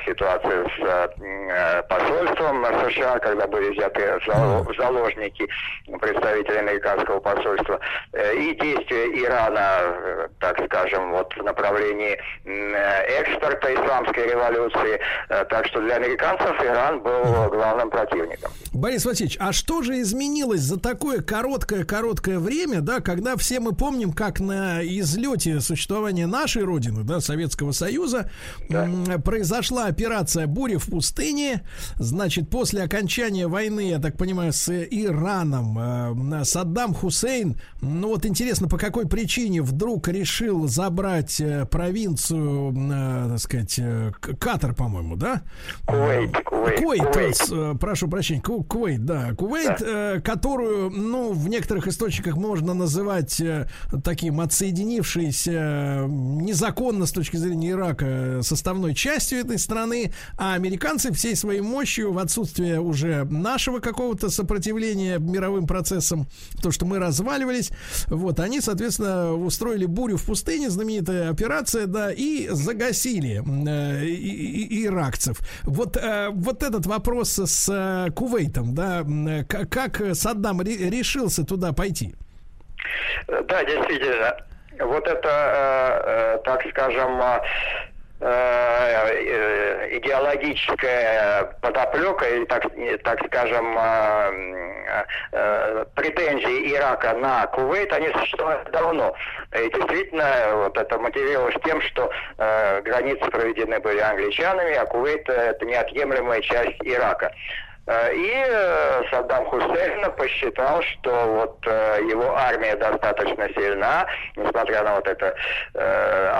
ситуацию с э, посольством США, когда были взяты в заложники представители американского посольства, э, и действия Ирана, э, так скажем, вот в направлении э, экспорта исламской революции. Э, так что для американцев Иран был главным противником. Борис Васильевич, а что же изменилось за так такое короткое-короткое время, да, когда все мы помним, как на излете существования нашей Родины, да, Советского Союза, да. произошла операция «Буря в пустыне». Значит, после окончания войны, я так понимаю, с Ираном, э, Саддам Хусейн, ну вот интересно, по какой причине вдруг решил забрать э, провинцию, э, так сказать, Катар, по-моему, да? Кувейт. Кувейт, Кувейт, Кувейт. прошу прощения, Кувейт, да, Кувейт, да. которую ну, в некоторых источниках можно называть э, таким отсоединившейся незаконно с точки зрения Ирака составной частью этой страны, а американцы всей своей мощью в отсутствие уже нашего какого-то сопротивления мировым процессам, то, что мы разваливались, вот, они, соответственно, устроили бурю в пустыне, знаменитая операция, да, и загасили э, и, и, иракцев. Вот, э, вот этот вопрос с э, Кувейтом, да, как, как Саддам решился туда пойти? Да, действительно. Вот это, э, э, так скажем, э, идеологическая подоплека или так, так скажем претензии Ирака на Кувейт, они существуют давно. И действительно, вот это мотивировалось тем, что границы проведены были англичанами, а Кувейт это неотъемлемая часть Ирака. Э, и э, Саддам Хусейн посчитал, что вот э, его армия достаточно сильна, несмотря на вот это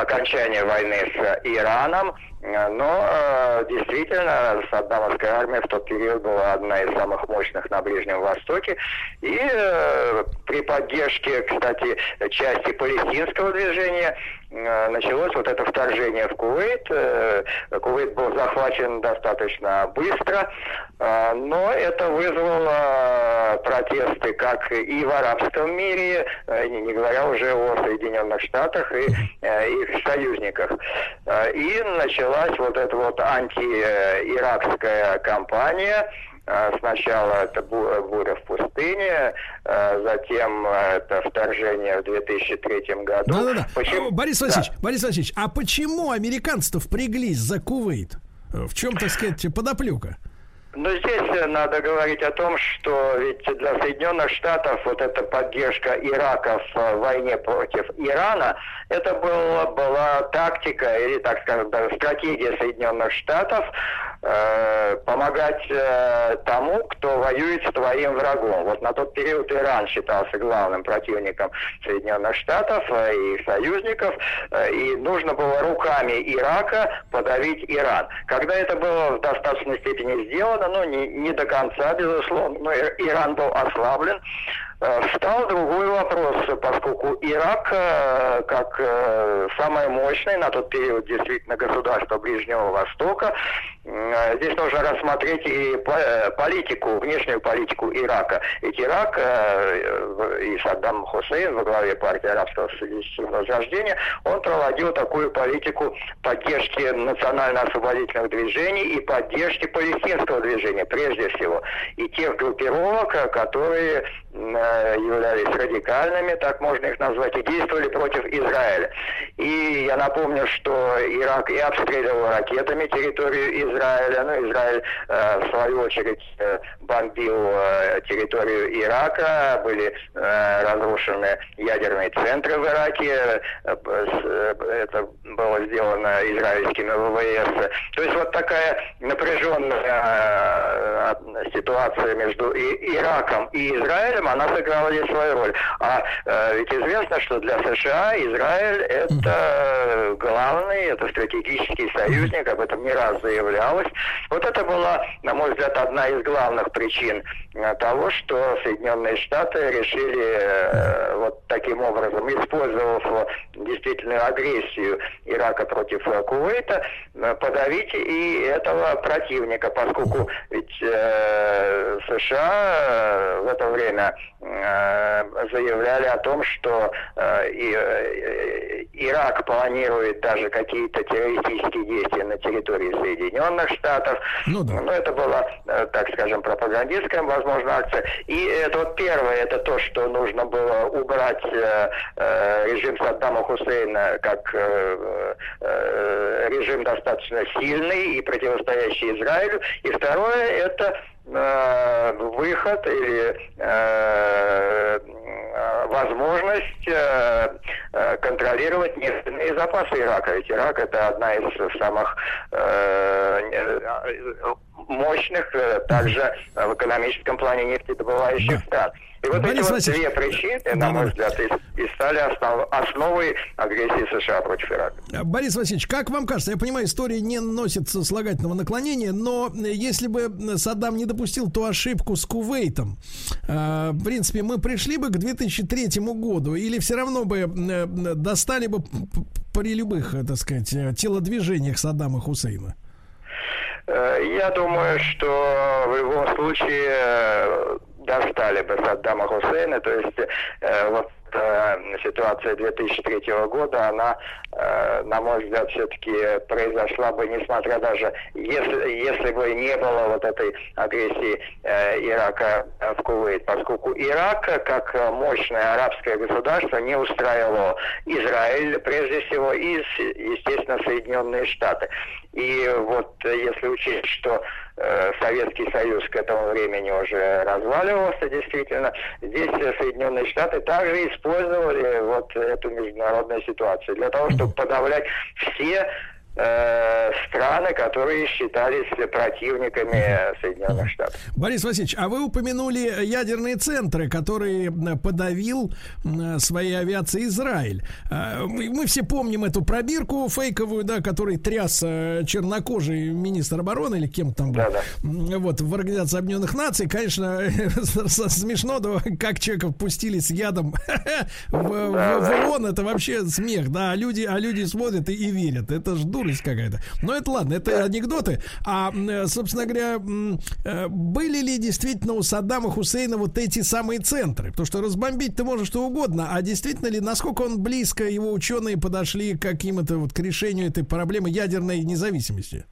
окончание войны с Ираном, но действительно Саддамовская армия в тот период была одна из самых мощных на Ближнем Востоке. И при поддержке, кстати, части палестинского движения Э, началось вот это вторжение в Кувейт. Э, Кувейт был захвачен достаточно быстро, э, но это вызвало протесты как и в арабском мире, не говоря уже о Соединенных Штатах и их союзниках. И началась вот эта вот антииракская кампания, а, сначала это буря в пустыне, а, затем это вторжение в 2003 году. Да-да-да. Почему... Борис Васильевич, да. Борис Васильевич, а почему американцы-то впряглись за Кувейт? В чем, так сказать, подоплека? Но здесь э, надо говорить о том, что ведь для Соединенных Штатов вот эта поддержка Ирака в войне против Ирана, это была, была тактика или, так даже стратегия Соединенных Штатов. э, помогать э, тому, кто воюет с твоим врагом. Вот на тот период Иран считался главным противником Соединенных Штатов э, и союзников, э, и нужно было руками Ирака подавить Иран. Когда это было в достаточной степени сделано, но не, не до конца, безусловно. Но Иран был ослаблен. Э, встал другой вопрос, поскольку Ирак, э, как э, самое мощное на тот период действительно государство Ближнего Востока, здесь нужно рассмотреть и политику, внешнюю политику Ирака. Ведь Ирак и Саддам Хусейн во главе партии арабского социалистического возрождения, он проводил такую политику поддержки национально-освободительных движений и поддержки палестинского движения, прежде всего, и тех группировок, которые являлись радикальными, так можно их назвать, и действовали против Израиля. И я напомню, что Ирак и обстреливал ракетами территорию Израиля, ну, Израиль, э, в свою очередь, э, бомбил э, территорию Ирака, были э, разрушены ядерные центры в Ираке, э, э, это было сделано израильскими ВВС. То есть вот такая напряженная э, ситуация между и, Ираком и Израилем, она сыграла здесь свою роль. А э, ведь известно, что для США Израиль это главный, это стратегический союзник, об этом не раз заявлялось. Вот это была, на мой взгляд, одна из главных причин э, того, что Соединенные Штаты решили э, вот таким образом, использовав действительно агрессию Ирака против Кувейта, подавить и этого противника, поскольку ведь э, США в это время much. Заявляли о том, что э, э, Ирак планирует даже какие-то террористические действия на территории Соединенных Штатов. Ну, да. Но это была, э, так скажем, пропагандистская, возможно, акция. И это вот первое, это то, что нужно было убрать э, э, режим Саддама Хусейна как э, э, режим достаточно сильный и противостоящий Израилю. И второе, это э, выход или э, возможность э, э, контролировать нефтяные запасы Ирака. Ведь Ирак это одна из самых э, мощных также в экономическом плане нефтедобывающих стран. И вот Борис эти вот две причины, да, на мой да. взгляд, и, и стали основ, основой агрессии США против Ирака. Борис Васильевич, как вам кажется, я понимаю, история не носит слагательного наклонения, но если бы Саддам не допустил ту ошибку с Кувейтом, э, в принципе, мы пришли бы к 2003 году или все равно бы э, достали бы при любых, э, так сказать, телодвижениях Саддама Хусейна? Я думаю, что в любом случае достали бы Саддама Хусейна, то есть э, вот э, ситуация 2003 года, она, э, на мой взгляд, все-таки произошла бы, несмотря даже, если, если бы не было вот этой агрессии э, Ирака в Кувейт, поскольку Ирак, как мощное арабское государство, не устраивало Израиль, прежде всего, и, естественно, Соединенные Штаты. И вот если учесть, что э, Советский Союз к этому времени уже разваливался, действительно, здесь Соединенные Штаты также использовали вот эту международную ситуацию. Для того, чтобы подавлять все страны, которые считались противниками Соединенных Штатов. Борис Васильевич, а вы упомянули ядерные центры, которые подавил своей авиацией Израиль. Э, мы все помним эту пробирку фейковую, да, который тряс э, чернокожий министр обороны или кем там был. Да, да. Вот, в Организации Объединенных Наций, конечно, смешно, да, как человека пустили с ядом в, да, в, ООН, это вообще смех, да, а люди, а люди смотрят и, и верят. Это ж дур дурость какая-то. Но это ладно, это анекдоты. А, собственно говоря, э, были ли действительно у Саддама Хусейна вот эти самые центры? Потому что разбомбить ты можешь что угодно, а действительно ли, насколько он близко, его ученые подошли к каким-то вот к решению этой проблемы ядерной независимости?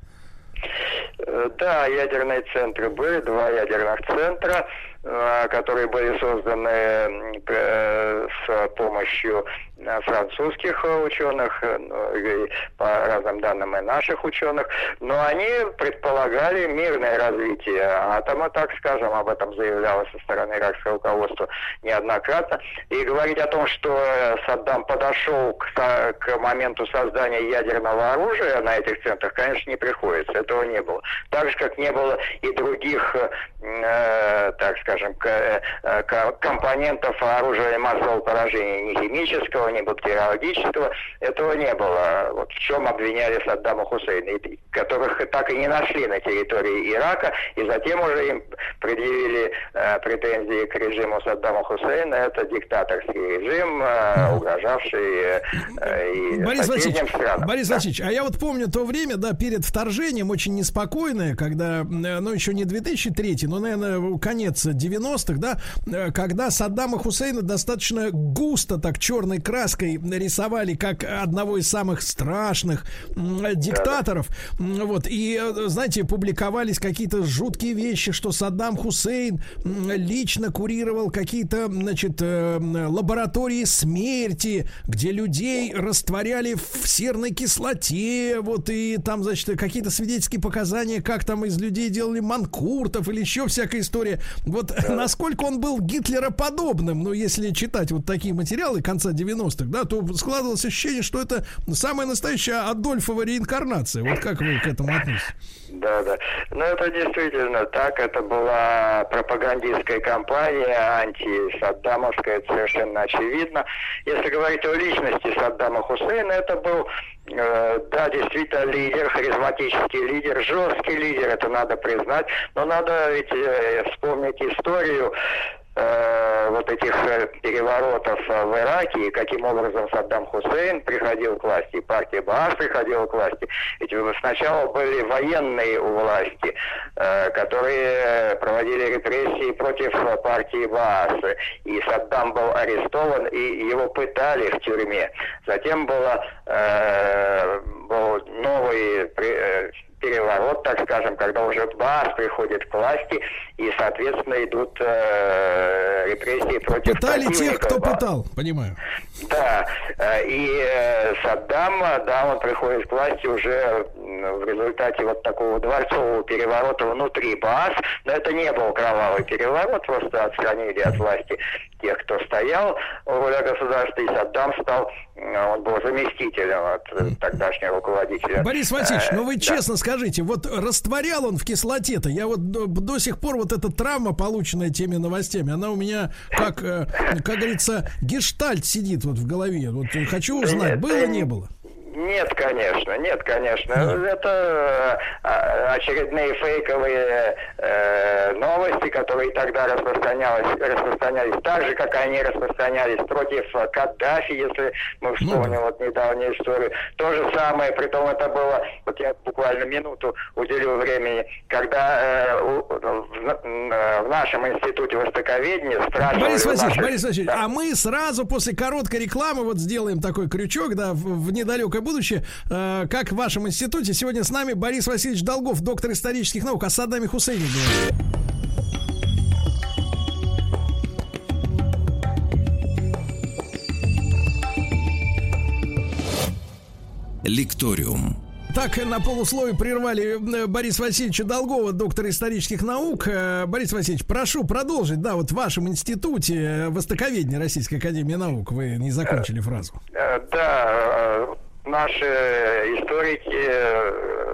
Э, да, ядерные центры были, два ядерных центра. Э, которые были созданы э, с помощью э, французских ученых, ну, по разным данным и наших ученых, но они предполагали мирное развитие атома, так скажем, об этом заявлялось со стороны иракского руководства неоднократно. И говорить о том, что Саддам подошел к, к моменту создания ядерного оружия на этих центрах, конечно, не приходится. Этого не было. Так же, как не было и других, э, так скажем, скажем, э, к компонентов оружия массового поражения ни химического, ни бактериологического, этого не было. Вот в чем обвиняли Саддама Хусейна, которых так и не нашли на территории Ирака, и затем уже им предъявили э, претензии к режиму Саддама Хусейна. Это диктаторский режим, э, угрожавший э, и Борис Васильевич, странам. Борис да. Васильевич, а я вот помню то время, да, перед вторжением, очень неспокойное, когда, э, ну, еще не 2003, но, наверное, конец 90-х, да, э, когда Саддама Хусейна достаточно густо так черной краской нарисовали как одного из самых страшных диктаторов. Вот, и, э, знаете, публиковались какие-то жуткие вещи, что Саддам Хусейн лично курировал какие-то, значит, э, лаборатории смерти, где людей растворяли в серной кислоте, вот, и там, значит, какие-то свидетельские показания, как там из людей делали манкуртов или еще всякая история. Вот насколько он был гитлероподобным, ну, если читать вот такие материалы конца 90-х, да, то складывалось ощущение, что это самая настоящая Адольфова реинкарнация. Вот как вы к этому относитесь? Да, да. Ну, это действительно так. Это была пропагандистская кампания, антисаддамовская, это совершенно очевидно. Если говорить о личности Саддама Хусейна, это был Э, да, действительно, лидер, харизматический лидер, жесткий лидер, это надо признать. Но надо ведь э, вспомнить историю э, вот этих э, переворотов э, в Ираке, и каким образом Саддам Хусейн приходил к власти, партия Баас приходила к власти. Ведь сначала были военные у власти, которые проводили репрессии против партии Баас. И Саддам был арестован, и его пытали в тюрьме. Затем было, э, был новый переворот, так скажем, когда уже Баас приходит к власти, и, соответственно, идут э, репрессии против Пытали тех, кто Баас. пытал, понимаю. Да, э, и э, Саддам, да, он приходит к власти уже в результате вот такого дворцового переворота внутри Баас, но это не был кровавый переворот, просто отстранили от власти тех, кто стоял у руля государства, и Саддам стал, он был заместителем от тогдашнего руководителя. Борис Васильевич, ну вы да. честно скажите, вот растворял он в кислоте-то, я вот до, до сих пор вот эта травма, полученная теми новостями, она у меня, как, э, как говорится, гештальт сидит вот в голове. Вот хочу узнать, Нет, было, да не было? Нет, конечно, нет, конечно. Это э, очередные фейковые э, новости, которые тогда распространялись, распространялись так же, как они распространялись против Каддафи, если мы вспомним вот недавнюю историю. То же самое, при том это было, вот я буквально минуту уделю времени, когда э, у- в, в нашем институте востоковедения спрашивали... Борис Васильевич, наших- Борис Васильевич, Да. а мы сразу после короткой рекламы вот сделаем такой крючок, да, в, в недалекое будущее. Э, как в вашем институте сегодня с нами Борис Васильевич Долгов, доктор исторических наук, о Саддаме Хусейне говорит. Лекториум. Так, на полусловие прервали э, Бориса Васильевича Долгова, доктора исторических наук. Э, Борис Васильевич, прошу продолжить. Да, вот в вашем институте э, Востоковедения Российской Академии Наук вы не закончили фразу. Да, наши историки э,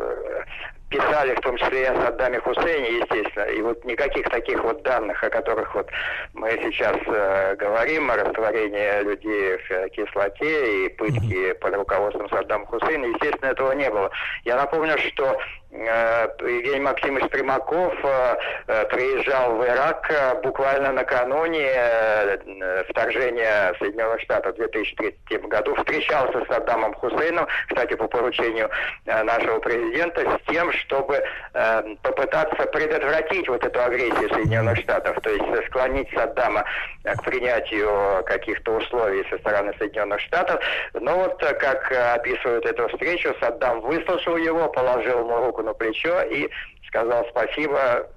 писали в том числе и о Саддаме Хусейне, естественно, и вот никаких таких вот данных, о которых вот мы сейчас э, говорим, о растворении людей в э, кислоте и пытки под руководством Саддама Хусейна, естественно, этого не было. Я напомню, что э, Евгений Максимович Примаков э, э, приезжал в Ирак э, буквально накануне э, э, вторжения Соединенных Штатов в 2003 году, встречался с Саддамом Хусейном, кстати, по поручению э, нашего президента, с тем, чтобы э, попытаться предотвратить вот эту агрессию Соединенных Штатов, то есть э, склонить Саддама э, к принятию каких-то условий со стороны Соединенных Штатов. Но вот э, как э, описывают эту встречу, Саддам выслушал его, положил ему руку на плечо и сказал спасибо,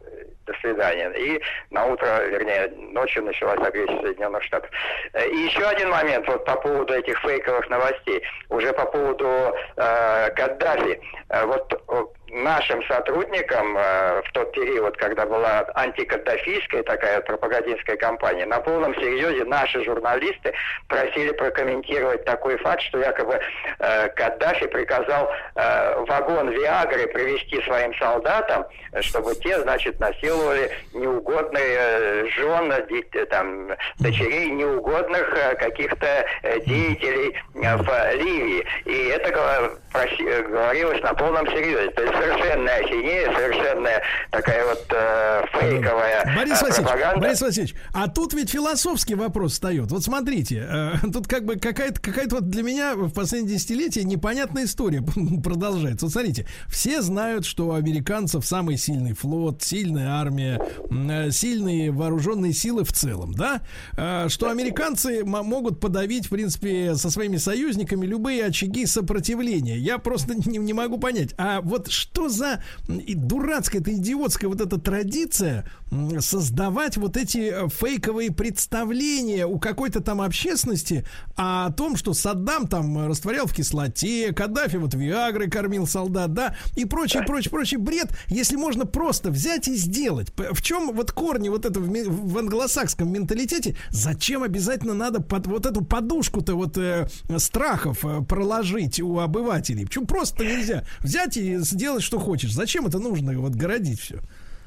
до свидания. И на утро, вернее, ночью началась агрессия Соединенных Штатов. Э, И еще один момент вот по поводу этих фейковых новостей. Уже по поводу э, Каддафи. Э, вот нашим сотрудникам э, в тот период, когда была антикаддафийская такая пропагандистская кампания, на полном серьезе наши журналисты просили прокомментировать такой факт, что якобы э, Каддафи приказал э, вагон Виагры привезти своим солдатам, чтобы те, значит, насиловали неугодные э, жен, дит- там, дочерей неугодных э, каких-то э, деятелей в Ливии. И это говорилось на полном серьезе. То есть совершенная ахинея, совершенная такая вот э, фейковая Борис э, Васильевич, пропаганда. Борис Васильевич, а тут ведь философский вопрос встает. Вот смотрите, э, тут как бы какая-то какая-то вот для меня в последние десятилетия непонятная история продолжается. Вот смотрите, все знают, что у американцев самый сильный флот, сильная армия, э, сильные вооруженные силы в целом, да? Э, Что американцы могут подавить, в принципе, со своими союзниками любые очаги сопротивления. Я просто не, не могу понять, а вот что за м, и дурацкая, это идиотская вот эта традиция создавать вот эти э, фейковые представления у какой-то там общественности о том, что Саддам там растворял в кислоте, Каддафи вот Виагры кормил солдат, да, и прочий, прочий, прочий бред, если можно просто взять и сделать. В чем вот корни вот этого в, в англосакском менталитете? Зачем обязательно надо под вот эту подушку-то вот э, страхов э, проложить у обывателей? Почему просто нельзя взять и сделать, что хочешь? Зачем это нужно вот городить все?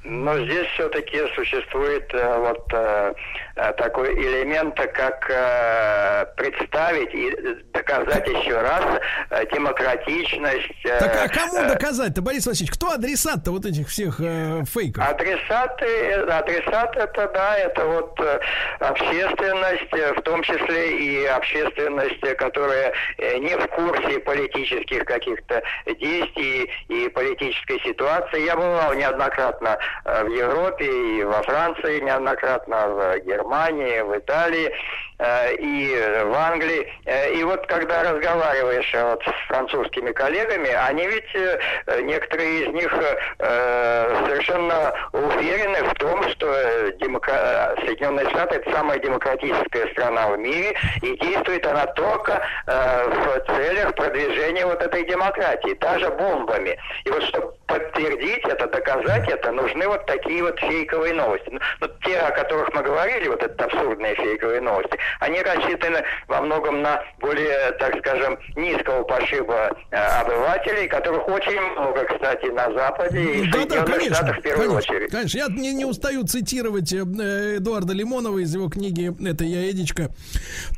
Но здесь все-таки существует э, вот э, э, такой элемент, как э, представить и доказать еще раз э, демократичность. э, Так а кому э, доказать-то, Борис Васильевич? Кто адресат-то вот этих всех э, фейков? Адресаты, адресат это да, это вот э, общественность, в том числе и общественность, которая не в курсе политических каких-то действий и политической ситуации. Я бывал неоднократно в Европе и во Франции, неоднократно в Германии, в Италии э, и в Англии. Э, И вот когда разговариваешь э, вот с французскими коллегами, они ведь, э, э, некоторые из них э, совершенно уверены в том, что э, демокра- э, Соединенные Штаты это самая демократическая страна в мире, и действует она только э, в целях продвижения вот этой демократии, даже бомбами. И вот чтобы подтвердить это, доказать это, нужны вот такие вот фейковые новости. Ну, те, о которых мы говорили, вот это абсурдные фейковые новости, они рассчитаны во многом на более, так скажем, низкого пошиба э, обывателей, которых очень много, кстати, на Западе и в Да, да, конечно, Штатах в первую конечно, очередь. конечно. Я не, не устаю цитировать э, Эдуарда Лимонова из его книги «Это я, Эдичка».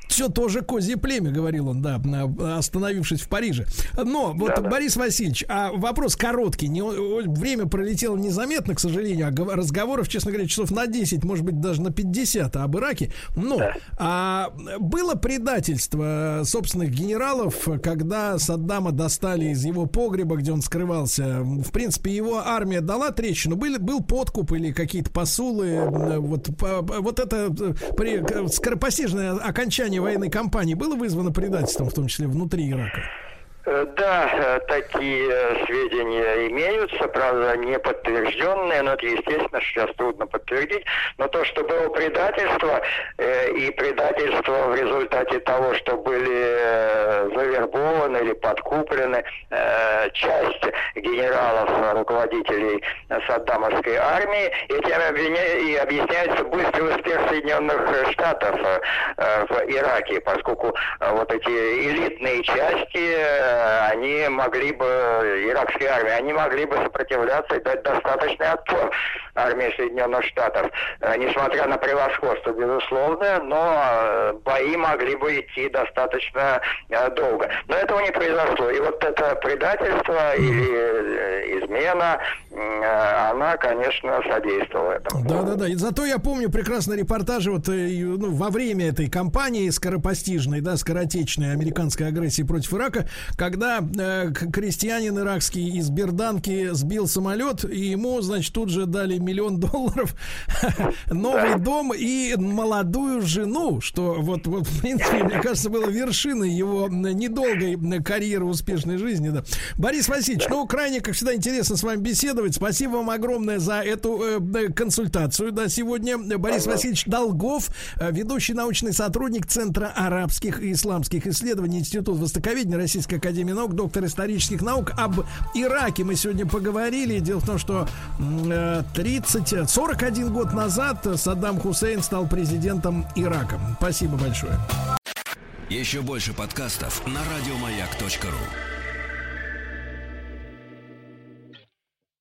Все тоже козье племя, говорил он, да, остановившись в Париже. Но вот, Да-да. Борис Васильевич, а вопрос короткий. Не, время пролетело незаметно, к сожалению, а гов- разговоров, честно говоря, часов на 10, может быть, даже на 50 об Ираке. Но а, было предательство собственных генералов, когда Саддама достали из его погреба, где он скрывался. В принципе, его армия дала трещину. Был, был подкуп или какие-то посулы. э, Вот, вот это э, при, скоропостижное окончание военной кампании было вызвано предательством, в том числе внутри Ирака. Э, Да, э, такие э, сведения имеются, правда, не подтвержденные, но это, естественно, сейчас трудно подтвердить. Но то, что было предательство, и предательство в результате того, что были завербованы или подкуплены часть генералов, руководителей Саддамовской армии, этим и объясняется быстрый успех Соединенных Штатов в Ираке, поскольку вот эти элитные части, они могли бы, иракской армии, они могли бы сопротивляться и дать достаточный отпор армии Соединенных Штатов. Э, Несмотря на превосходство, безусловно, но э, бои могли бы идти достаточно э, долго. Но этого не произошло. И вот это предательство или э, измена, она, конечно, содействовала этому. Да, да, да. И зато я помню прекрасные репортажи вот и, ну, во время этой кампании скоропостижной, да, скоротечной американской агрессии против Ирака, когда э, к- крестьянин иракский из Берданки сбил самолет, и ему, значит, тут же дали миллион долларов, новый дом и молодую жену, что вот, вот, в принципе, мне кажется, было вершиной его недолгой карьеры успешной жизни, да. Борис Васильевич, ну, крайне, как всегда, интересно с вами беседовать. Спасибо вам огромное за эту э, э, консультацию, да, сегодня. Борис Васильевич Долгов, э, ведущий научный сотрудник Центра арабских и исламских исследований Институт Востоковедения Российской Академии Наук, доктор исторических наук. Об Ираке мы сегодня поговорили. Дело в том, что м, э, 30, 41 год назад Саддам Хусейн стал президентом Ирака. Спасибо большое. Еще больше подкастов на радиомаяк.ру.